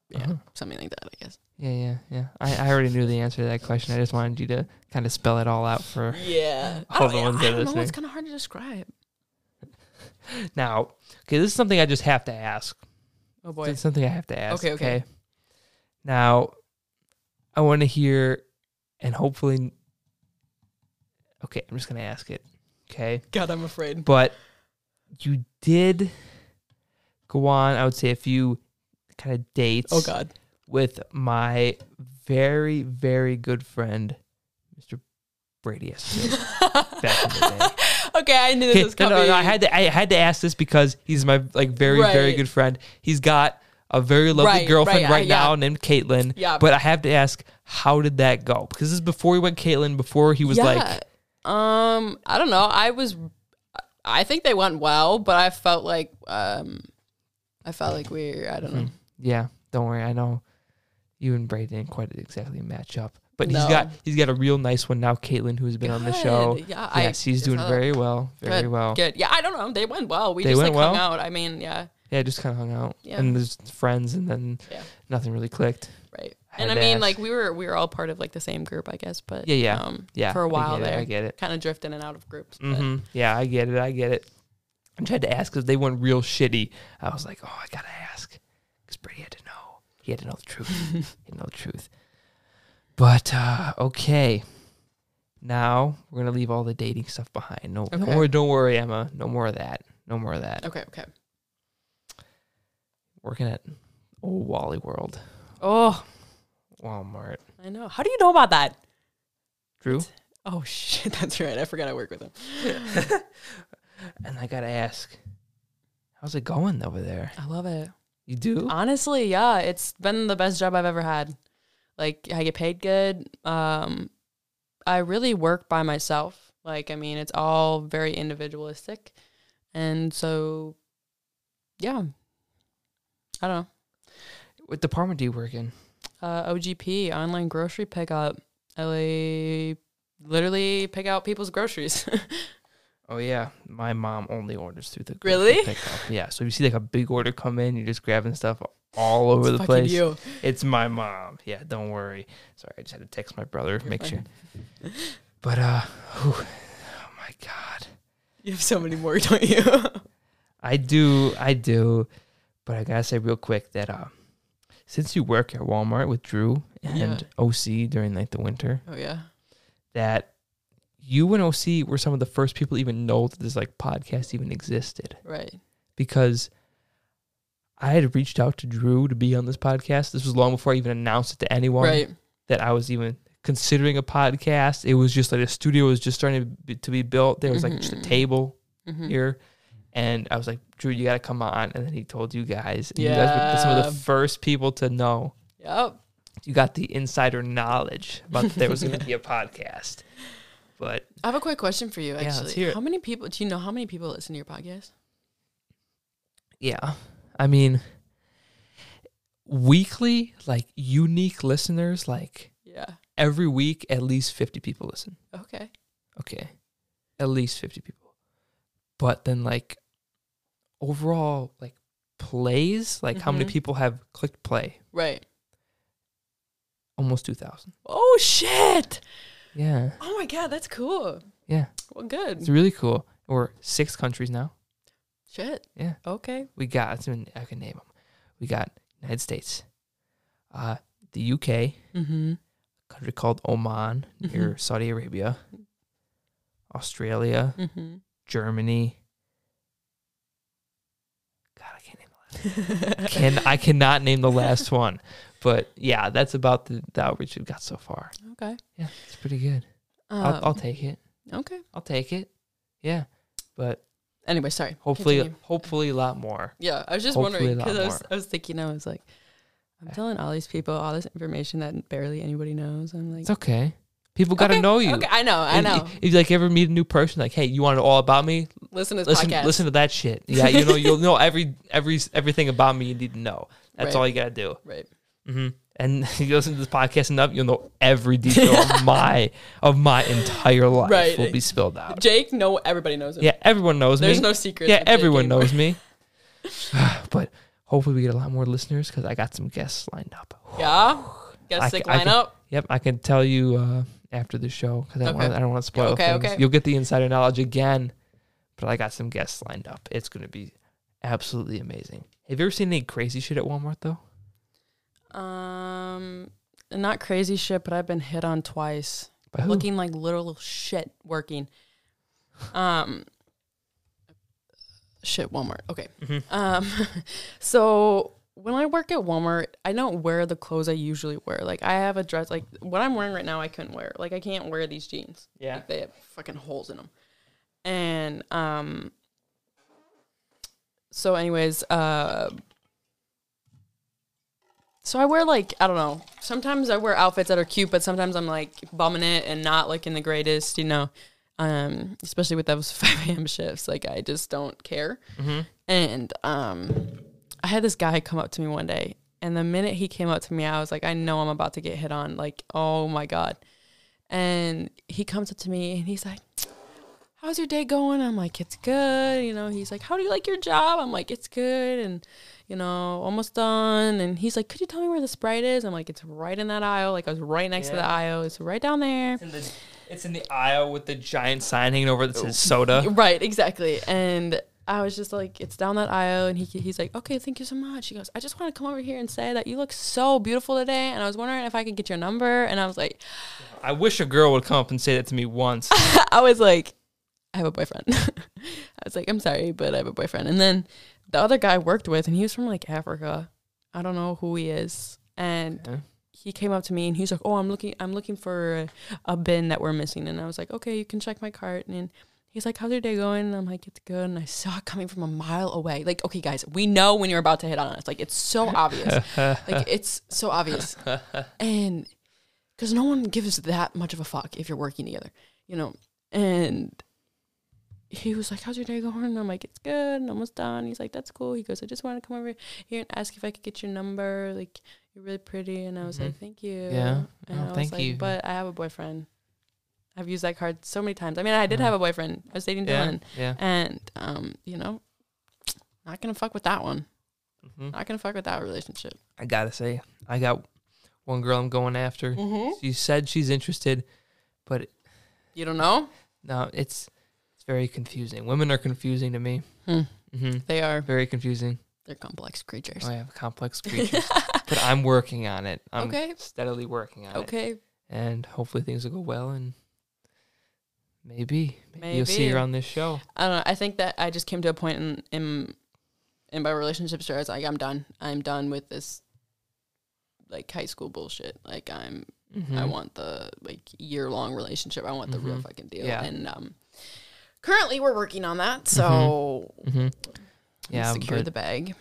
Speaker 2: yeah,
Speaker 1: Uh-huh.
Speaker 2: something like that, I guess.
Speaker 1: Yeah, yeah, yeah. I, I already knew the answer to that question. I just wanted you to kind of spell it all out for
Speaker 2: Yeah. I
Speaker 1: All
Speaker 2: don't,
Speaker 1: the ones
Speaker 2: I
Speaker 1: that
Speaker 2: don't know. It's kind of hard to describe.
Speaker 1: Now. Okay, this is something I just have to ask.
Speaker 2: Oh boy.
Speaker 1: It's something I have to ask.
Speaker 2: Okay, okay.
Speaker 1: Now, I want to hear, and hopefully, okay, I'm just gonna ask it. Okay,
Speaker 2: God, I'm afraid.
Speaker 1: but you did go on. I would say a few kind of dates.
Speaker 2: Oh God.
Speaker 1: with my very very good friend, Mr. Brady back in the day.
Speaker 2: okay, I knew this was coming.
Speaker 1: no, no, I had to I had to ask this because he's my like very very good friend. He's got a very lovely
Speaker 2: Right,
Speaker 1: girlfriend
Speaker 2: right,
Speaker 1: right,
Speaker 2: I- yeah.
Speaker 1: now named Caitlin.
Speaker 2: Yeah.
Speaker 1: But I have to ask, how did that go? Because this is before he went Caitlin, before he was like
Speaker 2: um, I don't know. I was, I think they went well, but I felt like, um, I felt like we, I don't know.
Speaker 1: Yeah, don't worry. I know you and Brady didn't quite exactly match up. But he's
Speaker 2: No.
Speaker 1: got he's got a real nice one now, Caitlin, who's been on the show.
Speaker 2: Good. Yeah, I
Speaker 1: Yes, he's doing very well. Very
Speaker 2: Good,
Speaker 1: well.
Speaker 2: Good. Yeah, I don't know. They went well. We
Speaker 1: They
Speaker 2: just
Speaker 1: went
Speaker 2: like hung
Speaker 1: well?
Speaker 2: out. I mean, yeah,
Speaker 1: Yeah, just kind of hung out.
Speaker 2: Yeah.
Speaker 1: And there's friends, and then
Speaker 2: Yeah.
Speaker 1: nothing really clicked.
Speaker 2: right.
Speaker 1: I
Speaker 2: And I mean,
Speaker 1: ask.
Speaker 2: like we were we were all part of like the same group, I guess. But
Speaker 1: Yeah, yeah.
Speaker 2: um,
Speaker 1: Yeah.
Speaker 2: for a while
Speaker 1: it,
Speaker 2: there,
Speaker 1: I get it.
Speaker 2: kind of drift in and out of groups. but-
Speaker 1: hmm Yeah, I get it. I get it. I tried to ask because they went real shitty. I was like, oh, I gotta ask because Brady had to know. He had to know the truth. he had to know the truth. But uh, okay, now we're gonna leave all the dating stuff behind. No, no more. Don't worry, Emma. No more of that. No more of that.
Speaker 2: Okay. Okay.
Speaker 1: Working at old Wally World,
Speaker 2: Oh,
Speaker 1: Walmart.
Speaker 2: I know. How do you know about that?
Speaker 1: Drew,
Speaker 2: Oh shit, that's right. I forgot I work with him.
Speaker 1: and I gotta ask, how's it going over there?
Speaker 2: I love it.
Speaker 1: You do?
Speaker 2: Honestly, yeah, it's been the best job I've ever had. Like I get paid good. Um, I really work by myself. Like I mean, it's all very individualistic, and so yeah, I don't know.
Speaker 1: What department do you work in?
Speaker 2: Uh, OGP online grocery pickup. I literally pick out people's groceries.
Speaker 1: Oh yeah, my mom only orders through the
Speaker 2: Really?
Speaker 1: pickup. Yeah, so if you see like a big order come in, you're just grabbing stuff all over the place.
Speaker 2: you.
Speaker 1: It's my mom. Yeah, don't worry. Sorry, I just had to text my brother, make sure. But uh, whew, oh my god,
Speaker 2: You have so many more, don't you?
Speaker 1: I do, I do. But I gotta say real quick that uh, since you work at Walmart with Drew and OC during like the winter,
Speaker 2: oh yeah.
Speaker 1: that you and OC were some of the first people to even know that this like podcast even existed.
Speaker 2: Right.
Speaker 1: because I had reached out to Drew to be on this podcast. This was long before I even announced it to anyone
Speaker 2: Right.
Speaker 1: that I was even considering a podcast. It was just like a studio was just starting to be, to be built. There was like just a
Speaker 2: Mhm.
Speaker 1: table
Speaker 2: Mhm.
Speaker 1: here, and I was like, Drew, you got to come on. And then he told you guys. And You guys were some of the first people to know.
Speaker 2: Yep.
Speaker 1: You got the insider knowledge about that there was going to be a podcast. But
Speaker 2: I have a quick question for you. Actually,
Speaker 1: it.
Speaker 2: how many people do you know? How many people listen to your podcast?
Speaker 1: yeah, I mean, weekly, like unique listeners, like
Speaker 2: Yeah.
Speaker 1: every week at least 50 people listen
Speaker 2: Okay.
Speaker 1: okay at least 50 people but then like overall like plays like how many
Speaker 2: Mhm.
Speaker 1: people have clicked play
Speaker 2: Right.
Speaker 1: almost 2000
Speaker 2: Oh shit!
Speaker 1: Yeah
Speaker 2: Oh my god, that's cool.
Speaker 1: yeah
Speaker 2: Well, good.
Speaker 1: it's really cool we're six countries now
Speaker 2: Shit.
Speaker 1: Yeah.
Speaker 2: Okay.
Speaker 1: we got I can name them we got united states uh the uk
Speaker 2: Mm-hmm.
Speaker 1: a country called oman near
Speaker 2: Mhm.
Speaker 1: saudi arabia australia
Speaker 2: Mm-hmm.
Speaker 1: germany god i can't name the last can I cannot name the last one, but yeah, that's about the, the outreach we've got so far.
Speaker 2: okay.
Speaker 1: Yeah, it's pretty good. I'll, I'll
Speaker 2: Um,
Speaker 1: take it.
Speaker 2: okay.
Speaker 1: I'll take it. Yeah, but
Speaker 2: Anyway, sorry.
Speaker 1: hopefully,
Speaker 2: Continue.
Speaker 1: hopefully a lot more.
Speaker 2: Yeah, I was just
Speaker 1: hopefully
Speaker 2: wondering because I was,
Speaker 1: more.
Speaker 2: I was thinking I was like, I'm telling all these people all this information that barely anybody knows. I'm like,
Speaker 1: It's okay. People got to
Speaker 2: okay,
Speaker 1: know you.
Speaker 2: Okay, I know, I know.
Speaker 1: If, you like ever meet a new person, like, hey, you want to know all about me?
Speaker 2: Listen to this
Speaker 1: Listen,
Speaker 2: podcast.
Speaker 1: listen to that shit. Yeah, you know, you'll know every every everything about me you need to know. That's
Speaker 2: Right.
Speaker 1: all you gotta do.
Speaker 2: Right.
Speaker 1: Hmm And you listen to this podcast enough, you'll know every detail of my of my entire life
Speaker 2: Right.
Speaker 1: will be spilled out.
Speaker 2: Jake, no, everybody knows him.
Speaker 1: Yeah, everyone knows
Speaker 2: There's
Speaker 1: me.
Speaker 2: There's no secret.
Speaker 1: yeah, everyone knows me. but hopefully we get a lot more listeners because I got some guests lined up.
Speaker 2: Yeah. Got
Speaker 1: I
Speaker 2: a sick
Speaker 1: ca- I can-
Speaker 2: lineup.
Speaker 1: Yep, I can tell you uh, after the show because I don't
Speaker 2: Okay.
Speaker 1: want I don't want to spoil
Speaker 2: Okay,
Speaker 1: things.
Speaker 2: okay.
Speaker 1: You'll get the insider knowledge again, but I got some guests lined up. It's gonna be absolutely amazing. Have you ever seen any crazy shit at Walmart though?
Speaker 2: Um, not crazy shit, but I've been hit on twice.
Speaker 1: By who?
Speaker 2: Looking like literal shit working. Um, shit, Walmart. Okay.
Speaker 1: Mhm.
Speaker 2: Um, so when I work at Walmart, I don't wear the clothes I usually wear. Like I have a dress, like what I'm wearing right now, I couldn't wear. Like I can't wear these jeans.
Speaker 1: Yeah.
Speaker 2: Like, they have fucking holes in them. And um, so anyways, uh. So I wear like I don't know. Sometimes I wear outfits that are cute, but sometimes I'm like bumming it and not looking the greatest, you know. Um, especially with those 5 a.m. shifts, like I just don't care.
Speaker 1: Mm-hmm.
Speaker 2: And um, I had this guy come up to me one day, and the minute he came up to me, I was like, I know I'm about to get hit on. Like, oh my god! And he comes up to me and he's like, "How's your day going?" I'm like, "It's good." You know, he's like, "How do you like your job?" I'm like, "It's good," and you know, almost done. And he's like, "Could you tell me where the Sprite is?" I'm like, "It's right in that aisle. Like I was right next to the aisle. It's right down there."
Speaker 1: It's in the it's in the aisle with the giant sign hanging over that says oh. soda.
Speaker 2: Right, exactly. And I was just like, it's down that aisle, and he he's like, okay, thank you so much. He goes, I just want to come over here and say that you look so beautiful today, and I was wondering if I could get your number. And I was like,
Speaker 1: I wish a girl would come up and say that to me once.
Speaker 2: I was like, I have a boyfriend. I was like, I'm sorry, but I have a boyfriend. And then the other guy I worked with, and he was from like Africa. I don't know who he is, and
Speaker 1: Okay.
Speaker 2: he came up to me and he's like, "Oh, I'm looking, I'm looking for a, a bin that we're missing." And I was like, "Okay, you can check my cart." And He's like, "How's your day going?" And I'm like, "It's good." And I saw it coming from a mile away. Like, okay, guys, we know when you're about to hit on us. Like, it's so obvious. like, it's so obvious. And because no one gives that much of a fuck if you're working together, you know. And he was like, "How's your day going?" And I'm like, "It's good. I'm almost done." He's like, "That's cool." He goes, "I just want to come over here and ask if I could get your number. Like, you're really pretty." And I was
Speaker 1: Mhm.
Speaker 2: like, "Thank you."
Speaker 1: Yeah.
Speaker 2: And
Speaker 1: Oh,
Speaker 2: I was
Speaker 1: thank
Speaker 2: like,
Speaker 1: you.
Speaker 2: But I have a boyfriend. I've used that card so many times. I mean, I did
Speaker 1: Mhm.
Speaker 2: have a boyfriend. I was dating
Speaker 1: Yeah.
Speaker 2: Dylan,
Speaker 1: Yeah.
Speaker 2: and um, you know, not gonna fuck with that one.
Speaker 1: hmm
Speaker 2: Not gonna fuck with that relationship.
Speaker 1: I gotta say, I got one girl I'm going after.
Speaker 2: Mm-hmm.
Speaker 1: She said she's interested, but
Speaker 2: You don't know?
Speaker 1: no, it's very confusing. Women are confusing to me.
Speaker 2: Hmm.
Speaker 1: hmm
Speaker 2: They are.
Speaker 1: Very confusing.
Speaker 2: They're complex creatures.
Speaker 1: I have complex creatures, but I'm working on it. I'm
Speaker 2: Okay.
Speaker 1: steadily working on it,
Speaker 2: okay.
Speaker 1: and hopefully things will go well. And maybe, maybe, you'll see her on this show.
Speaker 2: I don't know. I think that I just came to a point in in in my relationships where I was like, I'm done. I'm done with this like high school bullshit. Like I'm I
Speaker 1: Mhm.
Speaker 2: want the like year long relationship. I want the real fucking deal.
Speaker 1: Yeah.
Speaker 2: And um currently we're working on that. So
Speaker 1: Mhm. Yeah,
Speaker 2: secure the bag.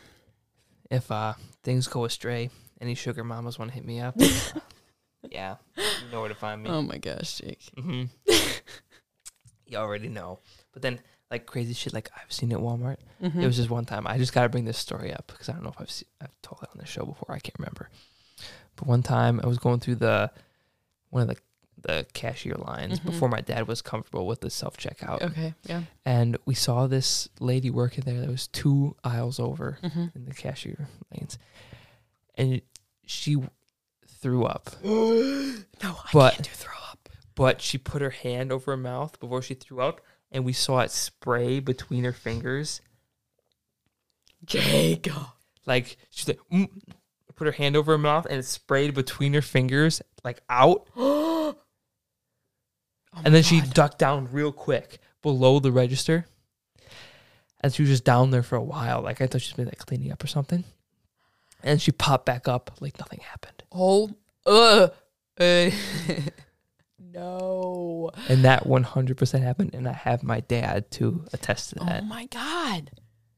Speaker 1: if uh things go astray, any sugar mamas want to hit me up? yeah, you know where to find me.
Speaker 2: Oh my gosh, Jake.
Speaker 1: hmm you already know. But then, like crazy shit, like I've seen at Walmart.
Speaker 2: Mhm.
Speaker 1: There was just one time. I just got to bring this story up because I don't know if I've se- I've told it on the show before. I can't remember. But one time I was going through the one of the the cashier lines
Speaker 2: Mhm.
Speaker 1: before my dad was comfortable with the self checkout,
Speaker 2: Okay. Yeah.
Speaker 1: and we saw this lady working there. That was two aisles over
Speaker 2: Mm-hmm.
Speaker 1: in the cashier lanes, and she threw up.
Speaker 2: no, I
Speaker 1: But-
Speaker 2: can't do throw up.
Speaker 1: but she put her hand over her mouth before she threw up, and we saw it spray between her fingers.
Speaker 2: Jake.
Speaker 1: Like she's like, mm, put her hand over her mouth, and it sprayed between her fingers, like out.
Speaker 2: oh
Speaker 1: and then she ducked down real quick below the register, and she was just down there for a while. Like I thought she was maybe like cleaning up or something, and she popped back up like nothing happened.
Speaker 2: Oh. Uh. uh. no.
Speaker 1: And that 100% happened, and I have my dad to attest to that.
Speaker 2: Oh my god.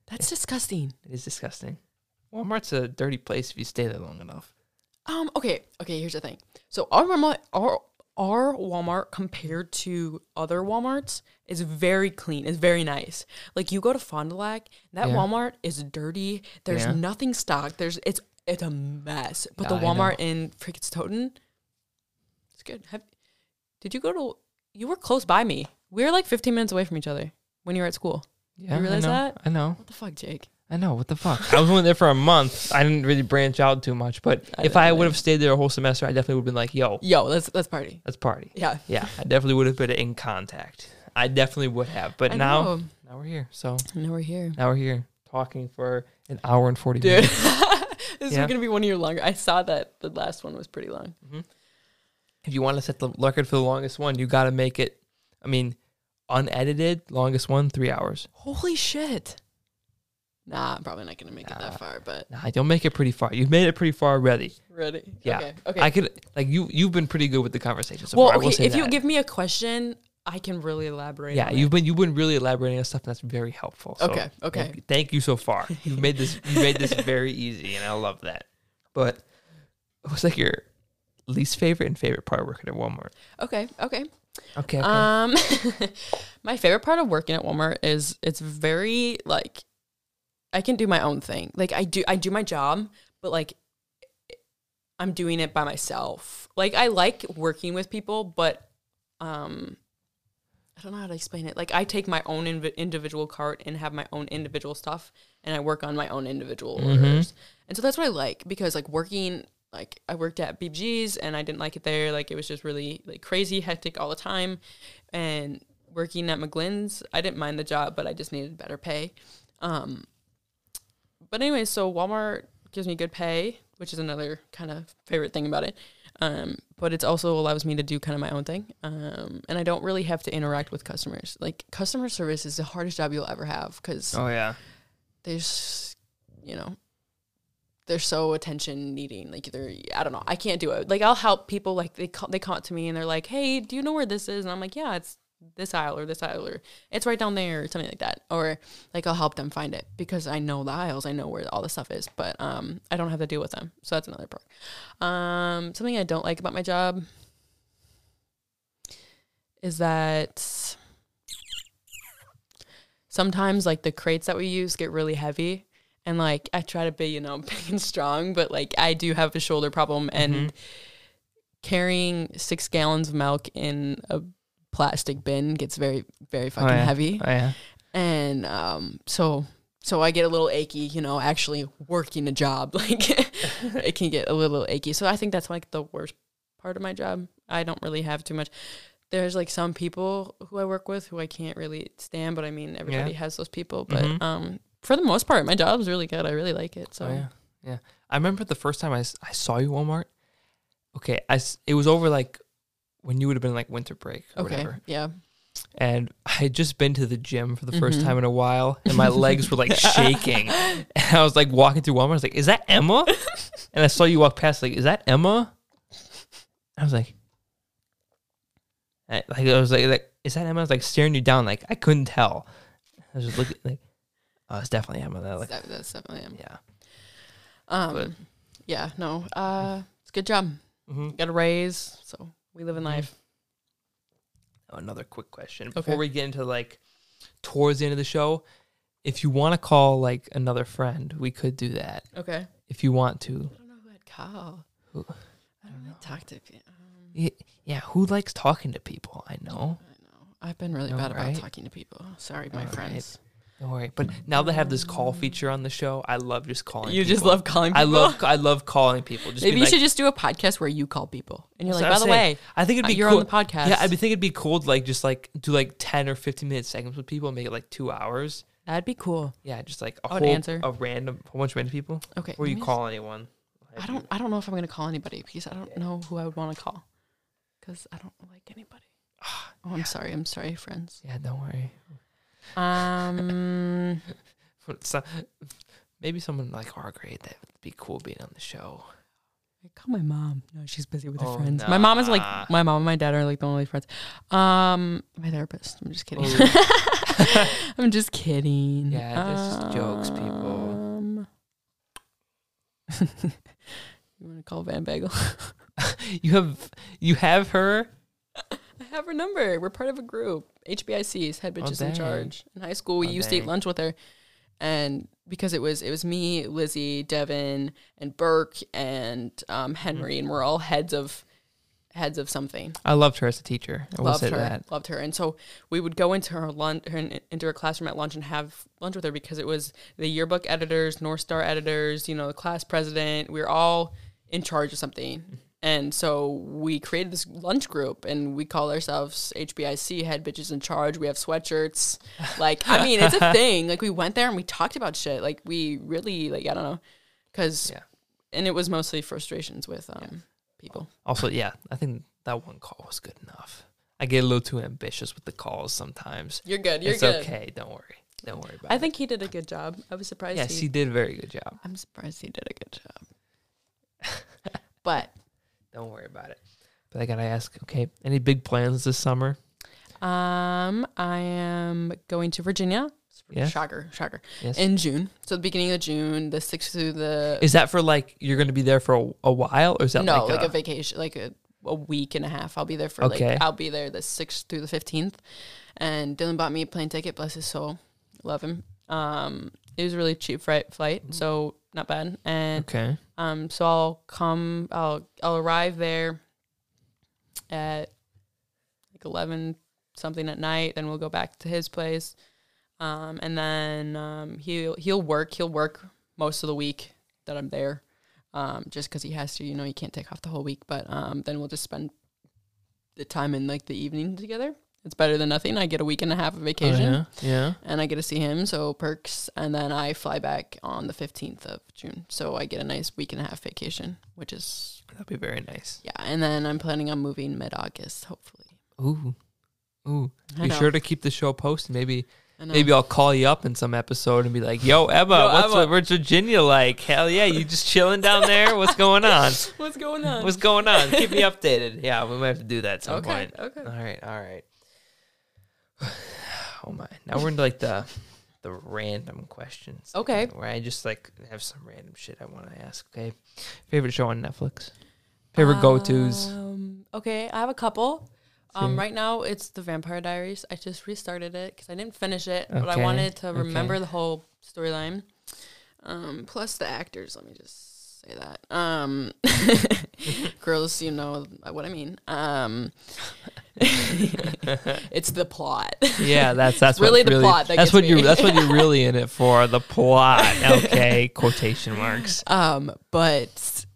Speaker 2: That's disgusting.
Speaker 1: It is disgusting. Walmart's a dirty place if you stay there long enough.
Speaker 2: Um. Okay. Okay. Here's the thing. So our Walmart, our our Walmart compared to other WalMarts is very clean. It's very nice. Like you go to Fond du Lac, that
Speaker 1: Yeah.
Speaker 2: Walmart is dirty. There's
Speaker 1: Yeah.
Speaker 2: nothing stocked. There's it's it's a mess. But the
Speaker 1: Yeah, know.
Speaker 2: Walmart in Stoughton, it's good. Have, did you go to? You were close by me. We were like 15 minutes away from each other when you were at school.
Speaker 1: Yeah,
Speaker 2: realize
Speaker 1: I know.
Speaker 2: that?
Speaker 1: I know.
Speaker 2: What the fuck, Jake?
Speaker 1: I know. What the fuck? I was only there for a month. I didn't really branch out too much. But
Speaker 2: I
Speaker 1: if I would have stayed there a whole semester, I definitely would have been like, "Yo,
Speaker 2: Yo, let's let's party.
Speaker 1: let's party."
Speaker 2: Yeah.
Speaker 1: Yeah, I definitely would have been in contact. I definitely would have. But
Speaker 2: I
Speaker 1: now,
Speaker 2: know.
Speaker 1: now we're here. So
Speaker 2: now we're here.
Speaker 1: now we're here talking for an hour and forty
Speaker 2: Dude,
Speaker 1: minutes.
Speaker 2: this
Speaker 1: Yeah.
Speaker 2: is gonna be one year longer. I saw that the last one was pretty long. Mm-hmm.
Speaker 1: If you want to set the record for the longest one, you got to make it. I mean, unedited, longest one, three hours.
Speaker 2: Holy shit! Nah, I'm probably not gonna make it that far, but
Speaker 1: Nah, you'll make it pretty far. You've made it pretty far already.
Speaker 2: ready.
Speaker 1: Yeah.
Speaker 2: Okay. Okay.
Speaker 1: I could like you. You've been pretty good with the conversation so
Speaker 2: well,
Speaker 1: far. I will
Speaker 2: okay.
Speaker 1: say
Speaker 2: If you
Speaker 1: that.
Speaker 2: give me a question, I can really elaborate.
Speaker 1: yeah,
Speaker 2: on
Speaker 1: you've been you've been really elaborating on stuff that's very helpful. So
Speaker 2: Okay, okay.
Speaker 1: Thank, thank you so far. You've made this you made this very easy, and I love that. But what's like your least favorite and favorite part of working at Walmart?
Speaker 2: Okay. Okay.
Speaker 1: Okay. okay.
Speaker 2: Um, my favorite part of working at Walmart is it's very like I can do my own thing. Like I do, I do my job, but like I'm doing it by myself. Like I like working with people, but um, I don't know how to explain it. Like I take my own inv- individual cart and have my own individual stuff, and I work on my own individual
Speaker 1: Mhm.
Speaker 2: orders. And so that's what I like because like working. Like I worked at BG's and I didn't like it there. Like it was just really like crazy, hectic all the time. And working at McGlynn's, I didn't mind the job, but I just needed better pay. Um, but anyway, so Walmart gives me good pay, which is another kind of favorite thing about it. Um, but it also allows me to do kind of my own thing. Um, and I don't really have to interact with customers. Like customer service is the hardest job you'll ever have because
Speaker 1: oh yeah.
Speaker 2: there's, you know, they're so attention needing. Like they're, I don't know, I can't do it. Like I'll help people. Like they call, they come up to me and they're like, "Hey, do you know where this is?" And I'm like, "Yeah, it's this aisle or this aisle or it's right down there or something like that. Or like I'll help them find it because I know the aisles, I know where all the stuff is, but um I don't have to deal with them. So that's another part. Um something I don't like about my job is that sometimes like the crates that we use get really heavy and like I try to be, you know, big and strong, but like I do have a shoulder problem and
Speaker 1: Mhm.
Speaker 2: carrying six gallons of milk in a plastic bin gets very, very fucking
Speaker 1: yeah.
Speaker 2: heavy.
Speaker 1: Oh, yeah.
Speaker 2: And um so so I get a little achy, you know, actually working a job. Like it can get a little achy. So I think that's like the worst part of my job. I don't really have too much. There's like some people who I work with who I can't really stand, but I mean everybody has those people. But
Speaker 1: Mhm.
Speaker 2: um for the most part, my job is really good. I really like it. So
Speaker 1: Oh yeah, yeah. I remember the first time I, I saw you Walmart. Okay, I it was over like when you would have been like winter break or
Speaker 2: okay,
Speaker 1: whatever,
Speaker 2: yeah.
Speaker 1: and I had just been to the gym for the 1st
Speaker 2: Mhm.
Speaker 1: time in a while, and my legs were like shaking, and I was like walking through Walmart. I was like, "Is that Emma?" and I saw you walk past. Like, "Is that Emma?" I was like, I, like I was like, like, "Is that Emma?" I was like staring you down. Like I couldn't tell. I was just looking like, "Oh, it's definitely Emma." That, like,
Speaker 2: That, that's definitely Emma.
Speaker 1: yeah.
Speaker 2: Um,
Speaker 1: But-
Speaker 2: yeah, no, uh, it's a good job.
Speaker 1: Mm-hmm.
Speaker 2: Got a raise, so we live in
Speaker 1: Mhm.
Speaker 2: life.
Speaker 1: Oh, another quick question
Speaker 2: Okay.
Speaker 1: before we get into like towards the end of the show. If you want to call like another friend, we could do that.
Speaker 2: Okay.
Speaker 1: If you want to,
Speaker 2: I don't know who I'd call.
Speaker 1: Who-
Speaker 2: I don't really talk to people. Um,
Speaker 1: Y- yeah. Who likes talking to people? I know.
Speaker 2: I know. I've been really
Speaker 1: No,
Speaker 2: bad about talking to people. Sorry, my
Speaker 1: All
Speaker 2: friends.
Speaker 1: Don't worry. But now they have this call feature on the show. I love just calling.
Speaker 2: You just love calling people.
Speaker 1: I love. I love calling people. Just
Speaker 2: Maybe
Speaker 1: being
Speaker 2: you
Speaker 1: like-
Speaker 2: should just do a podcast where you call people, and you're
Speaker 1: That's
Speaker 2: like,
Speaker 1: what
Speaker 2: by
Speaker 1: I'm
Speaker 2: the
Speaker 1: saying.
Speaker 2: way,
Speaker 1: I think it'd
Speaker 2: uh,
Speaker 1: be
Speaker 2: you're
Speaker 1: cool.
Speaker 2: on the podcast.
Speaker 1: Yeah, I think it'd be cool to like just like do like ten or fifteen minute segments with people and make it like two hours.
Speaker 2: That'd be cool.
Speaker 1: Yeah, just like a
Speaker 2: I would
Speaker 1: whole
Speaker 2: answer.
Speaker 1: a random whole bunch of random people.
Speaker 2: Okay.
Speaker 1: Or
Speaker 2: let
Speaker 1: you
Speaker 2: me
Speaker 1: call anyone.
Speaker 2: I don't. I don't know if I'm gonna call anybody because I don't know who I would want to call. Because I don't like anybody. Oh, I'm sorry. I'm sorry, friends.
Speaker 1: Yeah, don't worry.
Speaker 2: Um.
Speaker 1: So, maybe someone like our grade that would be cool being on the show.
Speaker 2: I call my mom. No, she's busy with her
Speaker 1: Oh,
Speaker 2: friends. My mom is like my mom and my dad are like the only friends. Um, my therapist. I'm just kidding.
Speaker 1: Oh.
Speaker 2: I'm just kidding.
Speaker 1: Yeah, that's just jokes, people.
Speaker 2: Um, you want to call Van Bagel?
Speaker 1: you have you have her.
Speaker 2: I have her number. We're part of a group. HBIC's head
Speaker 1: Oh,
Speaker 2: bitches in charge. In high school, we
Speaker 1: Oh,
Speaker 2: used to eat lunch with her, and because it was it was me, Lizzie, Devin, and Burke, and um, Henry, and we're all heads of heads of something.
Speaker 1: I loved her as a teacher. I
Speaker 2: loved her,
Speaker 1: that.
Speaker 2: loved her, and so we would go into her lunch, her into her classroom at lunch and have lunch with her because it was the yearbook editors, North Star editors, you know, the class president. We were all in charge of something, and so we created this lunch group, and we call ourselves HBIC Head Bitches in Charge. We have sweatshirts, like I mean, it's a thing. Like we went there and we talked about shit. Like we really, like I don't know, because
Speaker 1: Yeah.
Speaker 2: and it was mostly frustrations with um people.
Speaker 1: Also, yeah, I think that one call was good enough. I get a little too ambitious with the calls sometimes.
Speaker 2: You're good. You're
Speaker 1: it's
Speaker 2: good.
Speaker 1: okay. Don't worry. Don't worry about
Speaker 2: I
Speaker 1: it.
Speaker 2: I think he did a good job. I was surprised.
Speaker 1: Yes,
Speaker 2: he,
Speaker 1: he did a very good job.
Speaker 2: I'm surprised he did a good job. but
Speaker 1: Don't worry about it. But I gotta ask. Okay, any big plans this summer?
Speaker 2: um, I am going to Virginia.
Speaker 1: Yes.
Speaker 2: Shocker, shocker.
Speaker 1: Yes.
Speaker 2: In June, so the beginning of June, the sixth through the
Speaker 1: Is that for like you're gonna be there for a, a while, or is that
Speaker 2: no,
Speaker 1: like,
Speaker 2: like, a, vacation, like a, a week and a half. I'll be there for
Speaker 1: Okay.
Speaker 2: like I'll be there the sixth through the fifteenth. And Dylan bought me a plane ticket. Bless his soul, love him. Um, it was a really cheap flight, flight, so not bad. And
Speaker 1: okay?
Speaker 2: Um, so I'll come. I'll I'll arrive there at like eleven something at night. Then we'll go back to his place, um, and then um, he'll he'll work. He'll work most of the week that I'm there, um, just because he has to. You know, he can't take off the whole week. But um, then we'll just spend the time in like the evening together. It's better than nothing. I get a week and a half of oh, vacation
Speaker 1: Oh, yeah. Yeah.
Speaker 2: and I get to see him, so perks. And then I fly back on the 15th of June. So I get a nice week and a half vacation, which is,
Speaker 1: That'd be very nice.
Speaker 2: yeah. And then I'm planning on moving mid August, hopefully.
Speaker 1: Ooh. Ooh.
Speaker 2: I
Speaker 1: Be
Speaker 2: know.
Speaker 1: sure to keep the show posted. Maybe maybe I'll call you up in some episode and be like, "Yo, Emma,
Speaker 2: Yo,
Speaker 1: what's
Speaker 2: Emma."
Speaker 1: what's Virginia like? Hell yeah, you just chilling down there? What's going on?
Speaker 2: What's going on?
Speaker 1: What's going on? Keep me updated. Yeah, we might have to do that at some
Speaker 2: okay.
Speaker 1: point.
Speaker 2: Okay.
Speaker 1: All right, all right. Oh my! Now we're into like the the random questions.
Speaker 2: Okay.
Speaker 1: Where I just like have some random shit I want to ask. Okay. Favorite show on Netflix. Favorite go tos.
Speaker 2: Um, okay, I have a couple. Um, right now it's the Vampire Diaries. I just restarted it because I didn't finish it, but I wanted to remember
Speaker 1: okay.
Speaker 2: the whole storyline. Um, plus the actors. Let me just say that. Um, girls, you know what I mean. Um, it's the plot.
Speaker 1: Yeah, that's that's
Speaker 2: really
Speaker 1: what
Speaker 2: the plot that
Speaker 1: that's what you're that's what you're really in it for. The plot. Okay, quotation marks.
Speaker 2: Um, but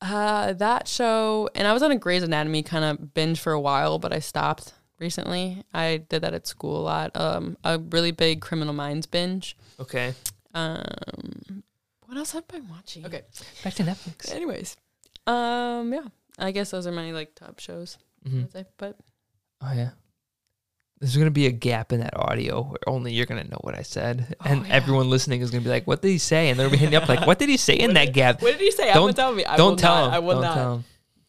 Speaker 2: uh, that show, and I was on a Grey's Anatomy kind of binge for a while, but I stopped recently. I did that at school a lot. Um, a really big Criminal Minds binge.
Speaker 1: Okay.
Speaker 2: Um, what else have I been watching? Okay.
Speaker 1: Back to Netflix.
Speaker 2: Anyways, um, yeah, I guess those are my like top shows.
Speaker 1: Mhm.
Speaker 2: I'd say. But
Speaker 1: Oh yeah. There's gonna be a gap in that audio where only you're gonna know what I said, and
Speaker 2: Oh, yeah.
Speaker 1: everyone listening is gonna be like, "What did he say?" And they're gonna be hitting you up like, "What did he say in that gap?"
Speaker 2: what did he say?
Speaker 1: Don't-
Speaker 2: Don't tell me. I
Speaker 1: don't tell
Speaker 2: not.
Speaker 1: him.
Speaker 2: I will
Speaker 1: don't
Speaker 2: not.
Speaker 1: tell him.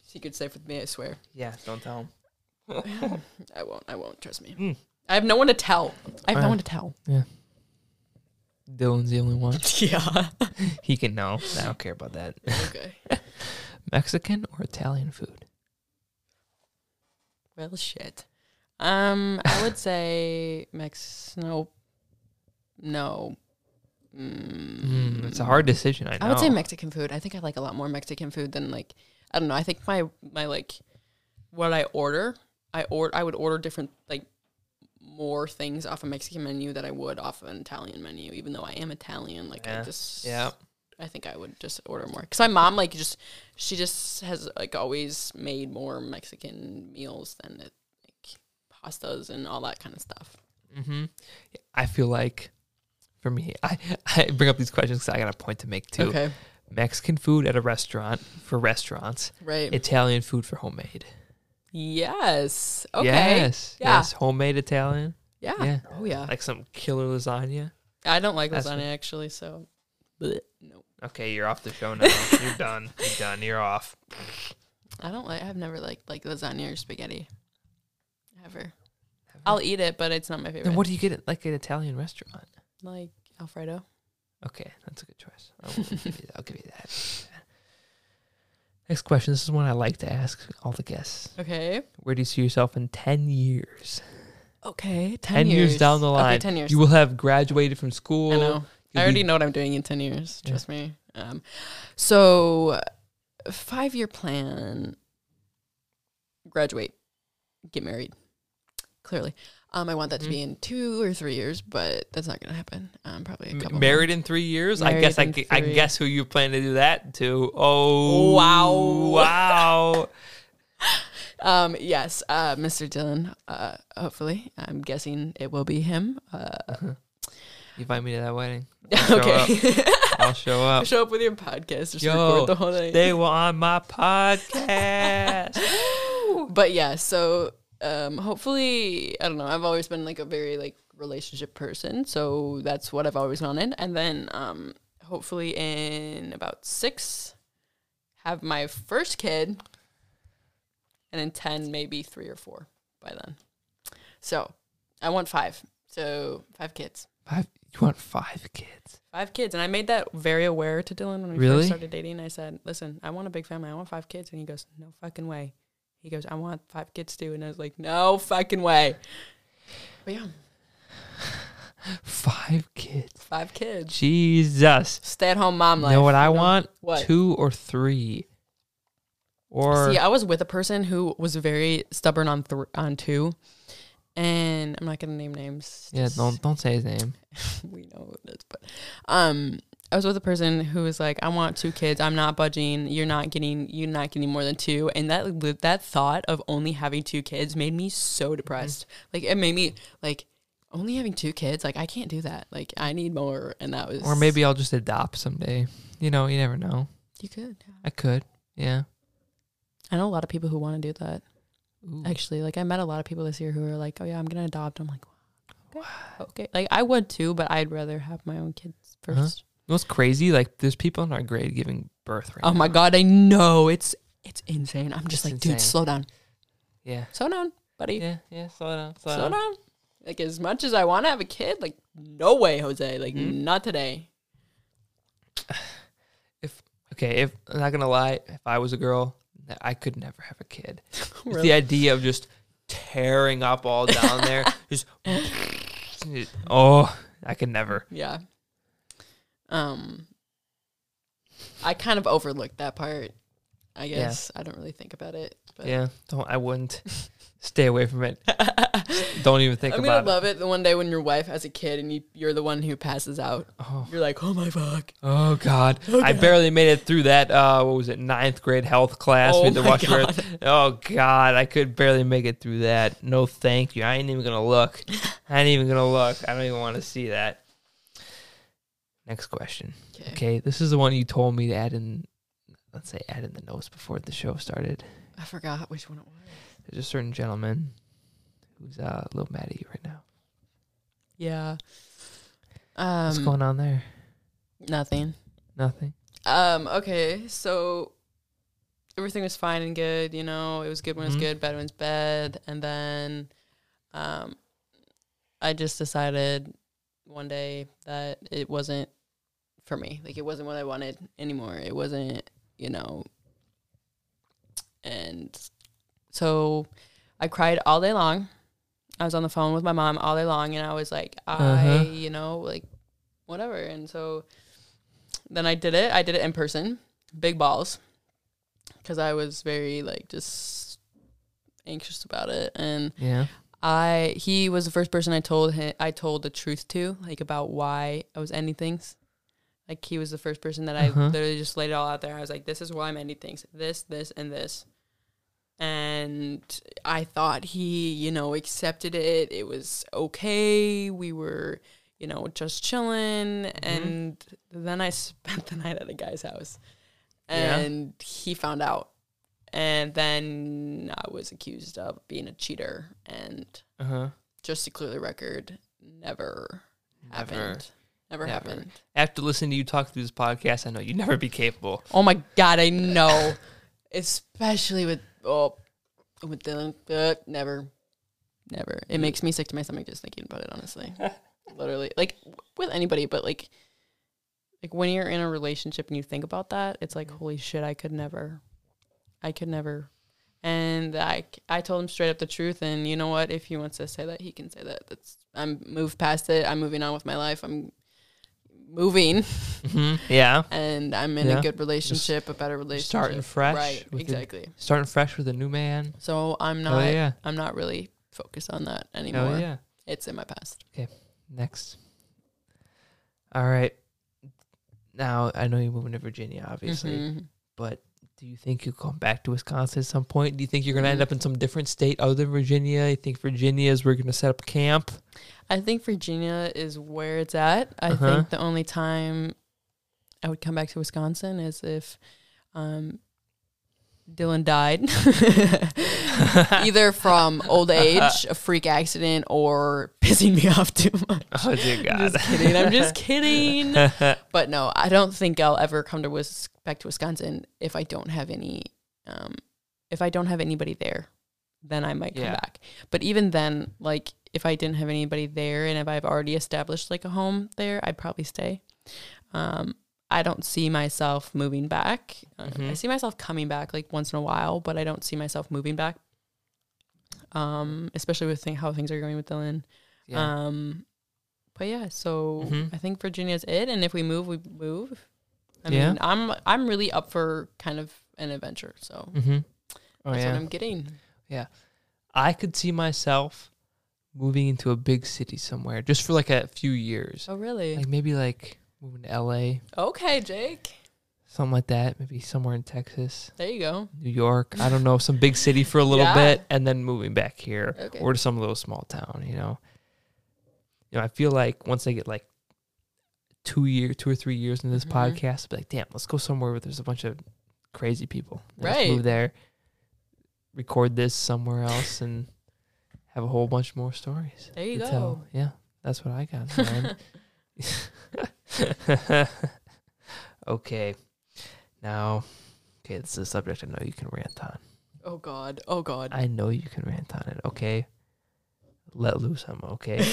Speaker 2: Secret safe with me. I swear.
Speaker 1: Yeah, don't tell him.
Speaker 2: I won't. I won't. Trust me.
Speaker 1: Mm.
Speaker 2: I have no one to tell. I have
Speaker 1: Uh,
Speaker 2: no one to tell.
Speaker 1: Dylan's the only one.
Speaker 2: Yeah.
Speaker 1: He can know. I don't care about that.
Speaker 2: okay.
Speaker 1: Mexican or Italian food?
Speaker 2: Well, shit. Um, I would say Mex. No. No.
Speaker 1: Mm, it's a hard decision. I know.
Speaker 2: I would say Mexican food. I think I like a lot more Mexican food than like I don't know. I think my my like what I order, I or I would order different like more things off a Mexican menu that I would off an Italian menu. Even though I am Italian, like
Speaker 1: Yeah.
Speaker 2: I just
Speaker 1: Yeah.
Speaker 2: I think I would just order more because my mom like just she just has like always made more Mexican meals than it, like pastas and all that kind of stuff.
Speaker 1: Mm-hmm. I feel like, for me, I, I bring up these questions because I got a point to make too.
Speaker 2: Okay,
Speaker 1: Mexican food at a restaurant for restaurants,
Speaker 2: right.
Speaker 1: Italian food for homemade.
Speaker 2: Yes. Okay.
Speaker 1: Yes.
Speaker 2: Yeah.
Speaker 1: Yes. Homemade Italian.
Speaker 2: Yeah.
Speaker 1: Yeah.
Speaker 2: Oh yeah.
Speaker 1: Like some killer lasagna.
Speaker 2: I don't like
Speaker 1: That's
Speaker 2: lasagna
Speaker 1: what-
Speaker 2: actually, so bleh, no.
Speaker 1: Okay, you're off the show now. you're done. You're done. You're off.
Speaker 2: I don't like. I've never liked like lasagna or spaghetti. Ever. I'll eat it, but it's not my favorite.
Speaker 1: Then what do you get at like an Italian restaurant?
Speaker 2: like Alfredo?
Speaker 1: Okay, that's a good choice. I will give you that. I'll give you that. Next question. This is one I like to ask all the guests.
Speaker 2: Okay.
Speaker 1: Where do you see yourself in 10 years?
Speaker 2: Okay. 10,
Speaker 1: 10 years. down the line.
Speaker 2: Okay, 10 years.
Speaker 1: You will have graduated from school.
Speaker 2: I know.
Speaker 1: You'll
Speaker 2: I already
Speaker 1: be-
Speaker 2: know what I'm doing in 10 years.
Speaker 1: Yeah.
Speaker 2: Trust me. Um, so, five year plan graduate, get married. Clearly. Um, I want that to
Speaker 1: Mm-hmm.
Speaker 2: be in two or three years, but that's not going to happen. Um, probably a
Speaker 1: M-
Speaker 2: couple.
Speaker 1: married in three years? I
Speaker 2: Married
Speaker 1: guess I,
Speaker 2: in
Speaker 1: gu- I
Speaker 2: three.
Speaker 1: guess who you plan to do that to. Oh.
Speaker 2: Wow.
Speaker 1: Wow.
Speaker 2: Um, yes, uh, Mr. Dylan. Uh, hopefully, I'm guessing it will be him. Uh,
Speaker 1: you invite me to that wedding. Show
Speaker 2: okay.
Speaker 1: I'll show up.
Speaker 2: Show up with your podcast. Just
Speaker 1: Yo,
Speaker 2: record the whole thing.
Speaker 1: They were on my podcast.
Speaker 2: but yeah, so um, hopefully, I don't know. I've always been like a very like relationship person, so that's what I've always wanted. And then um, hopefully, in about six, have my first kid, and in ten, maybe three or four by then. So I want five. So five kids.
Speaker 1: Five, you want five kids?
Speaker 2: Five kids, and I made that very aware to Dylan when we
Speaker 1: Really?
Speaker 2: first started dating. I said, "Listen, I want a big family. I want five kids." And he goes, "No fucking way." He goes, "I want five kids too." And I was like, "No fucking way." But yeah,
Speaker 1: Five kids.
Speaker 2: five kids.
Speaker 1: Jesus.
Speaker 2: Stay at home mom
Speaker 1: You
Speaker 2: life.
Speaker 1: know what I
Speaker 2: know?
Speaker 1: want?
Speaker 2: What?
Speaker 1: Two or three. Or
Speaker 2: See, I was with a person who was very stubborn on th- on two, and I'm not gonna name names.
Speaker 1: yeah, don't don't say his name.
Speaker 2: we know who it is, but um, I was with a person who was like, "I want two kids. I'm not budging. You're not getting. You're not getting more than two. And that that thought of only having two kids made me so depressed. Like it made me like only having two kids. Like I can't do that. Like I need more. And that was
Speaker 1: Or maybe I'll just adopt someday. You know, you never know.
Speaker 2: you could. yeah.
Speaker 1: I could. Yeah.
Speaker 2: I know a lot of people who want to do that.
Speaker 1: Ooh.
Speaker 2: Actually, like I met a lot of people this year who are like, "Oh yeah, I'm gonna adopt." I'm like, "Okay, okay." Like I would too, but I'd rather have my own kids 1st
Speaker 1: Uh-huh. Know what's crazy? Like, there's people in our grade giving birth right
Speaker 2: Oh
Speaker 1: now.
Speaker 2: my god, I know it's it's insane. I'm just
Speaker 1: It's
Speaker 2: like, dude,
Speaker 1: insane.
Speaker 2: slow down,
Speaker 1: Yeah.
Speaker 2: slow down. buddy.
Speaker 1: Yeah, yeah. Slow down. Slow,
Speaker 2: Slow
Speaker 1: down.
Speaker 2: down. Like as much as I want to have a kid, like no way, Jose. Like
Speaker 1: Mhm.
Speaker 2: not today.
Speaker 1: If okay, if I'm not gonna lie, if I was a girl, I could never have a kid. It's
Speaker 2: Really?
Speaker 1: the idea of just tearing up all down there, just oh, I could never.
Speaker 2: Yeah. Um, I kind of overlooked that part. I guess I don't really think about it. But
Speaker 1: Yeah, don't. I wouldn't. Stay away from it. Don't even think about it.
Speaker 2: I'm gonna
Speaker 1: about
Speaker 2: love it the one day when your wife has a kid and you, you're the one who passes out.
Speaker 1: Oh,
Speaker 2: You're like, oh my fuck.
Speaker 1: oh God! I barely made it through that. Uh, what was it? Ninth grade health class.
Speaker 2: Oh
Speaker 1: we had to
Speaker 2: my God.
Speaker 1: Oh God! I could barely make it through that. No, thank you. I ain't even gonna look. I ain't even gonna look. I don't even want to see that. Next question.
Speaker 2: Okay.
Speaker 1: Okay, this is the one you told me to add in. Let's say add in the notes before the show started.
Speaker 2: I forgot which one it was.
Speaker 1: There's a certain gentleman who's uh, a little mad at you right now.
Speaker 2: Yeah.
Speaker 1: What's
Speaker 2: Um,
Speaker 1: going on there?
Speaker 2: nothing.
Speaker 1: Nothing.
Speaker 2: Um, okay, so everything was fine and good, you know, it was good when it
Speaker 1: Mhm.
Speaker 2: was good, bad when it's bad, and then um I just decided one day that it wasn't for me. Like it wasn't what I wanted anymore. It wasn't, you know and so I cried all day long. I was on the phone with my mom all day long and I was like, I,
Speaker 1: Uh-huh.
Speaker 2: you know, like whatever. And so then I did it. I did it in person, big balls, because I was very like just anxious about it. And
Speaker 1: Yeah.
Speaker 2: I he was the first person I told him I told the truth to, like about why I was ending things. Like he was the first person that I
Speaker 1: Uh-huh.
Speaker 2: literally just laid it all out there. I was like, "This is why I'm ending things. This, this, and this." And I thought he, you know, accepted it. It was okay. We were, you know, just chilling. And then I spent the night at a guy's house,
Speaker 1: Yeah.
Speaker 2: and he found out. And then I was accused of being a cheater. And
Speaker 1: Uh huh.
Speaker 2: just to clear the record, never,
Speaker 1: Never.
Speaker 2: happened. Never,
Speaker 1: Never.
Speaker 2: happened.
Speaker 1: After listening to you talk through this podcast, I know you'd never be capable.
Speaker 2: Oh my god, I know. Especially with oh with Dylan. Uh, never. Never. It makes me sick to my stomach just thinking about it, honestly. Literally. Like with anybody, but like like when you're in a relationship and you think about that, it's like, holy shit, I could never. I could never. And I, I told him straight up the truth, and you know what? If he wants to say that, he can say that. That's I'm moved past it. I'm moving on with my life. I'm moving,
Speaker 1: hmm Yeah.
Speaker 2: and I'm in
Speaker 1: Yeah.
Speaker 2: a good relationship, a better relationship.
Speaker 1: starting fresh
Speaker 2: right? Exactly.
Speaker 1: Starting fresh with a new man.
Speaker 2: So I'm
Speaker 1: Oh
Speaker 2: not.
Speaker 1: yeah.
Speaker 2: I'm not really focused on that anymore.
Speaker 1: Oh yeah.
Speaker 2: It's in my past. Okay.
Speaker 1: Next. All right. Now I know you're moving to Virginia, obviously,
Speaker 2: Mhm.
Speaker 1: but do you think you'll come back to Wisconsin at some point? Do you think you're gonna
Speaker 2: Mm.
Speaker 1: end up in some different state other than Virginia? You think Virginia is where we're gonna set up camp?
Speaker 2: I think Virginia is where it's at. I
Speaker 1: Uh-huh.
Speaker 2: think the only time I would come back to Wisconsin is if um, Dylan died, either from old age, a freak accident, or pissing me off too much.
Speaker 1: Oh dear
Speaker 2: I'm
Speaker 1: God.
Speaker 2: just kidding. I'm just kidding. But no, I don't think I'll ever come to Wis- back to Wisconsin if I don't have any, um, if I don't have anybody there, then I might come
Speaker 1: Yeah.
Speaker 2: back. But even then, like if I didn't have anybody there and if I've already established like a home there, I'd probably stay. Um, I don't see myself moving back. Uh, I see myself coming back like once in a while, but I don't see myself moving back. Um, especially with how things are going with Dylan.
Speaker 1: yeah.
Speaker 2: Um, but yeah, so
Speaker 1: Mhm.
Speaker 2: I think Virginia's it, and if we move, we move. I
Speaker 1: Yeah.
Speaker 2: mean, I'm I'm really up for kind of an adventure, so
Speaker 1: mm-hmm. Oh
Speaker 2: that's
Speaker 1: yeah.
Speaker 2: what I'm getting.
Speaker 1: Yeah, I could see myself moving into a big city somewhere just for like a few years.
Speaker 2: Oh, really?
Speaker 1: Like maybe like moving to LA,
Speaker 2: okay, Jake.
Speaker 1: something like that. Maybe somewhere in Texas,
Speaker 2: There you go.
Speaker 1: New York. I don't know, some big city for a little
Speaker 2: Yeah.
Speaker 1: bit, and then moving back here
Speaker 2: Okay.
Speaker 1: or to some little small town. You know, you know. I feel like once I get like two year, two or three years into this
Speaker 2: Mhm.
Speaker 1: podcast, I'll be like, damn, let's go somewhere where there's a bunch of crazy people. And
Speaker 2: Right.
Speaker 1: Move there, record this somewhere else, and have a whole bunch more stories.
Speaker 2: There you go.
Speaker 1: tell. Yeah, that's what I got, man. okay. Now, okay, this is a subject I know you can rant on.
Speaker 2: Oh God. Oh God.
Speaker 1: I know you can rant on it, okay? Let loose, Emma, okay?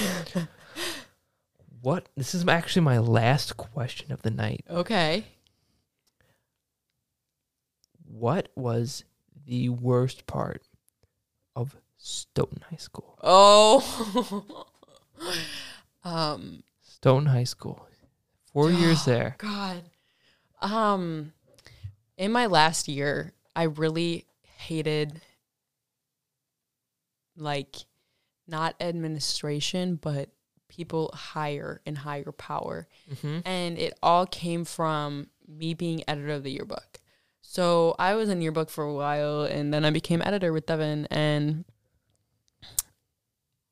Speaker 1: what? This is actually my last question of the night.
Speaker 2: okay.
Speaker 1: What was the worst part of Stoughton High School?
Speaker 2: Oh. um.
Speaker 1: Stoughton High School. Four years there.
Speaker 2: God. Um. In my last year, I really hated like not administration, but people higher and higher power.
Speaker 1: Mm-hmm.
Speaker 2: and it all came from me being editor of the yearbook. So I was in yearbook for a while, and then I became editor with Devin, and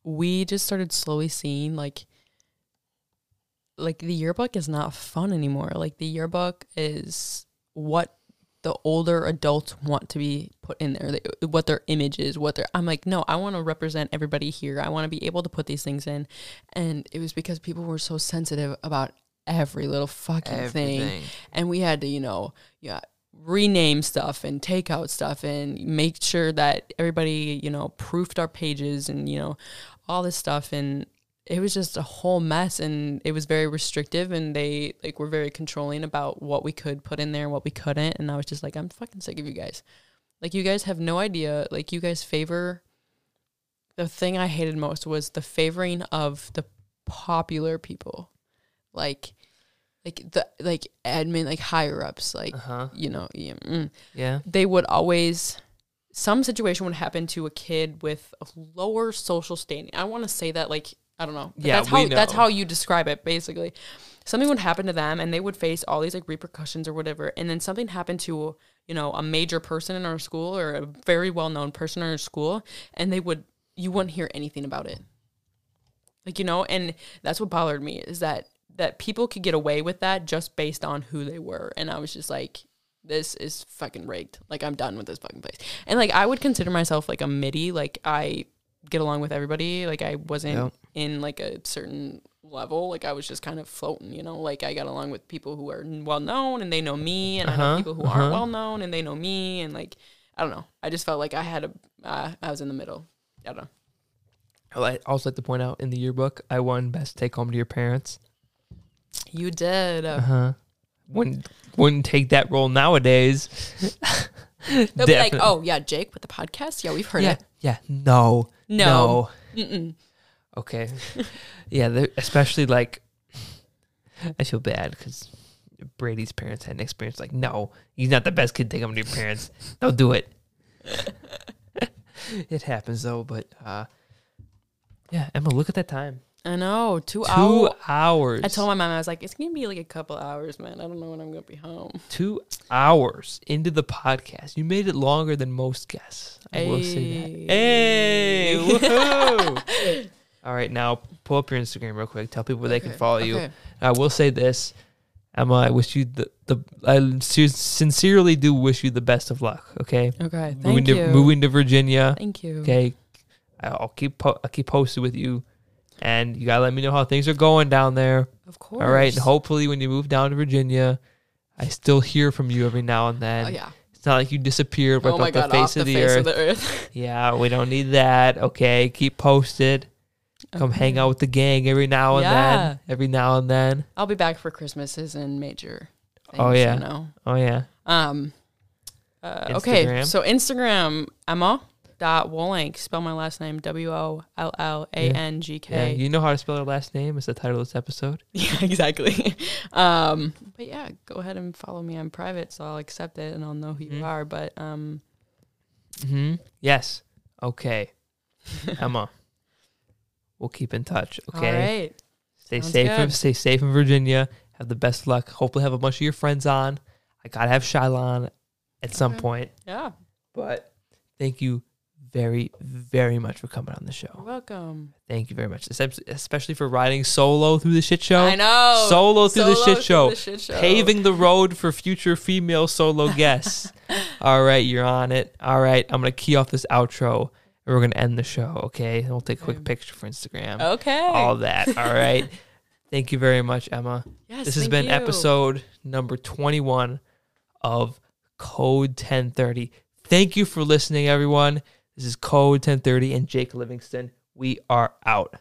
Speaker 2: we just started slowly seeing like like the yearbook is not fun anymore. Like the yearbook is what the older adults want to be put in there, they- what their image is, what their. I'm like, no, I want to represent everybody here. I want to be able to put these things in, and it was because people were so sensitive about every little fucking thing and we had to you know yeah rename stuff and take out stuff and make sure that everybody you know proofed our pages and you know all this stuff and it was just a whole mess and it was very restrictive and they like were very controlling about what we could put in there and what we couldn't and i was just like i'm fucking sick of you guys like you guys have no idea like you guys favor the thing i hated most was the favoring of the popular people like like the like admin like higher ups like
Speaker 1: Uh huh.
Speaker 2: you know yeah, mm.
Speaker 1: Yeah.
Speaker 2: they would always some situation would happen to a kid with a lower social standing i want to say that like i don't know.
Speaker 1: Yeah,
Speaker 2: that's how
Speaker 1: we
Speaker 2: that's how you describe it basically. Something would happen to them and they would face all these like repercussions or whatever and then something happened to you know a major person in our school or a very well-known person in our school and they would you wouldn't hear anything about it. Like you know and that's what bothered me is that that people could get away with that just based on who they were and i was just like this is fucking rigged. Like i'm done with this fucking place. And like i would consider myself like a midi. Like i get along with everybody. Like i wasn't
Speaker 1: Yep.
Speaker 2: In like a certain level like i was just kind of floating you know like i got along with people who are well known and they know me and i know
Speaker 1: Uh-huh,
Speaker 2: people who
Speaker 1: uh-huh.
Speaker 2: aren't well known and they know me and like i don't know i just felt like i had a uh, i was in the middle i don't know
Speaker 1: I also like to point out in the yearbook, I won best take home to your parents.
Speaker 2: you did
Speaker 1: Uh huh. Wouldn't wouldn't take that role nowadays.
Speaker 2: They'll be like, "Oh yeah, Jake with the podcast. Yeah, we've heard
Speaker 1: yeah,
Speaker 2: it."
Speaker 1: yeah. No,
Speaker 2: No.
Speaker 1: no. Okay. yeah, especially like, I feel bad because Brady's parents had an experience like, no, he's not the best kid. Take him to your parents. Don't do it. it happens though, but uh, yeah, Emma, look at that time.
Speaker 2: I know. Two,
Speaker 1: Two
Speaker 2: hours.
Speaker 1: hours.
Speaker 2: I told my mom I was like, "It's gonna be like a couple hours, man. I don't know when I'm gonna be home."
Speaker 1: two hours into the podcast. You made it longer than most guests. I will say that. Hey, woohoo! All right, now pull up your Instagram real quick. Tell people where they can
Speaker 2: Okay,
Speaker 1: follow you.
Speaker 2: okay.
Speaker 1: I will say this, Emma. I wish you the the. I sin- sincerely do wish you the best of luck. Okay,
Speaker 2: Okay. Thank
Speaker 1: moving
Speaker 2: you.
Speaker 1: to moving to Virginia.
Speaker 2: Thank you.
Speaker 1: Okay, I'll keep po- I'll keep posted with you, and you gotta let me know how things are going down there.
Speaker 2: Of course.
Speaker 1: All right, and hopefully when you move down to Virginia, I still hear from you every now and then.
Speaker 2: Oh yeah.
Speaker 1: It's not like you disappeared
Speaker 2: oh my
Speaker 1: off
Speaker 2: god,
Speaker 1: the face,
Speaker 2: off
Speaker 1: of,
Speaker 2: the
Speaker 1: the
Speaker 2: face
Speaker 1: earth.
Speaker 2: of the earth.
Speaker 1: Yeah, we don't need that. Okay, keep posted. Come hang out with the gang every now and
Speaker 2: Yeah.
Speaker 1: then. Every now and then.
Speaker 2: I'll be back for Christmases and major. Things,
Speaker 1: Oh, yeah.
Speaker 2: You know.
Speaker 1: Oh yeah.
Speaker 2: Um. Uh, okay. So Instagram Emma dot Wolank. Spell my last name W O L L A N G K. Yeah.
Speaker 1: You know how to spell her last name? It's the title of this episode.
Speaker 2: Yeah, exactly. Um, but yeah, go ahead and follow me. I'm private, so I'll accept it and I'll know who
Speaker 1: Mhm.
Speaker 2: you are. But um,
Speaker 1: Mm-hmm. Yes. Okay. Emma. We'll keep in touch. Okay.
Speaker 2: all right.
Speaker 1: Stay
Speaker 2: Sounds
Speaker 1: safe. In, stay safe in Virginia. Have the best luck. Hopefully, have a bunch of your friends on. I gotta have Shylon at some
Speaker 2: Okay.
Speaker 1: point.
Speaker 2: Yeah.
Speaker 1: But thank you very, very much for coming on the
Speaker 2: You're
Speaker 1: show.
Speaker 2: welcome.
Speaker 1: Thank you very much, especially for riding solo through the shit show.
Speaker 2: I know.
Speaker 1: Solo through the
Speaker 2: Solo
Speaker 1: shit show.
Speaker 2: the shit show.
Speaker 1: Paving the road for future female solo guests. All right, you're on it. All right, I'm gonna key off this outro and we're gonna end the show. Okay, and we'll take a quick picture for Instagram.
Speaker 2: Okay.
Speaker 1: All that. All right. Thank you very much, Emma.
Speaker 2: yes,
Speaker 1: this has been
Speaker 2: you.
Speaker 1: episode number 21 of Code 1030. Thank you for listening, everyone. This is Code 1030 and Jake Livingston. We are out.